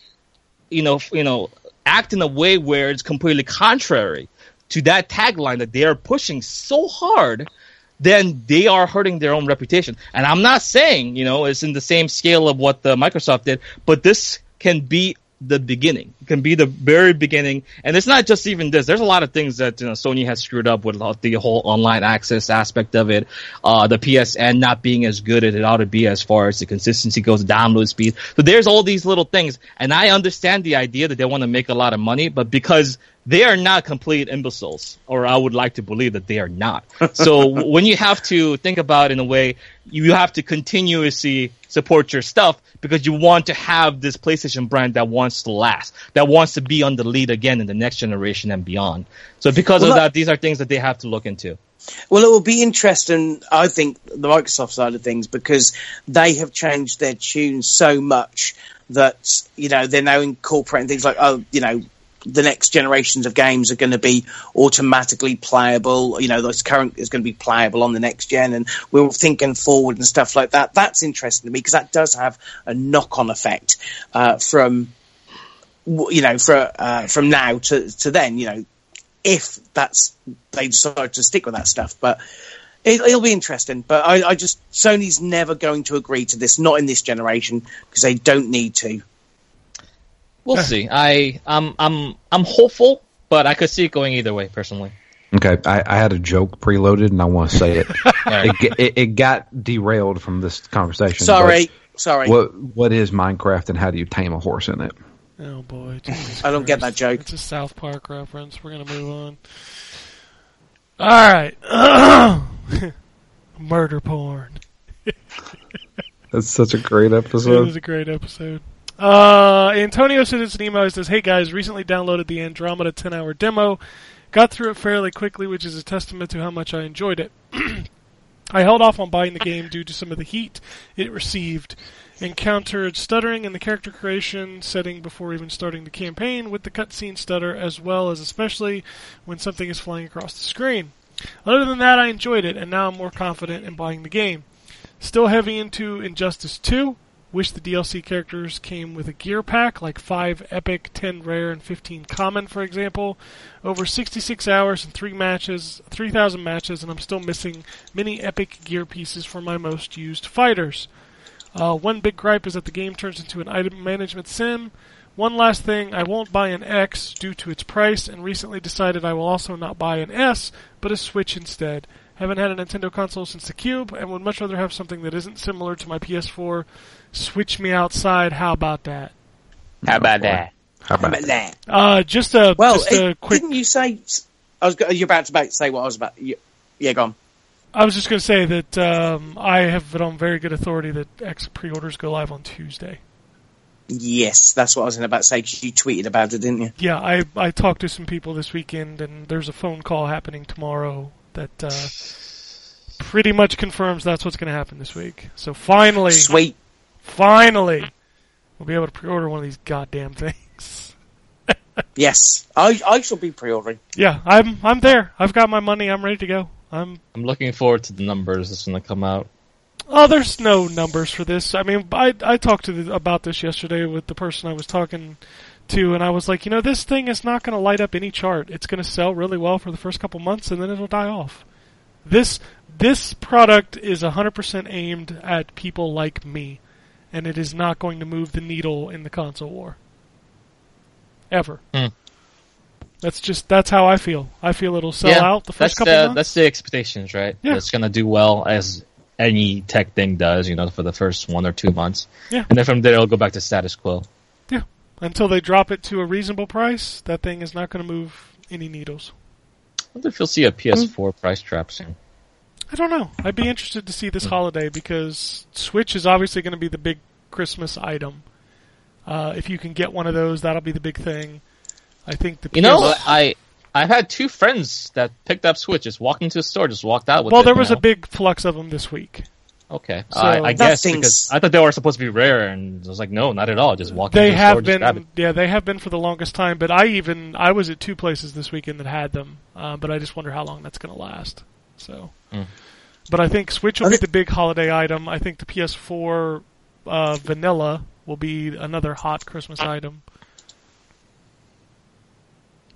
you know, you know, act in a way where it's completely contrary to that tagline that they are pushing so hard, then they are hurting their own reputation. And I'm not saying, you know, it's in the same scale of what the Microsoft did, but this can be the beginning. It can be the very beginning, and it's not just even this. There's a lot of things that you know Sony has screwed up with the whole online access aspect of it. Uh, the PSN not being as good as it ought to be as far as the consistency goes, download speed. So there's all these little things, and I understand the idea that they want to make a lot of money, but because they are not complete imbeciles, or I would like to believe that they are not. So when you have to think about it in a way, you have to continuously support your stuff because you want to have this PlayStation brand that wants to last, that wants to be on the lead again in the next generation and beyond. So because Well, of that- that, these are things that they have to look into. Well, it will be interesting, I think, the Microsoft side of things, because they have changed their tune so much that, you know, they're now incorporating things like, oh, you know, the next generations of games are going to be automatically playable. You know, this current is going to be playable on the next gen, and we're thinking forward and stuff like that. That's interesting to me because that does have a knock-on effect uh, from, you know, uh, from now to to then. You know, if that's they decide to stick with that stuff. But it, it'll be interesting. But I, I just Sony's never going to agree to this, not in this generation, because they don't need to. We'll see. I I'm I'm I'm hopeful, but I could see it going either way personally. Okay, I, I had a joke preloaded and I want to say it. Alright. it, it. It got derailed from this conversation. Sorry, sorry. What What is Minecraft and how do you tame a horse in it? Oh boy, Jesus I don't get that joke. It's a South Park reference. We're gonna move on. All right, murder porn. That's such a great It episode. was a great episode. Uh, Antonio sent us an email. He says, "Hey guys, recently downloaded the Andromeda 10-hour demo. Got through it fairly quickly, which is a testament to how much I enjoyed it. I held off on buying the game due to some of the heat it received. Encountered stuttering in the character creation setting before even starting the campaign, with the cutscene stutter, as well as especially when something is flying across the screen. Other than that, I enjoyed it, and now I'm more confident in buying the game. Still heavy into Injustice 2. Wish the DLC characters came with a gear pack, like 5 epic, 10 rare, and 15 common, for example. Over 66 hours and 3 matches, 3,000 matches, and I'm still missing many epic gear pieces for my most used fighters. Uh, one big gripe is that the game turns into an item management sim. One last thing, I won't buy an X due to its price, and recently decided I will also not buy an S, but a Switch instead. Haven't had a Nintendo console since the Cube, and would much rather have something that isn't similar to my PS4. Switch me outside. How about that? How about that? How about But that. Uh, just a Well, just a it- quick. didn't you say? I was. You're about to about say what I was about. you- Yeah, go on. I was just going to say that um, I have it on very good authority that X pre-orders go live on Tuesday. Yes, that's what I was about to say. 'cause You tweeted about it, didn't you? Yeah, I I talked to some people this weekend, and there's a phone call happening tomorrow that uh, pretty much confirms that's what's going to happen this week. So finally, Sweet. Finally, we'll be able to pre-order one of these goddamn things. Yes, I I shall be pre-ordering. Yeah, I'm I'm there. I've got my money. I'm ready to go. I'm I'm looking forward to the numbers that's going to come out. Oh, there's no numbers for this. I mean, I I talked to the, about this yesterday with the person I was talking to, and I was like, you know, this thing is not going to light up any chart. It's going to sell really well for the first couple months, and then it'll die off. This this product is 100% aimed at people like me, and it is not going to move the needle in the console war. Ever. Hmm. That's just that's how I feel. I feel it'll sell out the first that's couple the months. that's the expectations, right? Yeah. It's going to do well as any tech thing does, you know, for the first one or two months. Yeah. And then from there, it'll go back to status quo. Yeah. Until they drop it to a reasonable price, that thing is not going to move any needles. I wonder if you'll see a PS4 price drop soon. I don't know. I'd be interested to see this holiday because Switch is obviously going to be the big Christmas item. Uh, if you can get one of those, that'll be the big thing. I think the You know, I I've had two friends that picked up Switch, just walked into the store, just walked out with well, it. there you was know? a big flux of them this week. Okay, So- I, I guess thing's- because I thought they were supposed to be rare, and I was like, no, not at all. Just walk They into the have just grab been, it. yeah, they have been for the longest time. But I even I was at two places this weekend that had them, uh, but I just wonder how long that's going to last. So, Mm. But I think Switch will I be thi- the big holiday item. I think the PS4 uh, vanilla will be another hot Christmas item.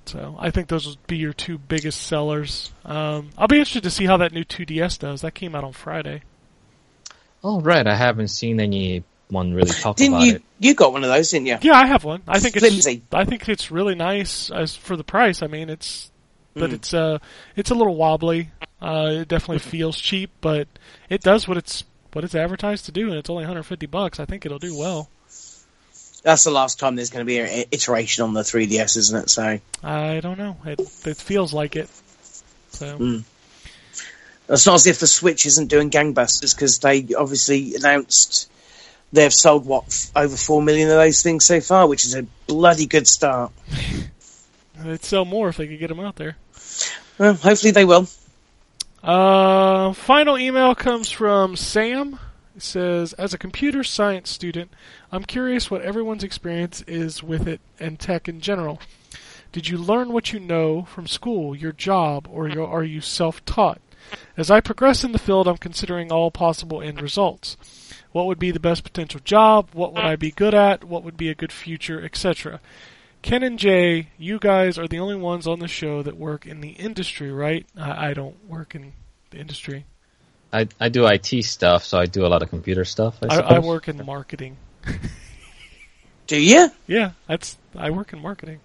So I think those will be your two biggest sellers. Um, I'll be interested to see how that new 2DS does. That came out on Friday. Oh right, I haven't seen anyone really talk Didn't about you? it. You got one of those, didn't you? Yeah, I have one. I think it's Flimsy. I think it's really nice as for the price. I mean, it's but Mm. it's uh it's a little wobbly. Uh, it definitely feels cheap, but it does what it's what it's advertised to do, and it's only 150 bucks. I think it'll do well. That's the last time there's going to be an iteration on the 3DS, isn't it? So I don't know. It it feels like it. So Mm. it's not as if the Switch isn't doing gangbusters because they obviously announced they've sold what f- over four million of those things so far, which is a bloody good start. they'd sell more if they could get them out there. Well, hopefully they will. Uh, final email comes from Sam. It says, As a computer science student, I'm curious what everyone's experience is with it and tech in general. Did you learn what you know from school, your job, or are you self taught? As I progress in the field, I'm considering all possible end results. What would be the best potential job? What would I be good at? What would be a good future, etc.? Ken and Jay, you guys are the only ones on the show that work in the industry, right? I, I don't work in the industry. I, I do IT stuff, so I do a lot of computer stuff. I, I, I work in marketing. Do you? Yeah, that's I work in marketing.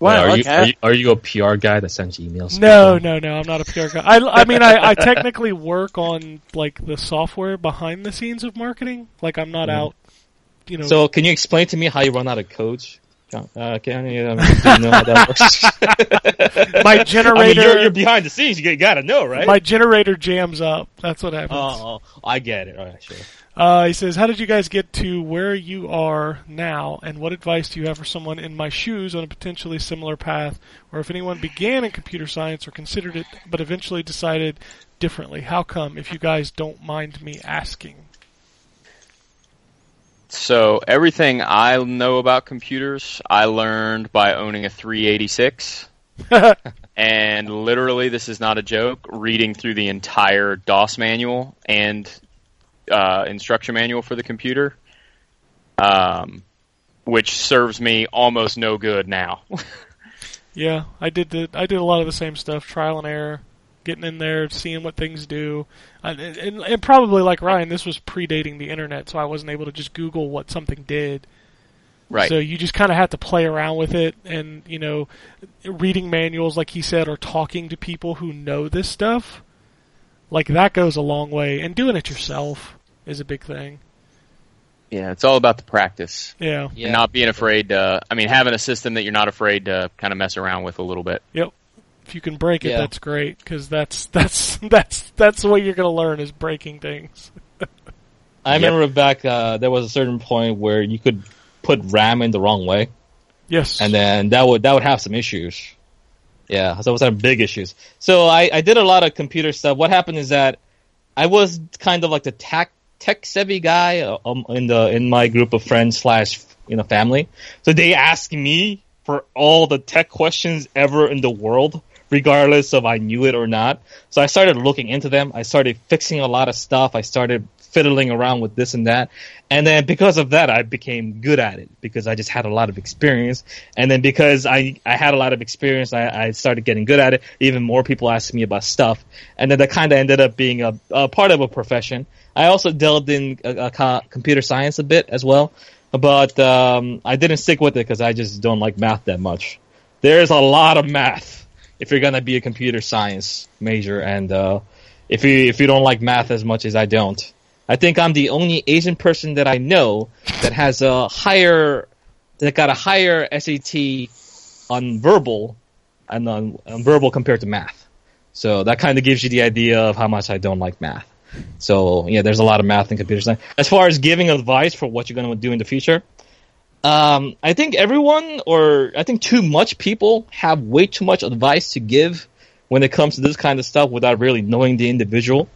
Wait, Wow, are, you, are you are you a PR guy that sends emails? No, people? no, no. I'm not a PR guy. I, I mean, I, I technically work on like the software behind the scenes of marketing. Like I'm not Mhm. out, you know. So can you explain to me how you run out of codes? Uh, can you, um, do you know how that works? my I mean, generator, you're, you're behind the scenes. You gotta know, right? my generator jams up. That's what happens. oh, oh, I get it. All right, sure. Uh, he says, "How did you guys get to where you are now, and what advice do you have for someone in my shoes on a potentially similar path, or if anyone began in computer science or considered it, but eventually decided differently? How come? If you guys don't mind me asking." So everything I know about computers, I learned by owning a 386. and literally, this is not a joke, reading through the entire DOS manual and uh, instruction manual for the computer, um, which serves me almost no good now. Yeah, I did the I did a lot of the same stuff, trial and error, getting in there, seeing what things do, and, and, and probably like Ryan, this was predating the internet, so I wasn't able to just Google what something did. right. So you just kind of had to play around with it, and you know, reading manuals, like he said, or talking to people who know this stuff, like that goes a long way. And doing it yourself is a big thing. yeah, it's all about the practice. Yeah, Yeah. And not being afraid to, I mean, having a system that you're not afraid to kind of mess around with a little bit. If you can break it, Yeah. that's great because that's that's that's that's what you're gonna learn is breaking things. I Yep. remember back uh, there was a certain point where you could put RAM in the wrong way, Yes, and then that would that would have some issues. Yeah, so it was some big issues. So I, I did a lot of computer stuff. What happened is that I was kind of like the tech tech savvy guy uh, um, in the in my group of friends slash you know family. So they asked me for all the tech questions ever in the world, regardless of I knew it or not. So I started looking into them. I started fixing a lot of stuff. I started fiddling around with this and that. And then because of that, I became good at it because I just had a lot of experience. And then because I, I had a lot of experience, I, I started getting good at it. Even more people asked me about stuff. And then that kind of ended up being a, a part of a profession. I also delved in co- computer science a bit as well. But um, I didn't stick with it because I just don't like math that much. There's a lot of math if you're gonna be a computer science major, and uh, if you if you don't like math as much as I don't, I think I'm the only Asian person that I know that has a higher that got a higher SAT on verbal and on, on verbal compared to math. So that kind of gives you the idea of how much I don't like math. So yeah, there's a lot of math in computer science. As far as giving advice for what you're going to do in the future, um, I think everyone, or I think too much people, have way too much advice to give when it comes to this kind of stuff without really knowing the individual.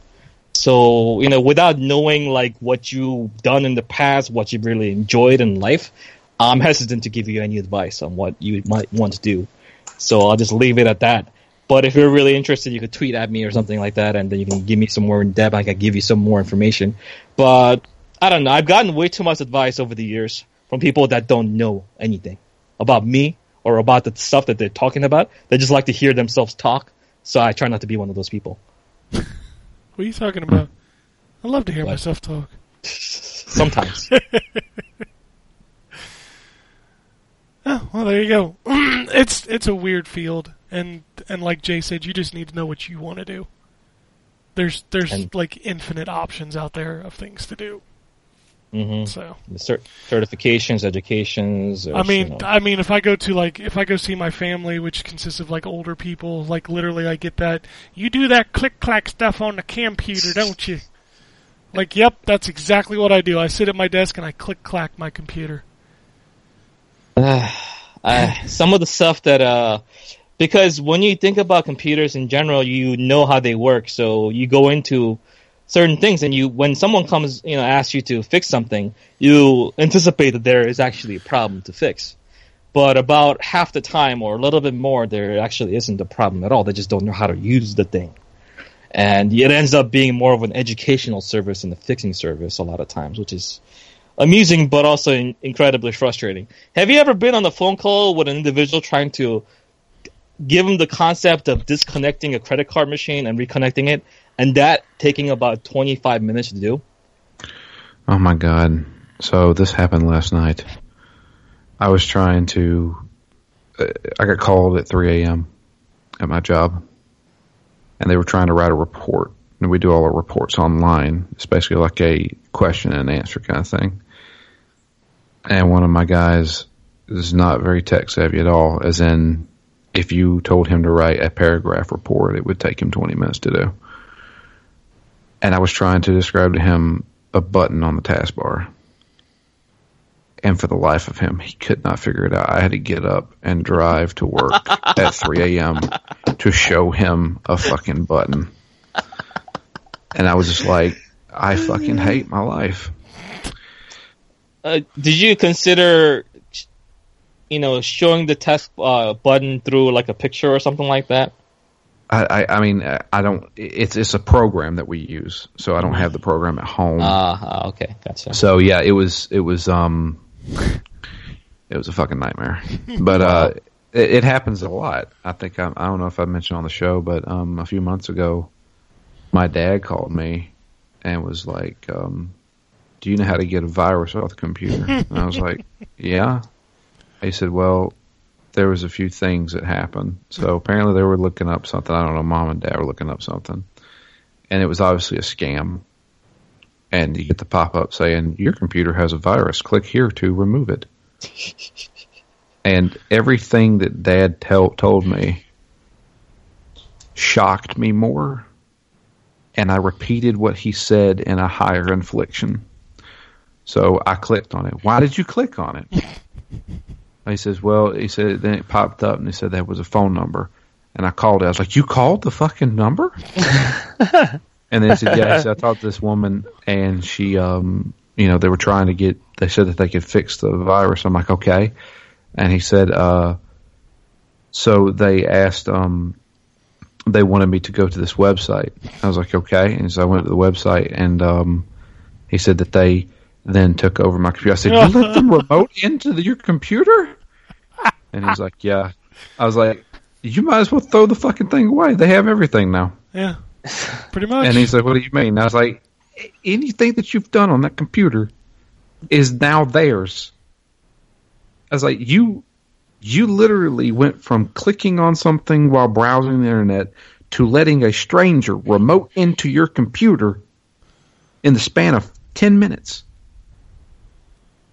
So you know, without knowing like what you've done in the past, what you've really enjoyed in life, I'm hesitant to give you any advice on what you might want to do. So I'll just leave it at that. But if you're really interested, you could tweet at me or something like that, and then you can give me some more in depth. I can give you some more information. But I don't know. I've gotten way too much advice over the years from people that don't know anything about me or about the stuff that they're talking about. They just like to hear themselves talk. So I try not to be one of those people. what are you talking about? I love to hear myself talk. sometimes. Oh, well, there you go. it's it's a weird field, and and like Jay said, you just need to know what you want to do. There's there's And- like infinite options out there of things to do. Hmm So Cert- certifications, educations. Or, I mean, you know. I mean, if I go to like if I go see my family, which consists of like older people, like literally, I get that you do that click clack stuff on the computer, don't you? Like, yep, that's exactly what I do. I sit at my desk and I click clack my computer. I, some of the stuff that uh because when you think about computers in general you know how they work so you go into certain things and you when someone comes you know asks you to fix something you anticipate that there is actually a problem to fix. But about half the time or a little bit more there actually isn't a problem at all. They just don't know how to use the thing. And it ends up being more of an educational service than a fixing service a lot of times which is amusing but also in- incredibly frustrating. Have you ever been on a phone call with an individual trying to give them the concept of disconnecting a credit card machine and reconnecting it, and that taking about 25 minutes to do? Oh my god. So this happened last night. I was trying to. Uh, I got called at 3 a.m. at my job, and they were trying to write a report. And we do all our reports online. It's basically like a question and answer kind of thing. And one of my guys is not very tech savvy at all, as in, if you told him to write a paragraph report, it would take him 20 minutes to do. And I was trying to describe to him a button on the taskbar. And for the life of him, he could not figure it out. I had to get up and drive to work at 3 a.m. to show him a fucking button. And I was just like, I fucking hate my life. Uh, did you consider, you know, showing the test uh, button through like a picture or something like that? I, I, I mean, I don't. It's it's a program that we use, so I don't have the program at home. Ah, okay, gotcha. So yeah, it was it was um it was a fucking nightmare. But uh it, it happens a lot. I think I, I don't know if I mentioned on the show, but um a few months ago my dad called me and was like um do you know how to get a virus off the computer? and I was like, "Yeah." He said, "Well, there was a few things that happened. So apparently they were looking up something. I don't know. Mom and dad were looking up something, and it was obviously a scam. And you get the pop up saying your computer has a virus. Click here to remove it. and everything that Dad tell, told me shocked me more. And I repeated what he said in a higher inflection. So I clicked on it. Why did you click on it? He says, well, he said, then it popped up and he said that was a phone number. And I called it. I was like, you called the fucking number? and then he said, yeah, I talked to this woman and she, um, you know, they were trying to get, they said that they could fix the virus. I'm like, okay. And he said, uh, so they asked, um, they wanted me to go to this website. I was like, okay. And so I went to the website and, um, he said that they then took over my computer. I said, you let them remote into the, your computer? And he was like, yeah. I was like, you might as well throw the fucking thing away. They have everything now. Yeah, pretty much. And he's like, what do you mean? And I was like, anything that you've done on that computer is now theirs. I was like, you, you literally went from clicking on something while browsing the internet to letting a stranger remote into your computer in the span of 10 minutes.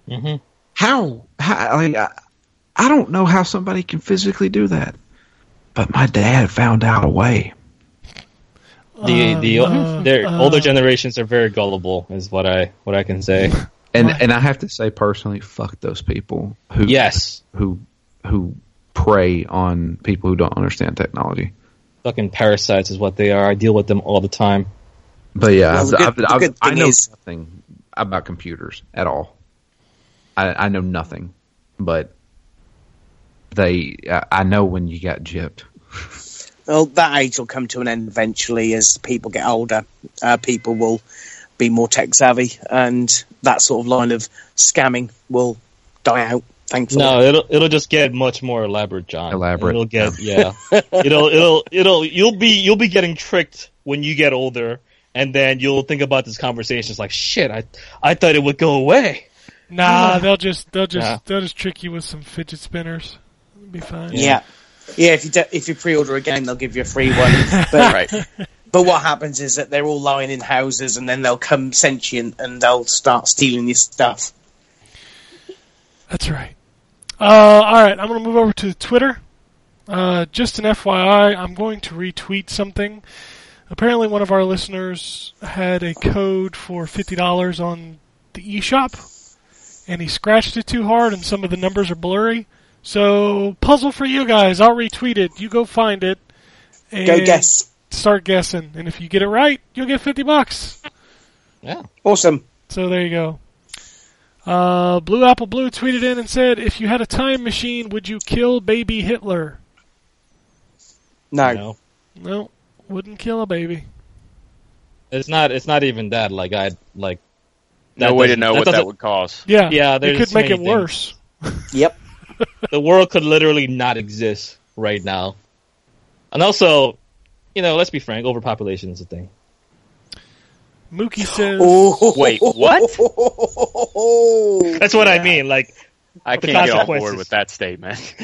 hmm How? how like, I, I don't know how somebody can physically do that. But my dad found out a way. The the Uh, their uh, older generations are very gullible, is what I what I can say. And and I have to say personally, fuck those people who yes, who who prey on people who don't understand technology. fucking parasites is what they are. I deal with them all the time. But yeah, Well, I've, good- I've, I've, I know is- nothing about computers at all. I, I know nothing, but they I, I know when you get gypped. Well, that age will come to an end eventually as people get older. Uh, people will be more tech savvy, and that sort of line of scamming will die out. Thankfully, No, it'll it'll just get much more elaborate, John. Elaborate. It'll get yeah. it'll it'll it'll you'll be you'll be getting tricked when you get older, and then you'll think about this conversation. It's like, shit, I I thought it would go away. Nah, they'll just they'll just Yeah. they'll just trick you with some fidget spinners. It'll be fine. Yeah. Yeah, if you do, if you pre-order a game, they'll give you a free one. But, Right. but what happens is that they're all lying in houses, and then they'll come sentient and they'll start stealing your stuff. That's right. Uh, all right, I'm going to move over to Twitter. Uh, just an FYI, I'm going to retweet something. Apparently, one of our listeners had a code for $50 on the eShop, and he scratched it too hard, and some of the numbers are blurry. So, puzzle for you guys. I'll retweet it. You go find it. And Go guess. Start guessing, and if you get it right, you'll get 50 bucks. Yeah. Awesome. So there you go. Uh, Blue Apple Blue tweeted in and said, "If you had a time machine, would you kill baby Hitler?" No. No. No, wouldn't kill a baby. It's not. It's not even that. Like I'd like. No way to know that what that would cause. Yeah, Yeah, it there's could make it things. worse. Yep. The world could literally not exist right now. And also, you know, let's be frank, overpopulation is a thing. Mookie says, Oh. Wait, what? That's what I mean. Like I can't get on board with that statement.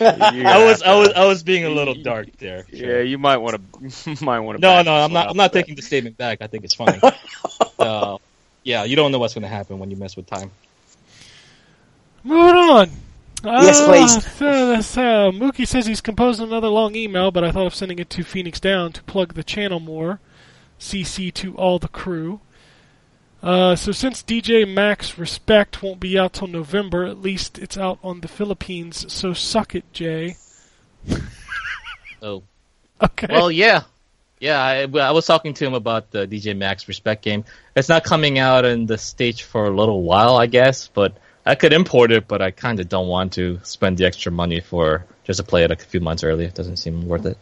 I was, I was, I was being a little dark there. Yeah, you might want to. might want to. No, no, I'm not. I'm not taking the statement back. I think it's funny. uh, yeah, you don't know what's going to happen when you mess with time. "Moving on." Yes, Uh, please. so uh, Mookie says he's composed another long email, but I thought of sending it to Phoenix Down to plug the channel more. CC to all the crew. Uh, so since DJ Max Respect won't be out till November, at least it's out on the Philippines. So suck it, Jay. Oh, Okay. well, yeah, yeah. I, I was talking to him about the DJ Max Respect game. It's not coming out in the states for a little while, I guess, but I could import it. But I kind of don't want to spend the extra money for just to play it a few months early. It doesn't seem worth it.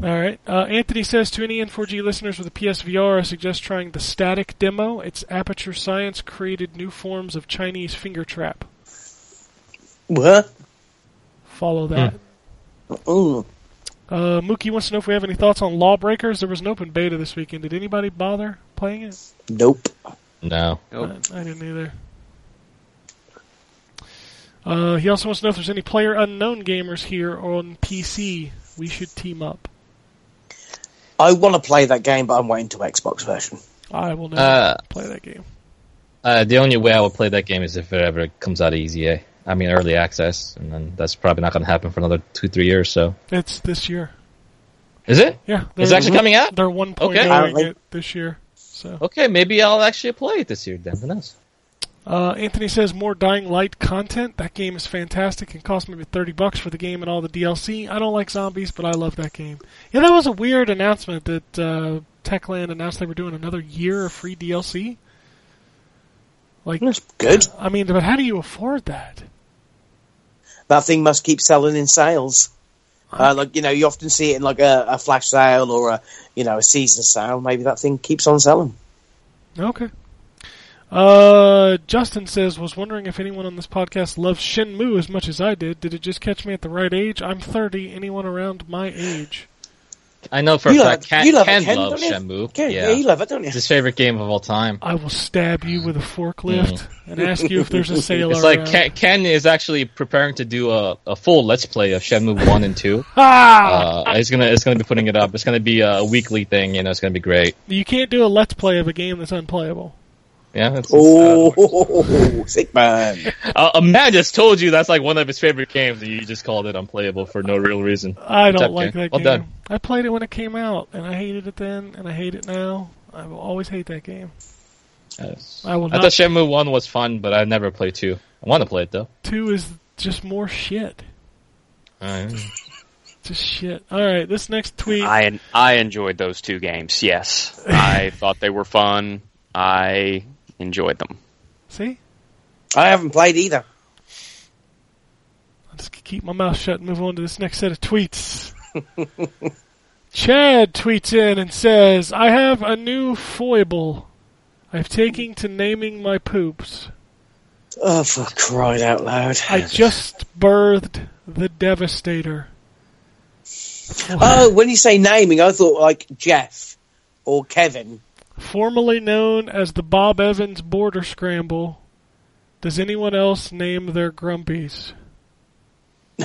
All right. Uh, Anthony says to any N4G listeners with a PSVR, I suggest trying the Statik demo. It's Aperture Science created new forms of Chinese finger trap. What? Follow that. Ooh. Uh, Mookie wants to know if we have any thoughts on Lawbreakers. There was an open beta this weekend. Did anybody bother playing it? Nope. No. Nope. I, I didn't either. Uh, he also wants to know if there's any player unknown gamers here on PC. We should team up. I want to play that game, but I'm waiting to Xbox version. I will never Uh, play that game. Uh, the only way I would play that game is if it ever comes out of EZA. I mean, early access, and then that's probably not going to happen for another two, three years. So, It's this year. is it? Yeah, It's actually coming out. They're 1.0 Okay. Apparently. it this year. So Okay, maybe I'll actually play it this year. Then who knows? Uh, Anthony says more Dying Light content. That game is fantastic and cost maybe thirty bucks for the game and all the DLC. I don't like zombies, but I love that game. Yeah, that was a weird announcement that uh, Techland announced they were doing another year of free DLC. Like, That's good. I mean, but how do you afford that? That thing must keep selling in sales. Uh, like you know, you often see it in like a, a flash sale or a you know a season sale. Maybe that thing keeps on selling. Okay. Uh, Justin says, was wondering if anyone on this podcast loves Shenmue as much as I did. Did it just catch me at the right age? I'm 30. Anyone around my age? I know for a fact Ken, you love Ken Ken, loves? Shenmue. Yeah, yeah, yeah, you love it, don't you? it's his favorite game of all time. I will stab you with a forklift and ask you if there's a sale It's around. like Ken, Ken is actually preparing to do a, a full Let's Play of Shenmue one and two. ah! Uh, it's gonna it's gonna be putting it up. It's gonna be a weekly thing. You know, it's gonna be great. you can't do a let's play of a game that's unplayable. Yeah. It's, Oh, sick man! uh, a man just told you that's like one of his favorite games, and you just called it unplayable for no real reason. I don't like Ken. that Well game. done. I played it when it came out, and I hated it then, and I hate it now. I will always hate that game. Yes. I will I thought Shenmue one was fun, but I never played two. I want to play it though. Two is just more shit. Uh, Just shit. All right, this next tweet. I I enjoyed those two games. Yes, I thought they were fun. I enjoyed them. See, I haven't played either. I'll just keep my mouth shut and move on to this next set of tweets. Chad tweets in and says, "I have a new foible. I've taken to naming my poops. Oh, for crying out loud! I just birthed the Devastator." Oh, when you say naming, I thought like Jeff or Kevin. Formerly known as the Bob Evans Border Scramble, does anyone else name their grumpies?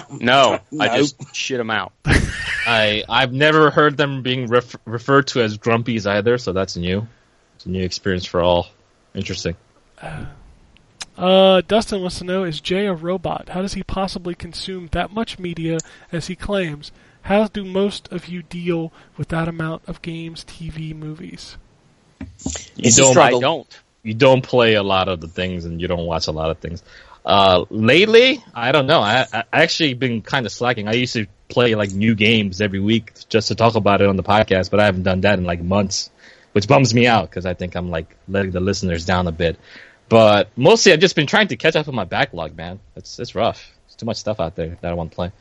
No, I just shit them out. I I've never heard them being ref- referred to as grumpies either, so that's new. It's a new experience for all. Interesting. Uh, Dustin wants to know: Is Jay a robot? How does he possibly consume that much media as he claims? How do most of you deal with that amount of games, TV, movies? You It's don't. I don't. you don't play a lot of the things and you don't watch a lot of things. Uh, lately, I don't know. I, I actually been kind of slacking. I used to play like new games every week just to talk about it on the podcast, but I haven't done that in like months, which bums me out because I think I'm like letting the listeners down a bit. But mostly, I've just been trying to catch up with my backlog, man. It's it's rough. There's too much stuff out there that I want to play.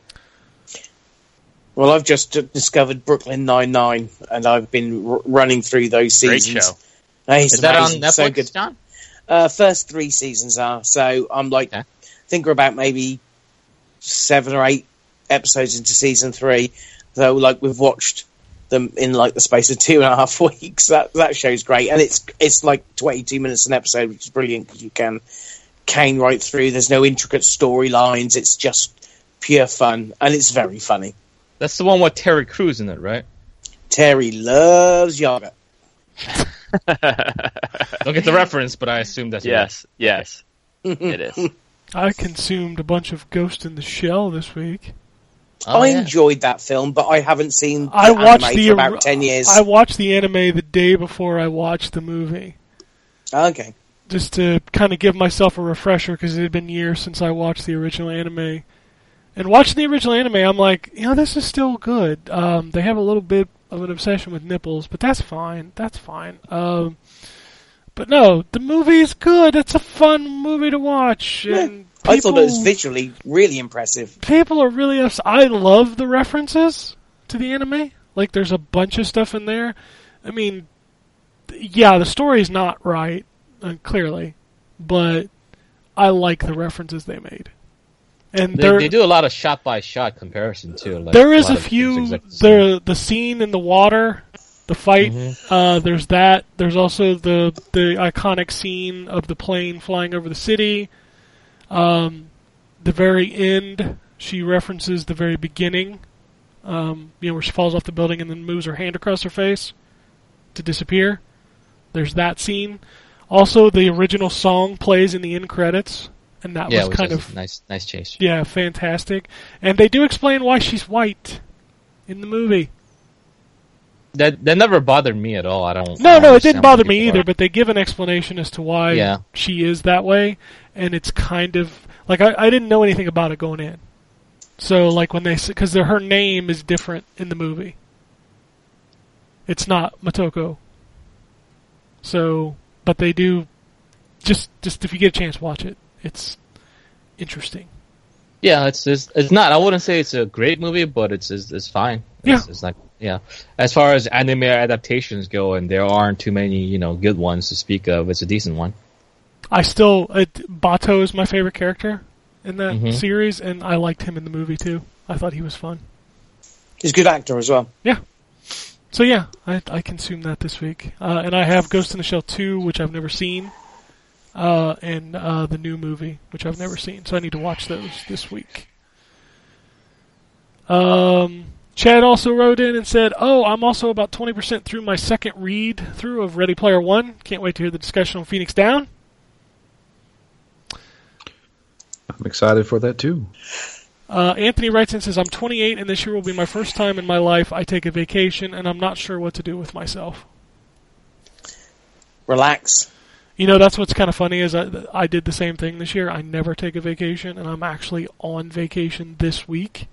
Well, I've just discovered Brooklyn Nine Nine, and I've been r- running through those Great seasons. show. Hey, it's Is that on Netflix, So good. John? Uh, first three seasons are. So I'm like, Okay. think we're about maybe seven or eight episodes into season three. So like we've watched them in like the space of two and a half weeks. That that show's great, and it's it's like 22 minutes an episode, which is brilliant because you can cane right through. There's no intricate storylines. It's just pure fun, and it's very funny. That's the one with Terry Crews in it, right? Terry loves yoga. Don't get the reference, but I assume that's Yes, yes, it is. I consumed a bunch of Ghost in the Shell this week. Oh, I yeah. enjoyed that film, but I haven't seen the I watched anime the for about ten years. I watched the anime the day before I watched the movie, okay. just to kind of give myself a refresher because it had been years since I watched the original anime. And watching the original anime, I'm like, you know, this is still good. Um, they have a little bit of an obsession with nipples, but that's fine. That's fine. Um, but no, the movie is good. It's a fun movie to watch. And I thought it was visually really impressive. people are really ups- I love the references to the anime. Like there's a bunch of stuff in there. I mean, yeah, the story's not right, uh, clearly, but I like the references they made. And They, they do a lot of shot by shot comparison too. Like, there is lot a few. the. The scene in the water, the fight. Mhm. Uh, there's that. There's also the the iconic scene of the plane flying over the city. Um, the very end, she references the very beginning. Um, you know where she falls off the building and then moves her hand across her face to disappear. There's that scene. Also, the original song plays in the end credits, and that yeah, was kind is of nice, nice change. yeah, fantastic. And they do explain why she's white in the movie. That that never bothered me at all. I don't. I No, don't no, it didn't bother me either. are- But they give an explanation as to why Yeah. she is that way, and it's kind of like I, I didn't know anything about it going in. So like when they say. because her name is different in the movie. It's not Motoko. So, but they do. Just, just if you get a chance, watch it. It's interesting. Yeah, it's, it's it's not. I wouldn't say it's a great movie, but it's it's, it's fine. It's, Yeah. it's like yeah. As far as anime adaptations go, and there aren't too many you know good ones to speak of. It's a decent one. I still it, Batou is my favorite character in that Mhm. series, and I liked him in the movie too. I thought he was fun. He's a good actor as well. Yeah. So yeah, I, I consumed that this week, uh, and I have Ghost in the Shell two, which I've never seen, uh, and uh, the new movie, which I've never seen. So I need to watch those this week. Um, Chad also wrote in and said, "Oh, I'm also about twenty percent through my second read through of Ready Player One. Can't wait to hear the discussion on Phoenix Down." I'm excited for that too. Uh, Anthony writes and says, I'm 28 and this year will be my first time in my life I take a vacation and I'm not sure what to do with myself. Relax. You know, that's what's kind of funny is I, I did the same thing this year. I never take a vacation and I'm actually on vacation this week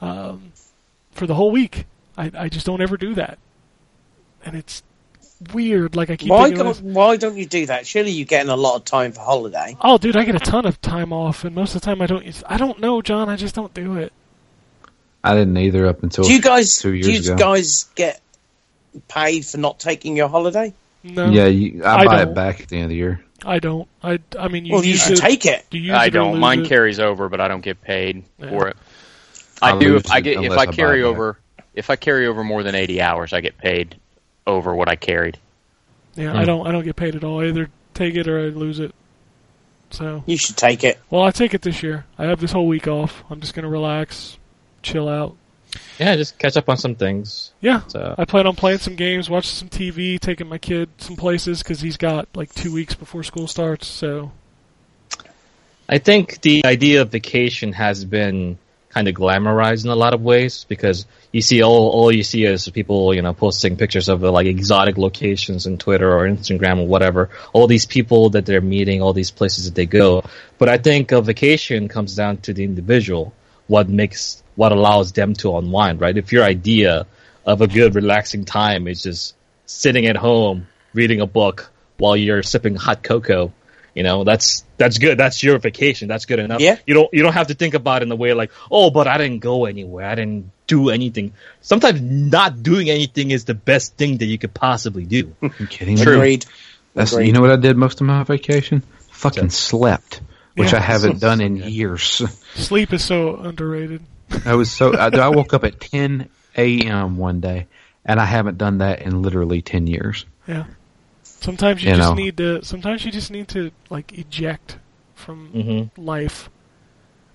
um, for the whole week. I, I just don't ever do that. And it's weird. Like I keep why don't, Why don't you do that? Surely you're getting a lot of time for holiday. oh, dude, I get a ton of time off and most of the time I don't. use- I don't know, John. I just don't do it. I didn't either up until Do you guys? two Do you ago. guys get paid for not taking your holiday? No, yeah, you, I, I buy don't. it back at the end of the year. I don't. I, I mean, you well, you should it- take it. Do you I it don't. Mine it? carries over, but I don't get paid Yeah. for it. I I do if I get if I I carry it back. over if I carry over more than eighty hours, I get paid. over what I carried. Yeah, Hmm. I don't I don't get paid at all. I either take it or I lose it. So You should take it. well, I take it this year. I have this whole week off. I'm just gonna relax, chill out. Yeah, just catch up on some things. Yeah, So I plan on playing some games, watching some TV, taking my kid some places because he's got like two weeks before school starts. So I think the idea of vacation has been kind of glamorized in a lot of ways because you see all all you see is people you know posting pictures of uh, like exotic locations on Twitter or Instagram or whatever. All these people that they're meeting, all these places that they go. But I think a vacation comes down to the individual. What makes what allows them to unwind, right? If your idea of a good relaxing time is just sitting at home reading a book while you're sipping hot cocoa, you know, that's that's good. That's your vacation. That's good enough. Yeah. You don't you don't have to think about it in the way like, oh, but I didn't go anywhere. I didn't do anything. Sometimes not doing anything is the best thing that you could possibly do. You kidding me? Agreed. That's Agreed. you know what I did most of my vacation? Fucking slept, which Yeah. I haven't done in years. sleep is so underrated. I was so I, I woke up at 10 a.m. one day, and I haven't done that in literally 10 years. Yeah. Sometimes you, You just know. need to. Sometimes you just need to like eject from hmm life,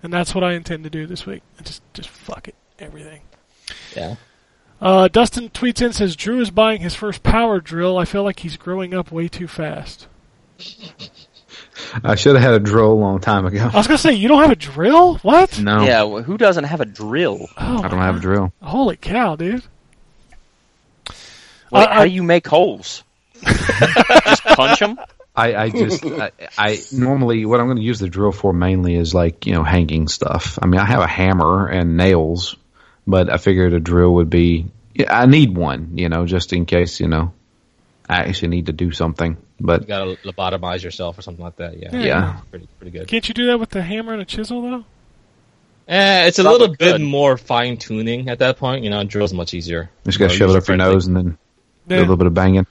and that's what I intend to do this week. I just just fuck it, everything. Yeah. Uh, Dustin tweets in says Drew is buying his first power drill. I feel like he's growing up way too fast. I should have had a drill a long time ago. I was gonna say you don't have a drill. What? No, Yeah, well, who doesn't have a drill? Oh, I don't have a drill. holy cow, dude! Wait, I- how uh, do you make holes? Just punch them? I, I just I, I normally what I'm going to use the drill for mainly is like you know hanging stuff. I mean I have a hammer and nails, but I figured a drill would be. I need one, you know, just in case you know I actually need to do something. But You gotta lobotomize yourself or something like that. Yeah. Yeah. yeah, Pretty pretty good. Can't you do that with the hammer and a chisel though? Eh, it's a Probably little bit more fine tuning at that point. You know, drill's much easier. just got to More shove it up your user-friendly. nose and then do a little bit of banging.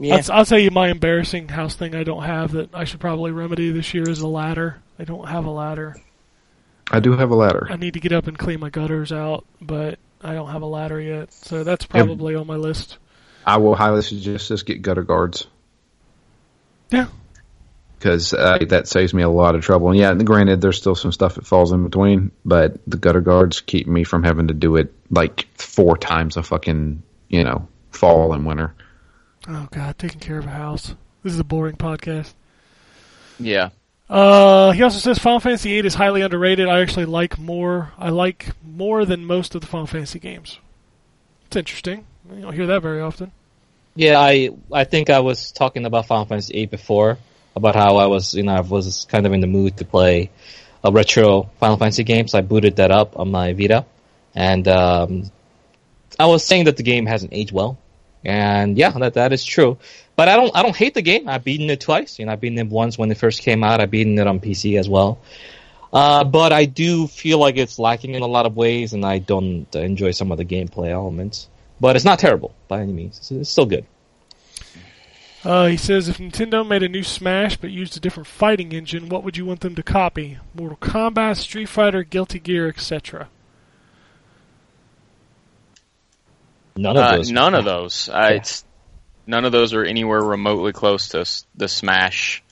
Yeah. I'll, I'll tell you my embarrassing house thing I don't have that I should probably remedy this year is a ladder. I don't have a ladder. I do have a ladder. I need to get up and clean my gutters out, but I don't have a ladder yet. So that's probably on my list. I will highly suggest just get gutter guards. Yeah. Because uh, that saves me a lot of trouble. And yeah, granted, there's still some stuff that falls in between, but the gutter guards keep me from having to do it like four times a fucking, you know, fall and winter. Oh god, taking care of a house. This is a boring podcast. Yeah. Uh, he also says Final Fantasy VIII is highly underrated. I actually like more. I like more than most of the Final Fantasy games. It's interesting. You don't hear that very often. Yeah, I I think I was talking about Final Fantasy VIII before about how I was you know I was kind of in the mood to play a retro Final Fantasy game, so I booted that up on my Vita, and um, I was saying that the game hasn't aged well, and yeah, that that is true. But I don't I don't hate the game. I've beaten it twice. You know, I've beaten it once when it first came out. I've beaten it on PC as well. Uh, but I do feel like it's lacking in a lot of ways, and I don't enjoy some of the gameplay elements. But it's not terrible by any means. It's, it's still good. Uh, he says if Nintendo made a new Smash but used a different fighting engine, what would you want them to copy? Mortal Kombat, Street Fighter, Guilty Gear, etc. None of Uh, those. none of those. Uh, it's none of those are anywhere remotely close to the Smash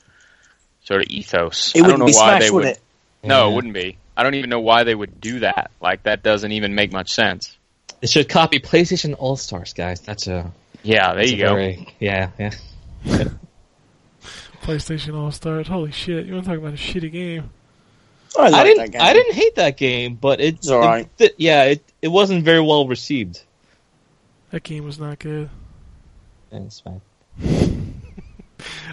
sort of ethos. It I don't wouldn't know be why Smash, they would would. it? No, Yeah. it wouldn't be. I don't even know why they would do that. Like that doesn't even make much sense. It should copy PlayStation All Stars, guys. That's a. Yeah, there you go. very- yeah, yeah. PlayStation All Stars. Holy shit! You want to talk about a shitty game? I, like I didn't. game. I didn't hate that game, but it, It's alright. it- yeah, it it wasn't very well received. That game was not good. Yeah, it's fine.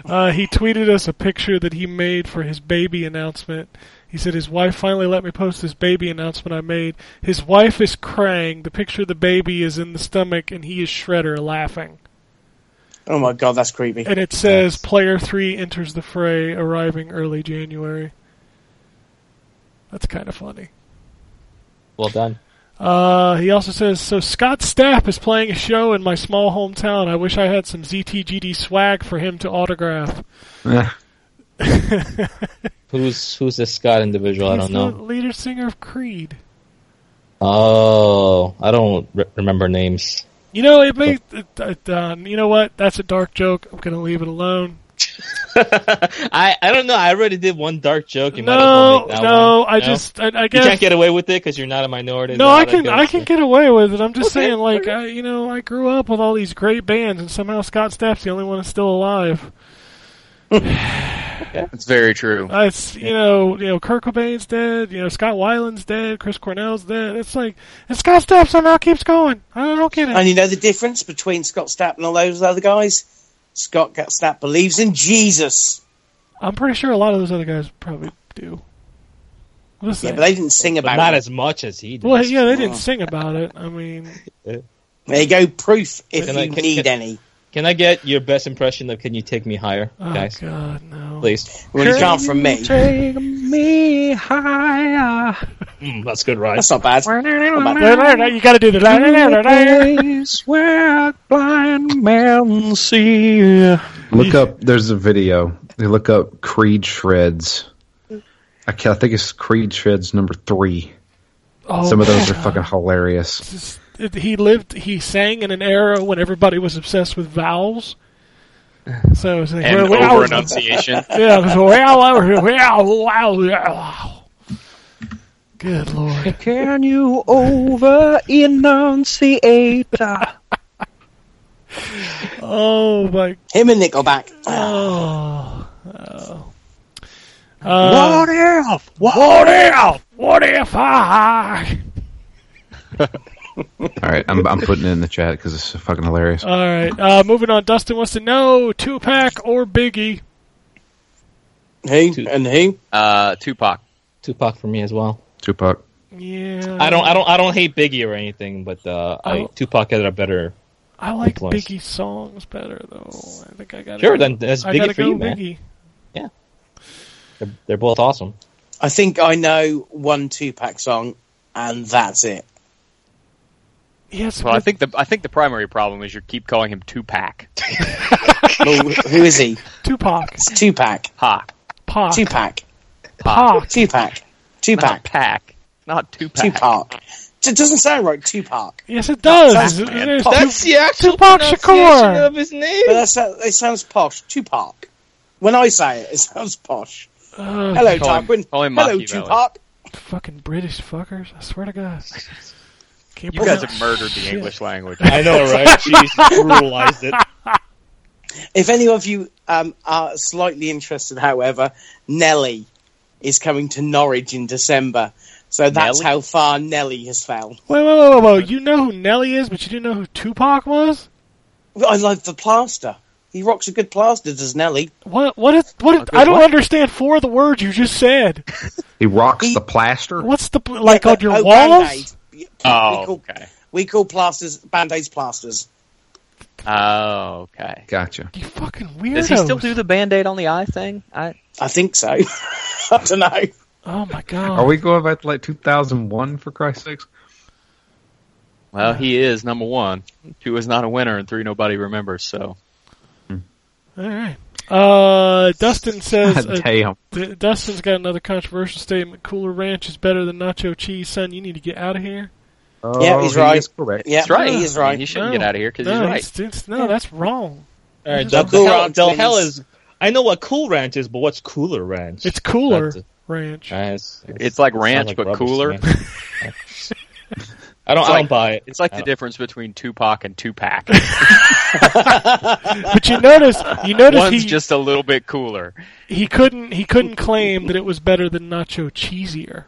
Uh, he tweeted us a picture that he made for his baby announcement. He said his wife finally let me post this baby announcement I made. His wife is crying. The picture of the baby is in the stomach, and he is Shredder laughing. Oh my god, that's creepy. And it says player three enters the fray, arriving early January. That's kind of funny. Well done. Uh, he also says, so Scott Stapp is playing a show in my small hometown. I wish I had some ZTGD swag for him to autograph. Who's who's this Scott individual? I don't know. the leader singer of Creed. Oh, I don't re- remember names. You know, it may. It, it, uh, you know what? That's a dark joke. I'm gonna leave it alone. I I don't know. I already did one dark joke. You no, well no. one. I just. I, I you can't get away with it because you're not a minority. no, I can. I can get away with it. I'm just Okay, saying, like. I, you know, I grew up with all these great bands, and somehow Scott Stapp's the only one that's still alive. It's very true. Uh, it's you know, you know, Kurt Cobain's dead. You know, Scott Weiland's dead. Chris Cornell's dead. It's like, and Scott Stapp somehow keeps going. I don't get it. And you know the difference between Scott Stapp and all those other guys? Scott Stapp believes in Jesus. I'm pretty sure a lot of those other guys probably do. Listen, Yeah, but they didn't sing but about not it. as much as he did. well, yeah, they didn't sing about it. I mean, There you go, proof if Can you I- can- need can- any. Can I get your best impression of "Can you take me higher," oh guys? god, no. Please. Well, you can't from me. Take me higher. Mm, that's good, right? That's not bad. Not bad. You got to do the. Place where blind men see. Look up. There's a video. They look up Creed shreds. I, ca- I think it's Creed shreds number three. Oh, Some of those are fucking hilarious. Just- it- he lived. He sang in an era when everybody was obsessed with vowels. So it's like, And well, over enunciation. Yeah, it was, well, well, well, well, well. Good lord. Can you over enunciate? Oh my. Him and Nickelback. Oh. oh. Uh, if? what if? What if I? All right, I'm I'm putting it in the chat because it's so fucking hilarious. All right. Uh, moving on. Dustin wants to know Tupac or Biggie. Who? And who? Uh, Tupac. Tupac for me as well. Tupac. Yeah. I don't, I don't, I don't hate Biggie or anything, but uh, I, Oh. Tupac had a better. I like influence. Biggie's songs better though. I think I got. It. Sure, then that's Biggie gotta for go you, man. Biggie. They're, they're both awesome. I think I know one Tupac song, and that's it. Yes. Well, I think the I think the primary problem is you keep calling him Tupac. well, who is he? Tupac. It's Tupac. Ha. Pac. Tupac. Pac. Tupac. Not Tupac. Pac. Not Tupac. Tupac. It doesn't sound right, Tupac. Yes, it does. That's- There's That's the actual Tupac Shakur. of his name. But that's, it sounds posh. Tupac. When I say it, it sounds posh. uh, Hello, Tarquin. Hello, Tupac. fucking British fuckers. I swear to God. Can't You guys have murdered the shit. English language. I know, right? Jeez, brutalized it. If any of you um, are slightly interested, however, Nelly is coming to Norwich in December. So that's Nelly? how far Nelly has fell. Wait, wait, wait, wait, wait. You know who Nelly is, but you didn't know who Tupac was? I like the plaster. He rocks a good plaster, does Nelly. What? What? Is, what? Is, I don't understand four of the words you just said. He rocks He- the plaster. What's the pl- like Yeah, on your oh, walls? Band-Aid. We Oh, call, okay. we call plasters band-aids plasters. Oh, okay. Gotcha. You fucking weirdos. Does he still do the band-aid on the eye thing? I I think so. I don't know. Oh my god. Are we going back to like 2001 for Christ's sakes? well, he is number one. Two is not a winner, and three nobody remembers. So All right. Uh, Dustin says. Uh, Damn. D- Dustin's got another controversial statement. Cooler Ranch is better than nacho cheese, son. You need to get out of here. Yeah, he's Oh, he right. is correct. Yeah, that's right. he is right. you shouldn't No. get out of here because no, he's right. it's- it's- no, that's wrong. All right, The Del, Cool Hell, Ranch Del Hell is- is. I know what Cool Ranch is, but what's Cooler Ranch? It's cooler That's- ranch. Uh, it's, It's like ranch, like but rubbish cooler. I don't. It's I like- don't buy it. It's like the difference between Tupac and Tupac. But you notice, you notice One's he just a little bit cooler. he couldn't he couldn't claim that it was better than nacho cheesier.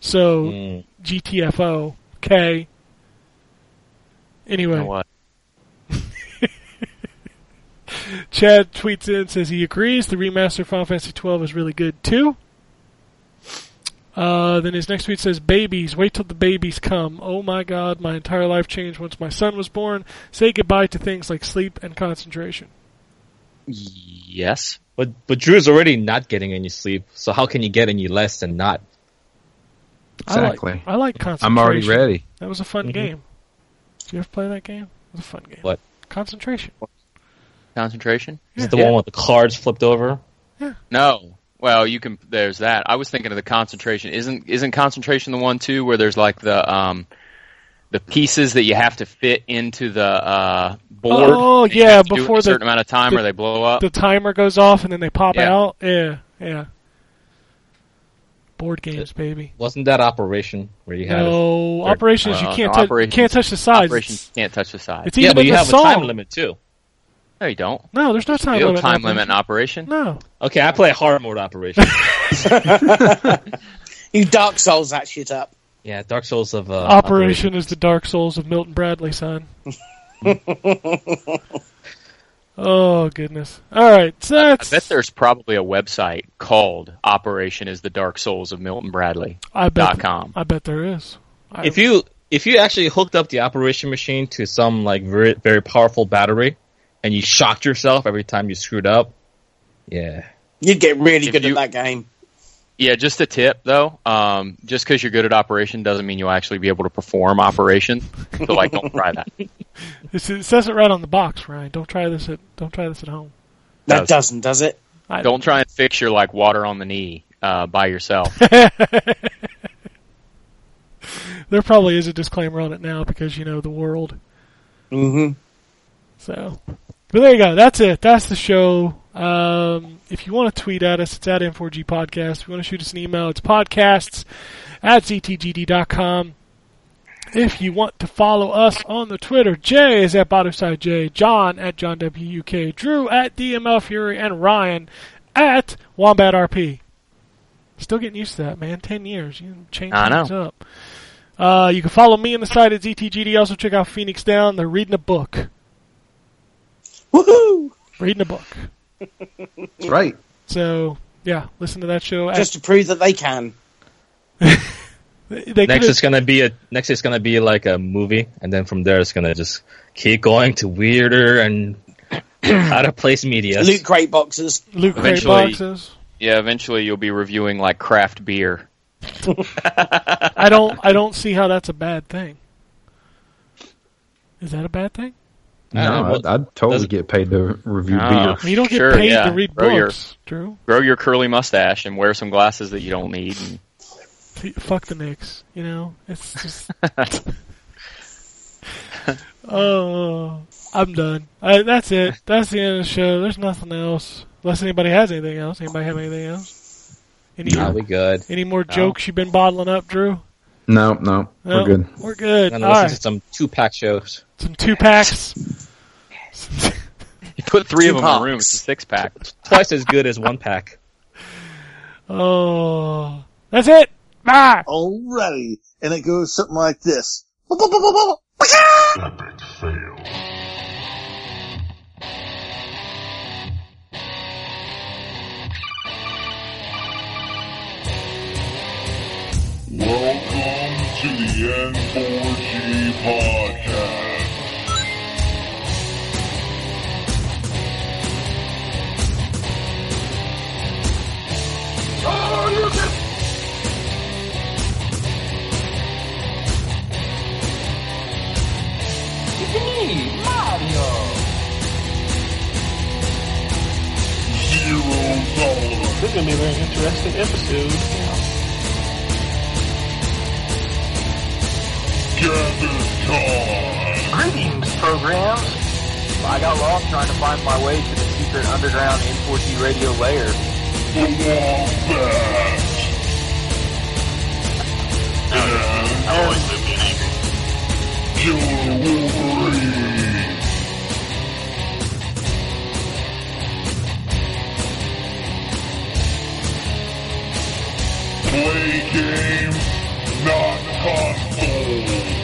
So Mm. GTFO. Okay. Anyway, You know what? Chad tweets in says he agrees the remaster of Final Fantasy twelve is really good too. Uh, then his next tweet says, "Babies, wait till the babies come. Oh my God, my entire life changed once my son was born. Say goodbye to things like sleep and concentration." Yes. But but Drew is already not getting any sleep, so how can you get any less than not? Exactly. I like, I like concentration. I'm already ready. That was a fun Mhm. game. Did you ever play that game? It was a fun game. What? Concentration. Concentration? Is it the Yeah. one with the cards flipped over? Yeah. No. Well, you can. There's that. I was thinking of the concentration. Isn't isn't concentration the one too where there's like the um the pieces that you have to fit into the uh, board. Oh, yeah, have to do it in before a the- certain amount of time, the- or they blow up. The timer goes off and then they pop Yeah. out. Yeah, yeah. Board games, baby. Wasn't that Operation where you had? it? No, Or- operations you can't no, touch. You operations- can't touch the sides. Operations can't touch the side. It's Yeah, even but you the have song. a time limit too. No, you don't. No, there's no time You limit. a time limit in Operation. No, Okay, I play a hard mode Operation. You Dark Souls that shit up. yeah, Dark Souls of uh, Operation is the Dark Souls of Milton Bradley, son. oh goodness! All right, so I bet there's probably a website called Operation is the Dark Souls of Milton Bradley. I dot bet. com. I bet there is. I, If you if you actually hooked up the Operation machine to some like very very powerful battery, and you shocked yourself every time you screwed up, yeah, You'd get really If good you- at that game. Yeah, just a tip though. Um, just because you're good at Operation doesn't mean you'll actually be able to perform Operation. So like, don't try that. It's- it says it right on the box, Ryan. Don't try this at. Don't try this at home. That Does. doesn't, does it? I, Don't try and fix your like water on the knee uh, by yourself. There probably is a disclaimer on it now because you know the world. hmm So, but there you go. That's it. That's the show. Um, if you want to tweet at us, it's at N4G Podcast. If you want to shoot us an email, it's podcasts at ztgd.com. If you want to follow us on the Twitter, Jay is at Botherside J, John at John WUK, Drew at DML Fury, and Ryan at Wombat RP. Still getting used to that, man. Ten years. You can change things up. Uh, you can follow me on the site at ZTGD. Also check out Phoenix Down. They're reading a book. Woohoo! Reading a book. That's right. So yeah, listen to that show. Just to prove that they can. they next could've- it's gonna be a next it's gonna be like a movie, and then from there it's gonna just keep going to weirder and out of place media. Loot crate boxes. Loot crate boxes. Yeah, eventually you'll be reviewing like craft beer. I don't. I don't see how that's a bad thing. Is that a bad thing? I know, No, I'd, I'd totally get paid to review beer. You don't get Sure, paid yeah. to read Grow your- books, Drew. Grow your curly mustache and wear some glasses that you don't need. And Fuck the Knicks. You know, it's just. oh, I'm done. I, that's it. That's the end of the show. There's nothing else. Unless anybody has anything else. Anybody have anything else? Any Nah, we good. any more jokes you've been bottling up, Drew? No, no, No, we're good. We're good. I'm All gonna listen right. to some two pack shows. Some two packs. You put three of them in a room. It's a six pack. Twice as good as one pack. oh, that's it. Bye. Alrighty. And it goes something like this. Epic fail. Welcome to the N4G podcast. This is gonna be a very interesting episode. Gather. Greetings, programs. I got lost trying to find my way to the secret underground N4G radio lair. The Wombat. And always lived in anger. Killer Wolverine. Play games, not consoles.